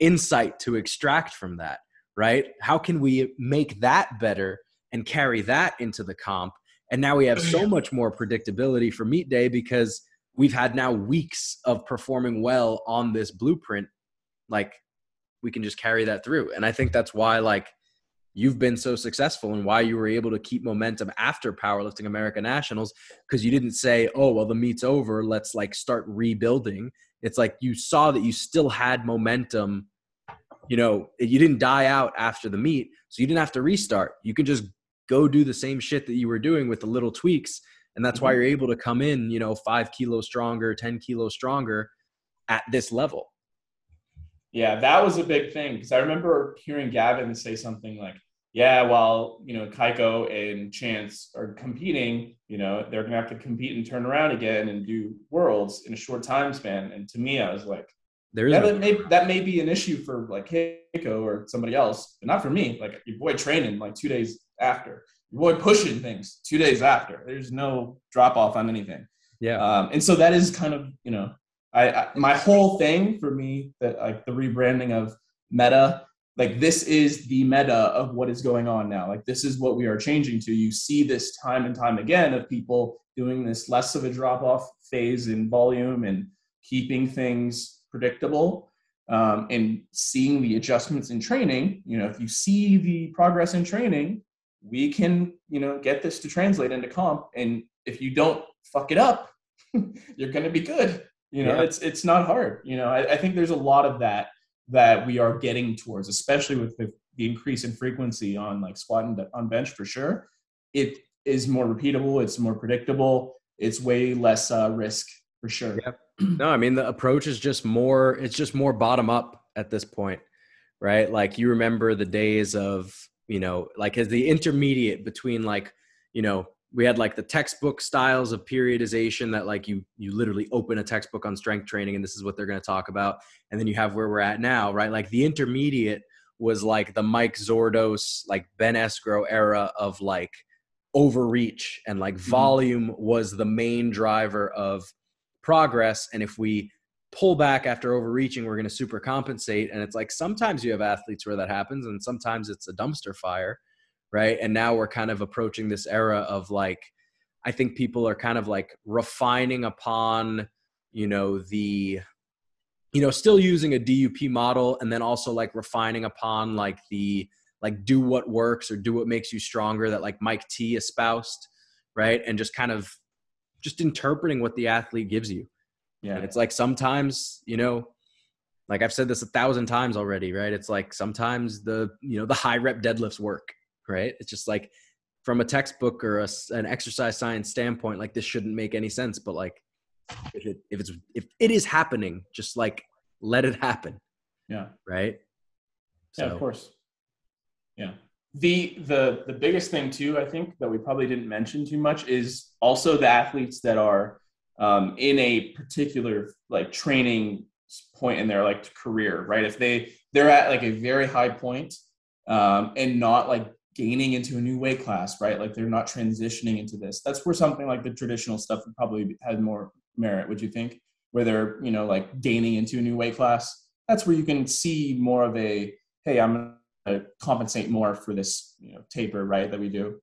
insight to extract from that right? How can we make that better and carry that into the comp? And now we have so much more predictability for meet day because we've had now weeks of performing well on this blueprint. Like we can just carry that through. And i think that's why like you've been so successful and why you were able to keep momentum after powerlifting America Nationals because you didn't say, "Oh, well the meet's over, let's like start rebuilding." It's like you saw that you still had momentum. You know, you didn't die out after the meet, so you didn't have to restart. You could just go do the same shit that you were doing with the little tweaks and that's why mm-hmm. you're able to come in you know five kilos stronger 10 kilos stronger at this level yeah that was a big thing because i remember hearing gavin say something like yeah while you know cayco and chance are competing you know they're gonna have to compete and turn around again and do worlds in a short time span and to me i was like there is yeah, that, may, that may be an issue for like Cayco or somebody else, but not for me. Like your boy training like two days after, your boy pushing things two days after. There's no drop off on anything. Yeah. Um, and so that is kind of you know, I, I my whole thing for me that like the rebranding of Meta like this is the meta of what is going on now. Like this is what we are changing to. You see this time and time again of people doing this less of a drop off phase in volume and keeping things predictable um, and seeing the adjustments in training. You know if you see the progress in training we can you know get this to translate into comp. And if you don't fuck it up <laughs> you're going to be good. You know yeah. it's it's not hard. You know I, I, think there's a lot of that that we are getting towards especially with the, the increase in frequency on like squat and on bench for sure it is more repeatable it's more predictable it's way less uh, risk for sure yep. no i mean the approach is just more it's just more bottom up at this point right like you remember the days of you know like as the intermediate between like you know we had like the textbook styles of periodization that like you you literally open a textbook on strength training and this is what they're going to talk about and then you have where we're at now right like the intermediate was like the mike zourdos like ben esgro era of like overreach and like mm-hmm. volume was the main driver of progress and if we pull back after overreaching we're going to super compensate and it's like sometimes you have athletes where that happens and sometimes it's a dumpster fire right? And now we're kind of approaching this era of like i think people are kind of like refining upon you know the you know still using a dup model and then also like refining upon like the like do what works or do what makes you stronger that like mike t espoused right? And just kind of just interpreting what the athlete gives you. Yeah. And it's like sometimes you know like i've said this a thousand times already right? It's like sometimes the you know the high rep deadlifts work right? It's just like from a textbook or a, an exercise science standpoint like this shouldn't make any sense but like if it if it's if it is happening just like let it happen. Yeah. Right? So. yeah of course. Yeah. The the the biggest thing too i think that we probably didn't mention too much is also the athletes that are um, in a particular like training point in their like career right? If they they're at like a very high point um, and not like gaining into a new weight class, right? Like they're not transitioning into this. That's where something like the traditional stuff would probably had more merit, would you think? Where they're, you know, like gaining into a new weight class. That's where you can see more of a, hey, I'm gonna compensate more for this, you know, taper, right? That we do.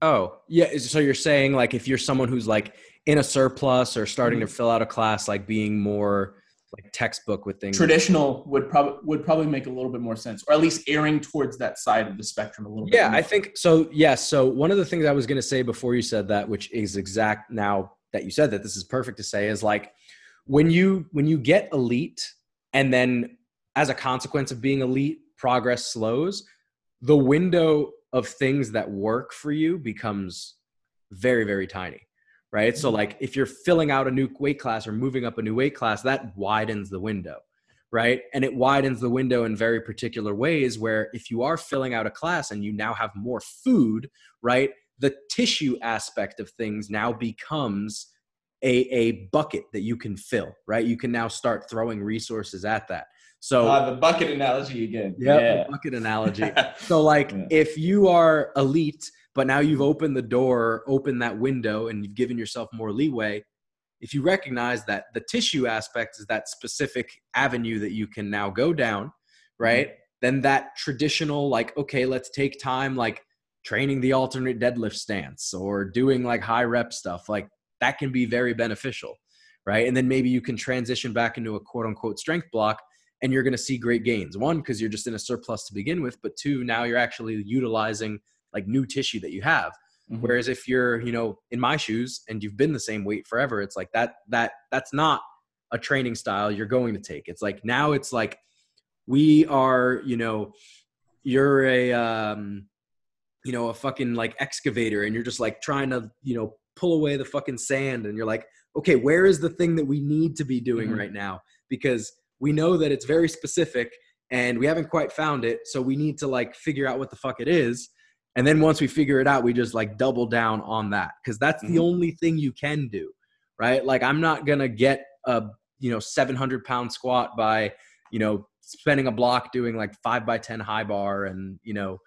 Oh, yeah. So you're saying like if you're someone who's like in a surplus or starting mm-hmm. to fill out a class, like being more like textbook with things. Traditional would probably would probably make a little bit more sense, or at least airing towards that side of the spectrum a little bit. Yeah, I think so. Yes. Yeah, so one of the things I was going to say before you said that, which is exact now that you said that, this is perfect to say, is like when you when you get elite, and then as a consequence of being elite, progress slows. The window of things that work for you becomes very very tiny right? So mm-hmm. like if you're filling out a new weight class or moving up a new weight class, that widens the window, right? And it widens the window in very particular ways where if you are filling out a class and you now have more food, right? The tissue aspect of things now becomes a, a bucket that you can fill, right? You can now start throwing resources at that. So uh, the bucket analogy again. Yep, yeah, bucket analogy. <laughs> so like yeah. if you are elite but now you've opened the door, opened that window, and you've given yourself more leeway. If you recognize that the tissue aspect is that specific avenue that you can now go down, right? Mm-hmm. Then that traditional, like, okay, let's take time, like training the alternate deadlift stance or doing like high rep stuff, like that can be very beneficial, right? And then maybe you can transition back into a quote unquote strength block and you're going to see great gains. One, because you're just in a surplus to begin with, but two, now you're actually utilizing like new tissue that you have. Mm-hmm. Whereas if you're, you know, in my shoes and you've been the same weight forever, it's like that that that's not a training style you're going to take. It's like now it's like we are, you know, you're a um you know, a fucking like excavator and you're just like trying to, you know, pull away the fucking sand and you're like, okay, where is the thing that we need to be doing mm-hmm. right now? Because we know that it's very specific and we haven't quite found it. So we need to like figure out what the fuck it is. And then once we figure it out, we just like double down on that because that's mm-hmm. the only thing you can do, right? Like I'm not gonna get a you know 700 pound squat by you know spending a block doing like five by ten high bar and you know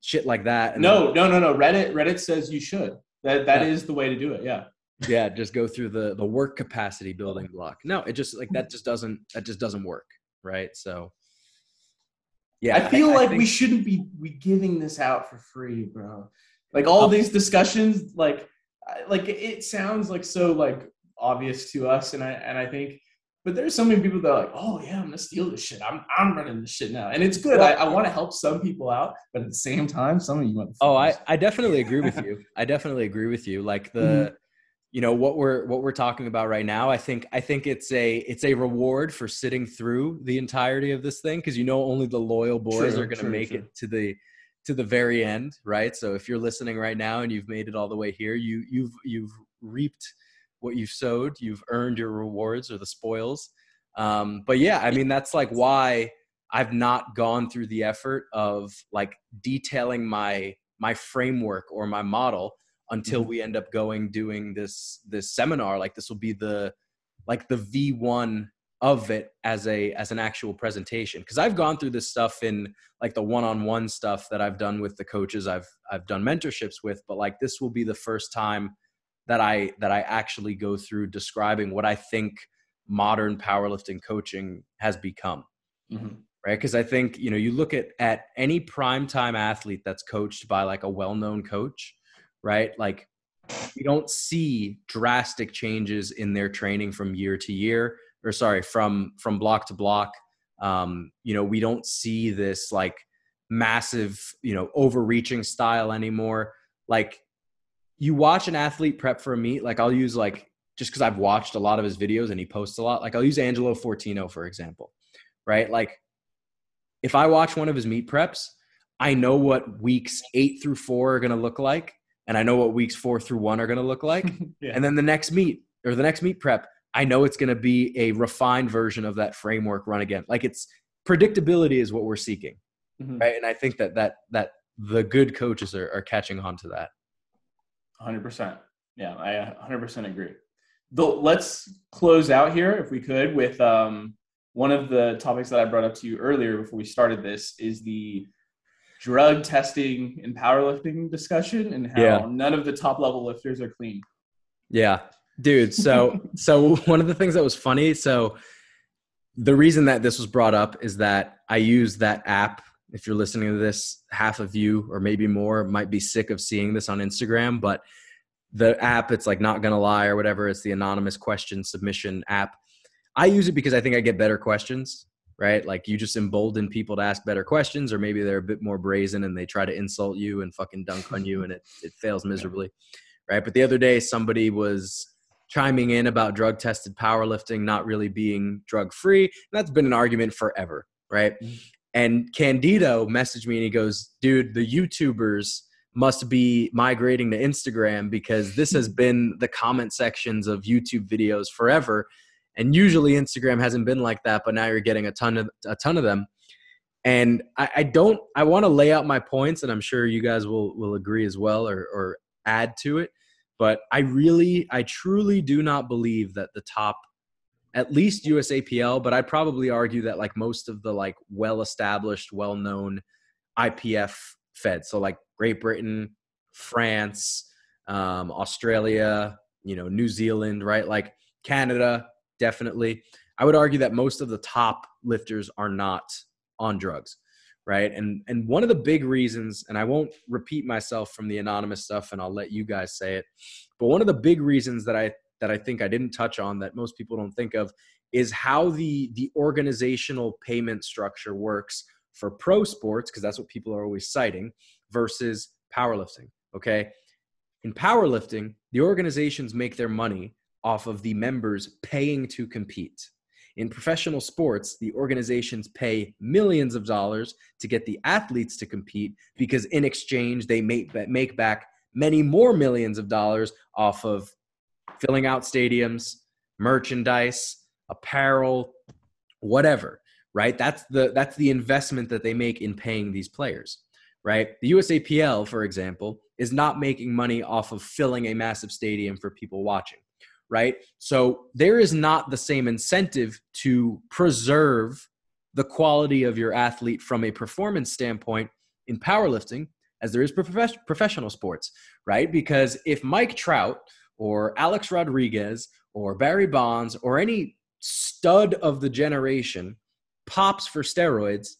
shit like that. No, then, no, no, no. Reddit Reddit says you should. That that yeah. is the way to do it. Yeah. Yeah, just go through the the work capacity building block. No, it just like that just doesn't that just doesn't work, right? So yeah, I feel I, like I think, we shouldn't be we giving this out for free, bro. Like all these discussions, like like it sounds like so like obvious to us, and I and I think but there's so many people that are like, oh yeah, I'm gonna steal this shit. I'm I'm running this shit now, and it's good. I, I want to help some people out, but at the same time, some of you want. Oh, I I definitely agree with you. I definitely agree with you. Like the, mm-hmm. You know what we're what we're talking about right now. I think I think it's a it's a reward for sitting through the entirety of this thing because you know only the loyal boys true, are gonna make true. it to the to the very end, right? So if you're listening right now and you've made it all the way here, you you've you've reaped what you've sowed you've earned your rewards or the spoils um, but yeah i mean that's like why i've not gone through the effort of like detailing my my framework or my model until mm-hmm. we end up going doing this this seminar like this will be the like the v1 of it as a as an actual presentation because i've gone through this stuff in like the one-on-one stuff that i've done with the coaches i've i've done mentorships with but like this will be the first time that I that I actually go through describing what I think modern powerlifting coaching has become. Mm-hmm. Right? Because I think you know you look at at any prime time athlete that's coached by like a well known coach, right? Like we don't see drastic changes in their training from year to year, or sorry, from from block to block. Um, you know, we don't see this like massive, you know, overreaching style anymore. Like you watch an athlete prep for a meet, like I'll use like just because I've watched a lot of his videos and he posts a lot. Like I'll use Angelo Fortino for example, right? Like if I watch one of his meet preps, I know what weeks eight through four are going to look like, and I know what weeks four through one are going to look like. <laughs> yeah. And then the next meet or the next meet prep, I know it's going to be a refined version of that framework run again. Like it's predictability is what we're seeking, mm-hmm. right? And I think that that that the good coaches are, are catching on to that. 100%. Yeah, I 100% agree. Though, let's close out here, if we could, with um, one of the topics that I brought up to you earlier before we started this is the drug testing and powerlifting discussion and how yeah. none of the top level lifters are clean. Yeah, dude. So, <laughs> so one of the things that was funny. So, the reason that this was brought up is that I use that app if you're listening to this, half of you or maybe more might be sick of seeing this on Instagram, but the app, it's like not gonna lie or whatever. It's the anonymous question submission app. I use it because I think I get better questions, right? Like you just embolden people to ask better questions, or maybe they're a bit more brazen and they try to insult you and fucking dunk on you and it, it fails <laughs> miserably, right? But the other day, somebody was chiming in about drug tested powerlifting not really being drug free. That's been an argument forever, right? Mm-hmm. And Candido messaged me and he goes, dude, the YouTubers must be migrating to Instagram because this has <laughs> been the comment sections of YouTube videos forever. And usually Instagram hasn't been like that, but now you're getting a ton of a ton of them. And I, I don't I want to lay out my points, and I'm sure you guys will will agree as well or, or add to it. But I really, I truly do not believe that the top at least USAPL, but I'd probably argue that like most of the like well established, well known IPF feds, so like Great Britain, France, um, Australia, you know, New Zealand, right? Like Canada, definitely. I would argue that most of the top lifters are not on drugs, right? And and one of the big reasons, and I won't repeat myself from the anonymous stuff, and I'll let you guys say it, but one of the big reasons that I that I think I didn't touch on that most people don't think of is how the the organizational payment structure works for pro sports because that's what people are always citing versus powerlifting okay in powerlifting the organizations make their money off of the members paying to compete In professional sports, the organizations pay millions of dollars to get the athletes to compete because in exchange, they make, make back many more millions of dollars off of filling out stadiums, merchandise, apparel, whatever, right? That's the that's the investment that they make in paying these players, right? The USAPL, for example, is not making money off of filling a massive stadium for people watching, right? So there is not the same incentive to preserve the quality of your athlete from a performance standpoint in powerlifting as there is professional sports, right? Because if Mike Trout or Alex Rodriguez or Barry Bonds or any stud of the generation pops for steroids,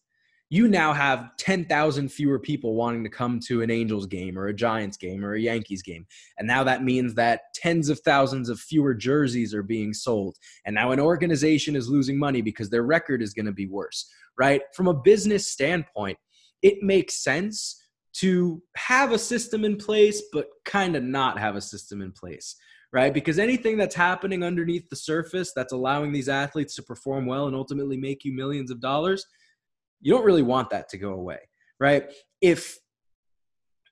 you now have 10,000 fewer people wanting to come to an Angels game or a Giants game or a Yankees game. And now that means that tens of thousands of fewer jerseys are being sold. And now an organization is losing money because their record is going to be worse, right? From a business standpoint, it makes sense to have a system in place, but kind of not have a system in place, right? Because anything that's happening underneath the surface that's allowing these athletes to perform well and ultimately make you millions of dollars, you don't really want that to go away, right? If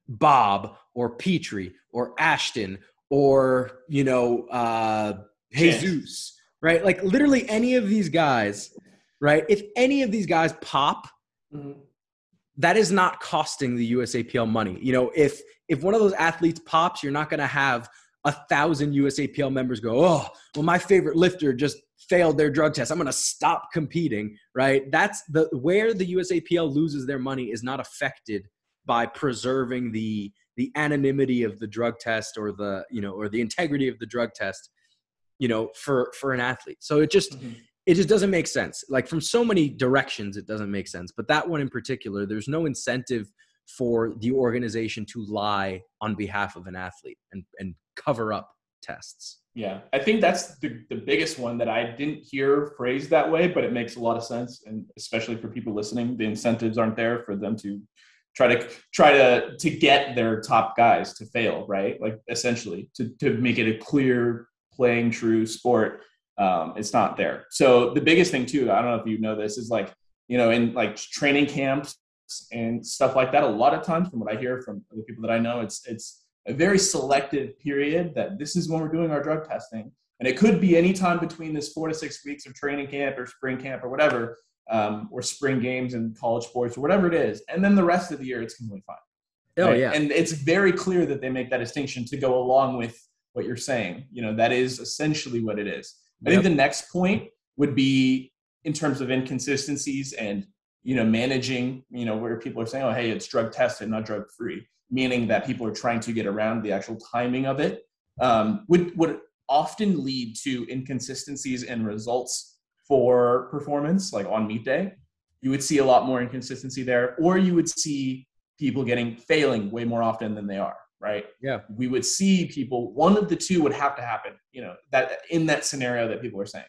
Bob or Petrie or Ashton or, you know, uh, Jesus, right? Like literally any of these guys, right? If any of these guys pop, mm-hmm that is not costing the USAPL money. You know, if if one of those athletes pops, you're not going to have a thousand USAPL members go, oh, well, my favorite lifter just failed their drug test. I'm going to stop competing. Right? That's the where the USAPL loses their money is not affected by preserving the the anonymity of the drug test or the you know or the integrity of the drug test you know for for an athlete so it just mm-hmm it just doesn't make sense. Like from so many directions, it doesn't make sense. But that one in particular, there's no incentive for the organization to lie on behalf of an athlete and, and cover up tests. Yeah, I think that's the, the biggest one that I didn't hear phrased that way, but it makes a lot of sense. And especially for people listening, the incentives aren't there for them to try to try to to get their top guys to fail, right? Like essentially to to make it a clear playing true sport um, it's not there. So the biggest thing too, I don't know if you know this, is like you know in like training camps and stuff like that. A lot of times, from what I hear from the people that I know, it's it's a very selective period that this is when we're doing our drug testing, and it could be any time between this four to six weeks of training camp or spring camp or whatever, um, or spring games and college sports or whatever it is, and then the rest of the year it's completely fine. Oh right? yeah, and it's very clear that they make that distinction to go along with what you're saying. You know, that is essentially what it is. I think the next point would be in terms of inconsistencies and you know managing you know where people are saying oh hey it's drug tested not drug free meaning that people are trying to get around the actual timing of it um, would would often lead to inconsistencies in results for performance like on meet day you would see a lot more inconsistency there or you would see people getting failing way more often than they are right? Yeah. We would see people, one of the two would have to happen, you know, that in that scenario that people are saying.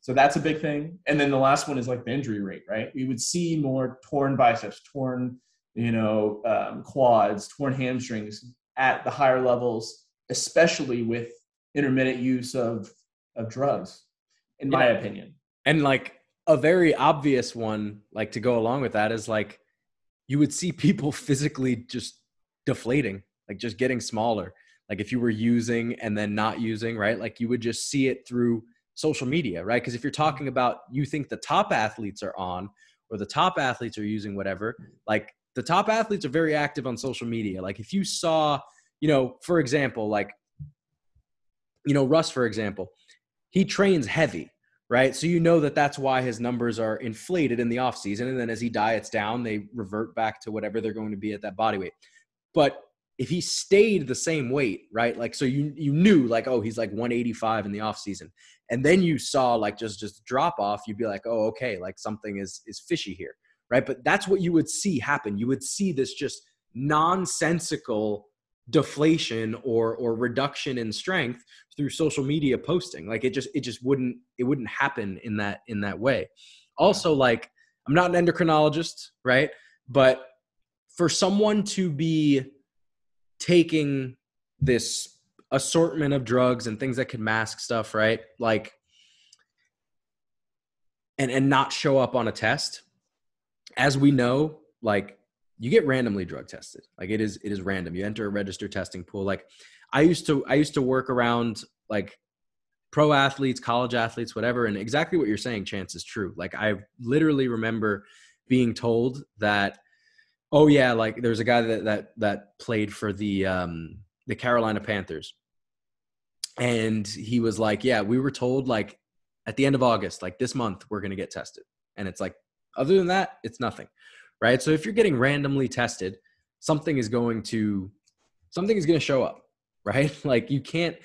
So that's a big thing. And then the last one is like the injury rate, right? We would see more torn biceps, torn, you know, um, quads, torn hamstrings at the higher levels, especially with intermittent use of of drugs, in yeah. my opinion. And like a very obvious one, like to go along with that, is like you would see people <laughs> physically just deflating like just getting smaller. Like if you were using and then not using, right? Like you would just see it through social media, right? Because if you're talking about you think the top athletes are on or the top athletes are using whatever, like the top athletes are very active on social media. Like if you saw, you know, for example, like, you know, Russ, for example, he trains heavy, right? So you know that that's why his numbers are inflated in the off season, and then as he diets down, they revert back to whatever they're going to be at that body weight. But if he stayed the same weight, right? Like so you you knew like oh he's like 185 in the off season. And then you saw like just just drop off, you'd be like, "Oh, okay, like something is is fishy here." Right? But that's what you would see happen. You would see this just nonsensical deflation or or reduction in strength through social media posting. Like it just it just wouldn't it wouldn't happen in that in that way. Also like I'm not an endocrinologist, right? But for someone to be taking this assortment of drugs and things that could mask stuff, right? Like and and not show up on a test as we know like you get randomly drug tested. Like it is it is random. You enter a registered testing pool. Like i used to i used to work around like pro athletes college athletes whatever and exactly what you're saying chance is true. Like i literally remember being told that oh yeah like there's a guy that that that played for the um the carolina panthers. And he was like yeah we were told like at the end of august like this month we're to get tested. And it's like other than that it's nothing right? So if you're getting randomly tested, something is going to something is going to show up, <laughs> right? Like you can't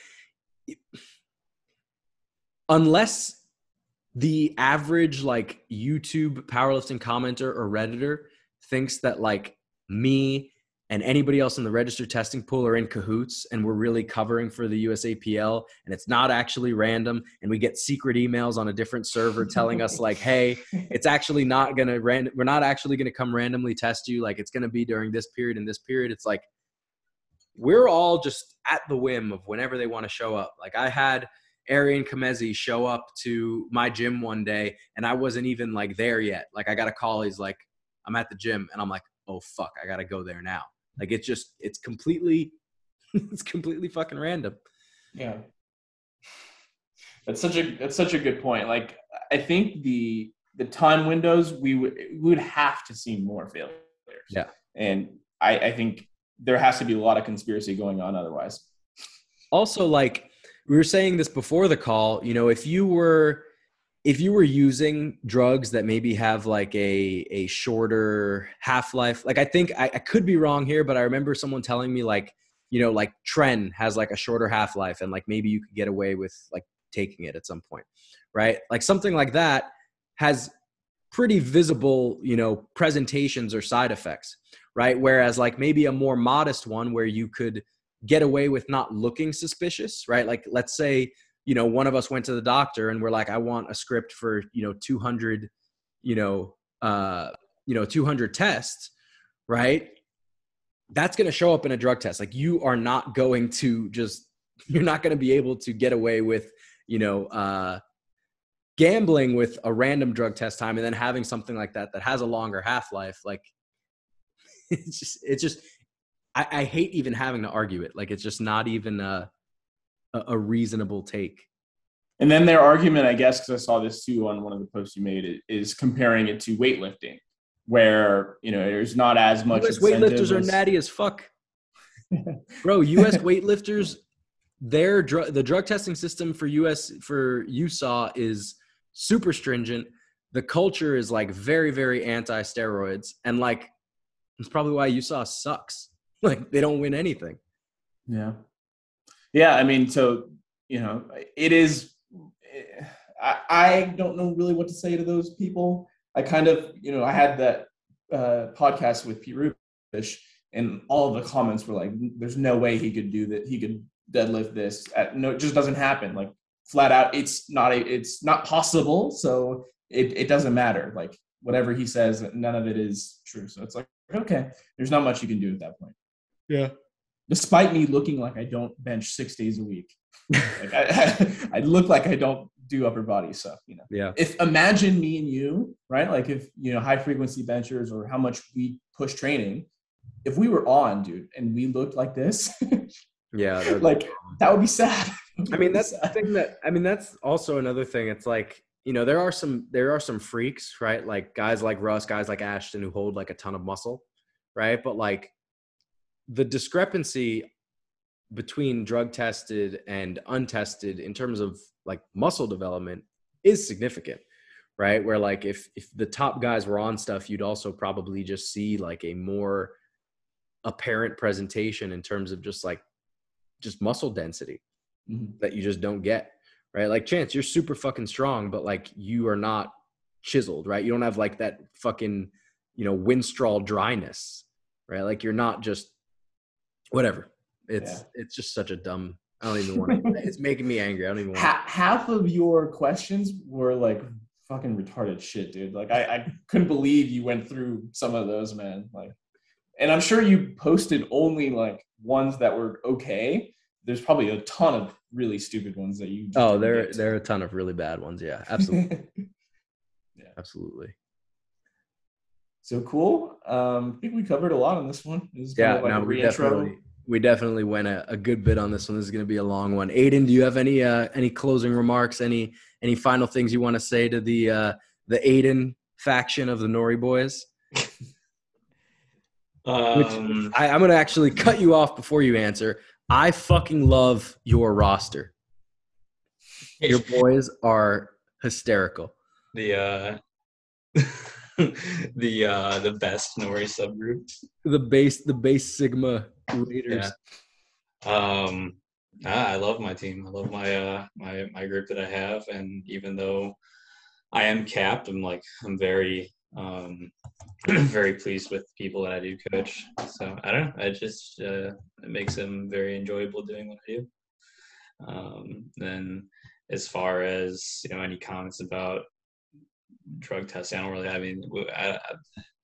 unless the average like YouTube powerlifting commenter or redditor thinks that like me and anybody else in the registered testing pool are in cahoots and we're really covering for the USAPL and it's not actually random and we get secret emails on a different server telling us like hey <laughs> it's actually not going to random we're not actually going to come randomly test you like it's going to be during this period and this period. It's like we're all just at the whim of whenever they want to show up. Like I had Arian Kamezi show up to my gym one day and I wasn't even like there yet. Like I got a call he's like I'm at the gym and I'm like oh fuck I got to go there now like it's just it's completely <laughs> it's completely fucking random. Yeah. That's such a that's such a good point. Like I think the the time windows we would we would have to see more failures. Yeah. And I, I think there has to be a lot of conspiracy going on otherwise. Also, like we were saying this before the call, you know, if you were if you were using drugs that maybe have like a a shorter half life, like I think I, I, could be wrong here, but I remember someone telling me like you know like Tren has like a shorter half life, and like maybe you could get away with like taking it at some point, right? Like something like that has pretty visible you know presentations or side effects, right? Whereas like maybe a more modest one where you could get away with not looking suspicious, right? Like let's say you know one of us went to the doctor and we're like i want a script for you know 200 you know uh you know 200 tests right? That's going to show up in a drug test. Like you are not going to just you're not going to be able to get away with you know uh gambling with a random drug test time and then having something like that that has a longer half life like <laughs> it's just it's just I, I hate even having to argue it. Like it's just not even uh a, a reasonable take. And then their argument, I guess, because I saw this too on one of the posts you made, is comparing it to weightlifting, where you know there's not as much. US weightlifters as... are natty as fuck, <laughs> bro. U.S. weightlifters, their drug, the drug testing system for U.S. for USAW is super stringent. The culture is like very, very anti steroids, and like it's probably why USAW sucks. <laughs> Like they don't win anything. Yeah yeah i mean so you know it is I, I don't know really what to say to those people. I kind of you know i had that uh, podcast with pete rubish and all the comments were like there's no way he could do that he could deadlift this at, no it just doesn't happen. Like flat out it's not a, it's not possible so it, it doesn't matter. Like whatever he says none of it is true. So it's like okay there's not much you can do at that point. Yeah despite me looking like I don't bench six days a week. like I, <laughs> I, look like I don't do upper body stuff, you know. Yeah. If imagine me and you, right? Like if you know high frequency benchers or how much we push training, if we were on, dude, and we looked like this, <laughs> yeah, like that would be sad. <laughs> I mean, that's the thing that I mean that's also another thing. It's like you know there are some there are some freaks, right? Like guys like Russ, guys like Ashton who hold like a ton of muscle, right? But like the discrepancy between drug tested and untested in terms of like muscle development is significant right? Where like if if the top guys were on stuff you'd also probably just see like a more apparent presentation in terms of just like just muscle density mm-hmm. that you just don't get right? Like chance you're super fucking strong but like you are not chiseled right? You don't have like that fucking you know winstrol dryness right? Like you're not just whatever. It's yeah. it's just such a dumb. I don't even want. to, it's making me angry. I don't even. Want ha- half of your questions were like fucking retarded shit, dude. Like I, I couldn't believe you went through some of those, man. Like, and I'm sure you posted only like ones that were okay. There's probably a ton of really stupid ones that you. Oh, there there are a ton of really bad ones. Yeah, absolutely. <laughs> Yeah. Absolutely. So cool. Um, I think we covered a lot on this one. This yeah, like no, we definitely we definitely went a, a, good bit on this one. This is going to be a long one. Aiden, do you have any uh, any closing remarks? Any any final things you want to say to the uh, the Aiden faction of the Nori boys? <laughs> um, I, I'm going to actually cut you off before you answer. I fucking love your roster. Your boys are hysterical. The uh <laughs> <laughs> the uh the best Nori subgroup. The base the base Sigma Raiders. Yeah. Um I love my team. I love my uh my my group that I have and even though I am capped, I'm like I'm very um <clears throat> very pleased with the people that I do coach. So I don't know. I just uh it makes them very enjoyable doing what I do. Um then as far as you know any comments about drug testing. I don't really. I mean, I,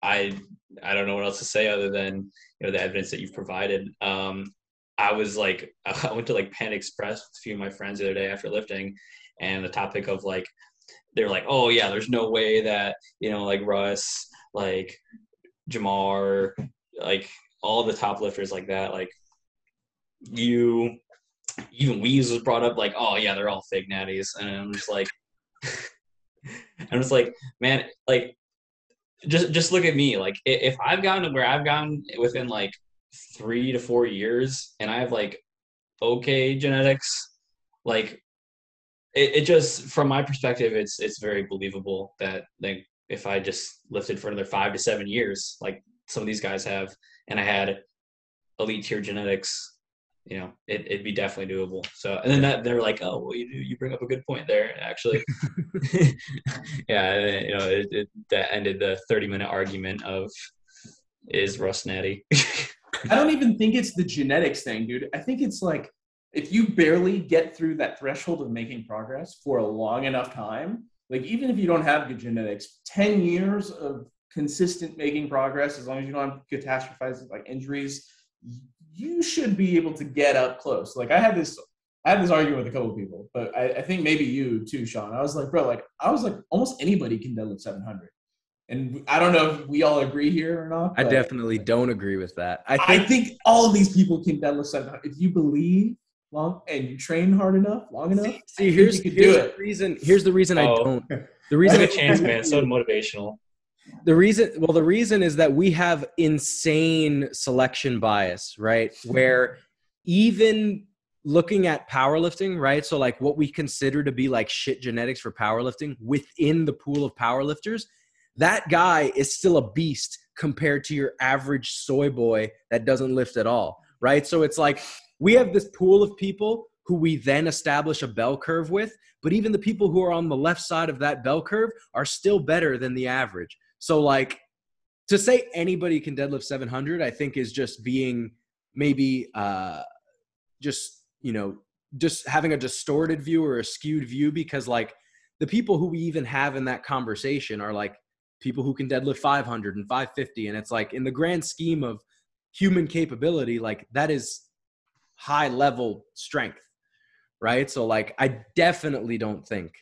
I I don't know what else to say other than you know the evidence that you've provided. Um, I was like, <laughs> I went to like Pan Express with a few of my friends the other day after lifting, and the topic of like, they're like, oh yeah, there's no way that you know like Russ, like Jamar, like all the top lifters like that, like you, even Weeze was brought up like, oh yeah, they're all fake natties, and I'm just like. <laughs> I'm just like, man, like, just just look at me. Like, if I've gotten to where I've gotten within like three to four years, and I have like okay genetics, like, it, it just from my perspective, it's it's very believable that like if I just lifted for another five to seven years, like some of these guys have, and I had elite tier genetics you know, it, would be definitely doable. So, and then that they're like, oh, well, you you bring up a good point there, actually. <laughs> <laughs> yeah, you know, it, it, that ended the 30 minute argument of is Russ natty. <laughs> I don't even think it's the genetics thing, dude. I think it's like if you barely get through that threshold of making progress for a long enough time, like even if you don't have good genetics, 10 years of consistent making progress, as long as you don't have catastrophizing like injuries, you should be able to get up close. Like I had this, I had this argument with a couple people, but I, I think maybe you too, Sean. I was like, bro, like I was like, almost anybody can deadlift 700. And I don't know if we all agree here or not. I definitely don't agree with that. I think, I think all of these people can deadlift 700. If you believe long and you train hard enough, long enough, see, see here's, here's the reason. Here's the reason oh, I don't. <laughs> The reason a chance, man. So motivational. The reason, well, the reason is that we have insane selection bias, right? Where even looking at powerlifting, right? So, like what we consider to be like shit genetics for powerlifting within the pool of powerlifters, that guy is still a beast compared to your average soy boy that doesn't lift at all, right? So, it's like we have this pool of people who we then establish a bell curve with, but even the people who are on the left side of that bell curve are still better than the average. So like to say anybody can deadlift 700, I think is just being maybe uh, just you know just having a distorted view or a skewed view because like the people who we even have in that conversation are like people who can deadlift 500 and 550 and it's like in the grand scheme of human capability like that is high level strength right? So like i definitely don't think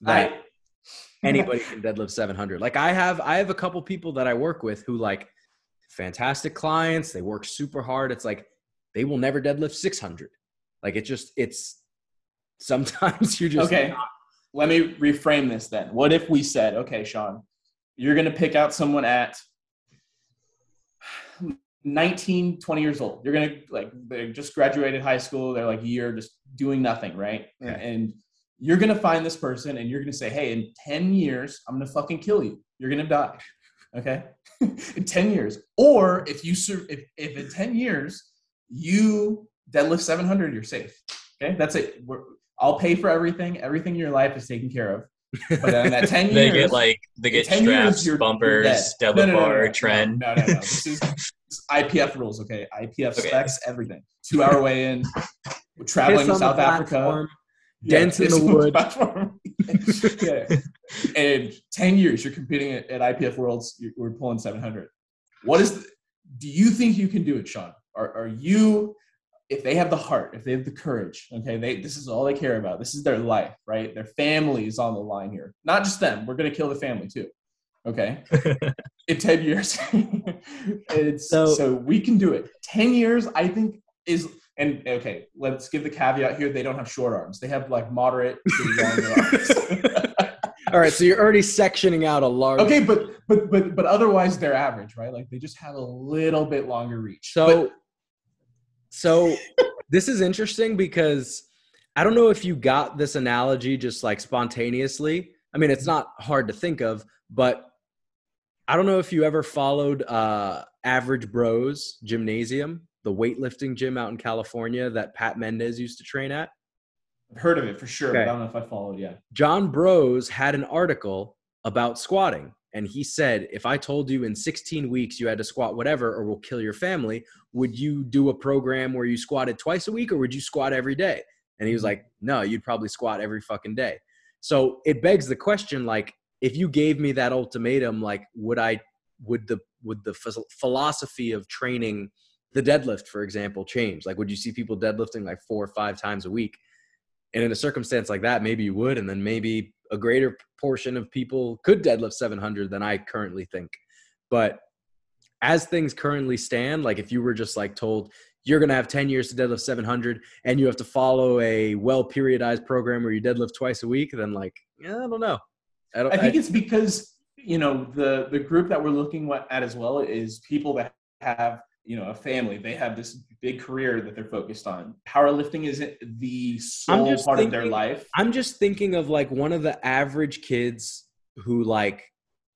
that <laughs> anybody can deadlift 700 like i have i have a couple people that i work with who like fantastic clients. They work super hard. It's like they will never deadlift 600 like it just it's <laughs> sometimes you're just okay. not- let me reframe this then. What if we said okay sean you're going to pick out someone at 19 20 years old. You're going to like they just graduated high school. They're like a year just doing nothing right? Yeah. and you're gonna find this person and you're gonna say, hey, in 10 years, I'm gonna fucking kill you. You're gonna die. Okay? <laughs> in 10 years. Or if you if if in 10 years you deadlift 700, you're safe. Okay, that's it. We're, I'll pay for everything. Everything in your life is taken care of. But then that 10 <laughs> years, they get like they get straps, years, you're, bumpers, you're deadlift no, no, no, bar, trend. No, no, no. This is, this is IPF rules. Okay, IPF okay. specs, everything. Two hour weigh in. traveling to South Africa dense in the wood. yeah. And 10 years you're competing at, at IPF Worlds, you're, we're pulling 700. What is, the, do you think you can do it, Sean? Are, are you if they have the heart, if they have the courage, okay, they this is all they care about. This is their life, right? Their family is on the line here. Not just them. We're gonna kill the family too. Okay. <laughs> In 10 years. <laughs> it's so, so we can do it. 10 years, I think, is and okay, let's give the caveat here. They don't have short arms. They have like moderate to longer arms. <laughs> All right, so you're already sectioning out a large. Okay, but but but but otherwise they're average, right? Like they just have a little bit longer reach. So, but, so this is interesting because I don't know if you got this analogy just like spontaneously. I mean, it's not hard to think of, but I don't know if you ever followed uh, Average Broz Gymnasium, the weightlifting gym out in California that Pat Mendez used to train at. I've heard of it for sure. Okay. I don't know if I followed yet. John Broz had an article about squatting. And he said, if I told you in 16 weeks you had to squat whatever or we'll kill your family, would you do a program where you squatted twice a week or would you squat every day? And he was mm-hmm. like, no, you'd probably squat every fucking day. So it begs the question like, if you gave me that ultimatum, like, would I, would the, would the philosophy of training the deadlift, for example, change? Like, would you see people deadlifting like four or five times a week? And in a circumstance like that, maybe you would, and then maybe a greater portion of people could deadlift 700 than I currently think. But as things currently stand, like if you were just like told you're going to have 10 years to deadlift 700 and you have to follow a well periodized program where you deadlift twice a week, then like, yeah, I don't know. I, don't, I think I, it's because, you know, the, the group that we're looking at as well is people that have you know a family they have this big career that they're focused on. Powerlifting isn't the sole part thinking, of their life. I'm just thinking of like one of the average kids who like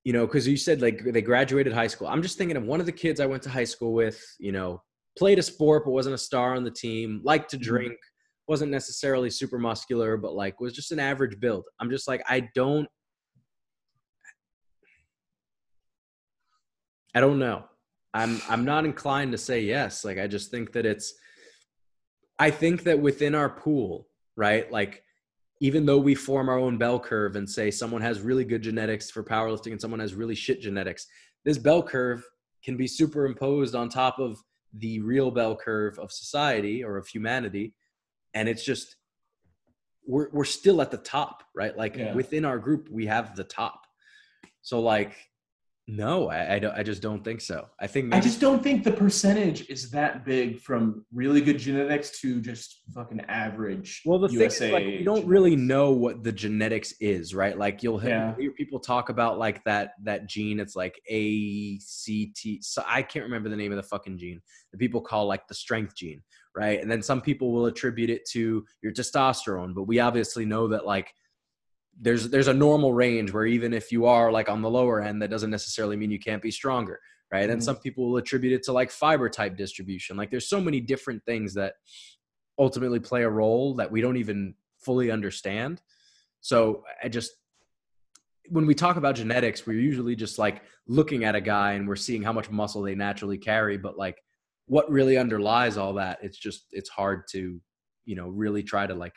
you know because you said like they graduated high school. I'm just thinking of one of the kids i went to high school with you know played a sport but wasn't a star on the team liked to mm-hmm. drink wasn't necessarily super muscular but like was just an average build. I'm just like i don't i don't know I'm I'm not inclined to say yes. Like I just think that it's I think that within our pool, right? Like even though we form our own bell curve and say someone has really good genetics for powerlifting and someone has really shit genetics, this bell curve can be superimposed on top of the real bell curve of society or of humanity and it's just we're we're still at the top, right? Like yeah. within our group we have the top. So like no, I, I, don't. I just don't think so. I think maybe- I just don't think the percentage is that big from really good genetics to just fucking average. Well, the USA thing is, like, we don't really know what the genetics is, right? Like you'll yeah. hear people talk about like that that gene. It's like A C T. So I can't remember the name of the fucking gene that people call like the strength gene, right? And then some people will attribute it to your testosterone, but we obviously know that like there's there's a normal range where even if you are like on the lower end that doesn't necessarily mean you can't be stronger right? Mm-hmm. and some people will attribute it to like fiber type distribution. Like there's so many different things that ultimately play a role that we don't even fully understand. So i just when we talk about genetics we're usually just like looking at a guy and we're seeing how much muscle they naturally carry but like what really underlies all that it's just it's hard to you know really try to like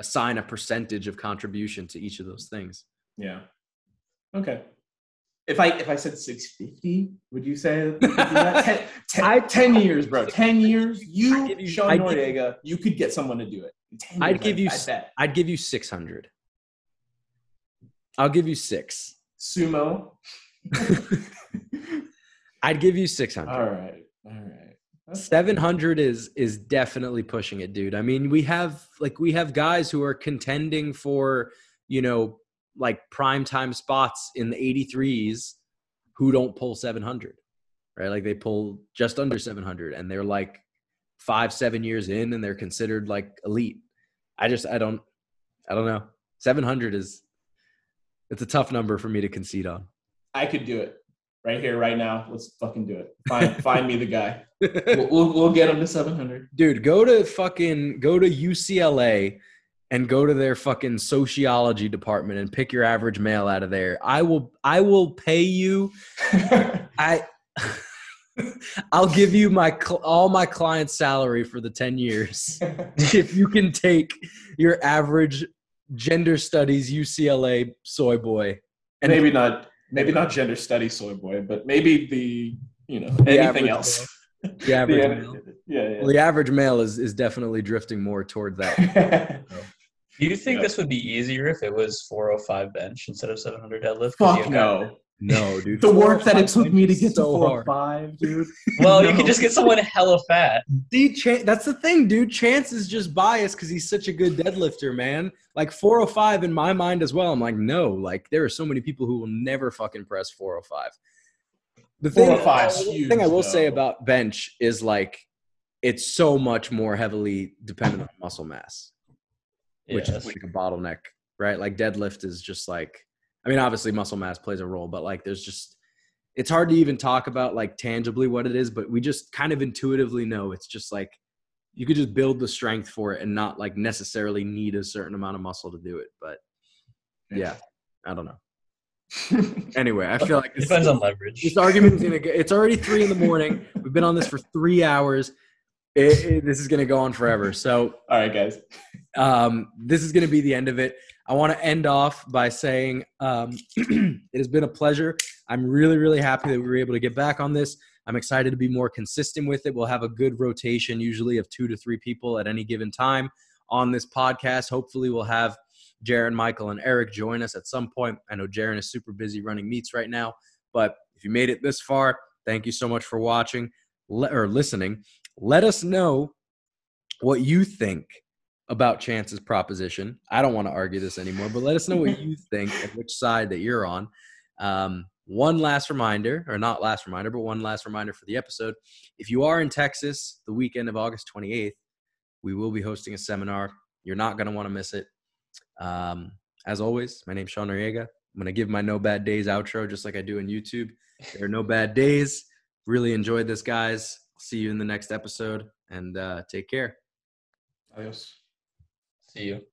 assign a percentage of contribution to each of those things. Yeah. Okay. If I if I said 650, would you say that? <laughs> ten, ten, I, 10 years, bro. <laughs> 10 years. You, you Sean I'd Noriega, you could get someone to do it. I'd give you I I'd give you 600. I'll give you 6. Sumo. <laughs> I'd give you 600. All right. All right. 700 is is definitely pushing it dude. I mean we have like we have guys who are contending for you know like prime time spots in the 83s who don't pull 700 right? Like they pull just under 700 and they're like five seven years in and they're considered like elite. I just i don't i don't know. 700 is it's a tough number for me to concede on. I could do it right here, right now. Let's fucking do it. Find <laughs> find me the guy. <laughs> We'll, we'll, we'll get him to 700. Dude, go to fucking go to UCLA and go to their fucking sociology department and pick your average male out of there. I will I will pay you <laughs> I I'll give you my all my clients' salary for the 10 years if you can take your average gender studies UCLA soy boy. And maybe not maybe not gender study soy boy, but maybe the you know anything else. <laughs> The average male. Yeah, yeah. Well, the average male is is definitely drifting more toward that. <laughs> Do you think Yeah. this would be easier if it was 405 bench instead of 700 deadlift? 'Cause Fuck you- no. No, <laughs> dude. The work that it took me to is get to so four hard. five, dude. <laughs> Well, you No. could just get someone hella fat. See, Chan- that's the thing, dude. Chance is just biased because he's such a good deadlifter, man. Like 405 in my mind as well. I'm like, no, like there are so many people who will never fucking press 405. The thing, 405 's the huge, thing I will say about bench is like it's so much more heavily dependent on muscle mass, which Yes. is like a bottleneck, right? Like deadlift is just like, I mean, obviously muscle mass plays a role, but like there's just, it's hard to even talk about like tangibly what it is, but we just kind of intuitively know it's just like you could just build the strength for it and not like necessarily need a certain amount of muscle to do it. But yeah, I don't know. <laughs> Anyway, I feel like this, Depends on leverage. this argument is gonna. Go, it's already three in the morning. We've been on this for three hours. It, it- this is gonna go on forever. So All right, guys. um, this is going to be the end of it. I want to end off by saying um, <clears throat> it has been a pleasure. I'm really, really happy that we were able to get back on this. I'm excited to be more consistent with it. We'll have a good rotation, usually of two to three people at any given time on this podcast. Hopefully, we'll have Jaron, Michael, and Eric join us at some point. I know Jaron is super busy running meets right now, but if you made it this far, thank you so much for watching or listening. Let us know what you think about Chance's proposition. I don't want to argue this anymore, but let us know what you <laughs> think and which side that you're on. Um, one last reminder, or not last reminder, but one last reminder for the episode. If you are in Texas the weekend of August 28th, we will be hosting a seminar. You're not going to want to miss it. Um, as always, my name's Sean Noriega. I'm going to give my no bad days outro just like I do on YouTube. There are no bad days. Really enjoyed this, guys. See you in the next episode and uh, take care. Adios. See you.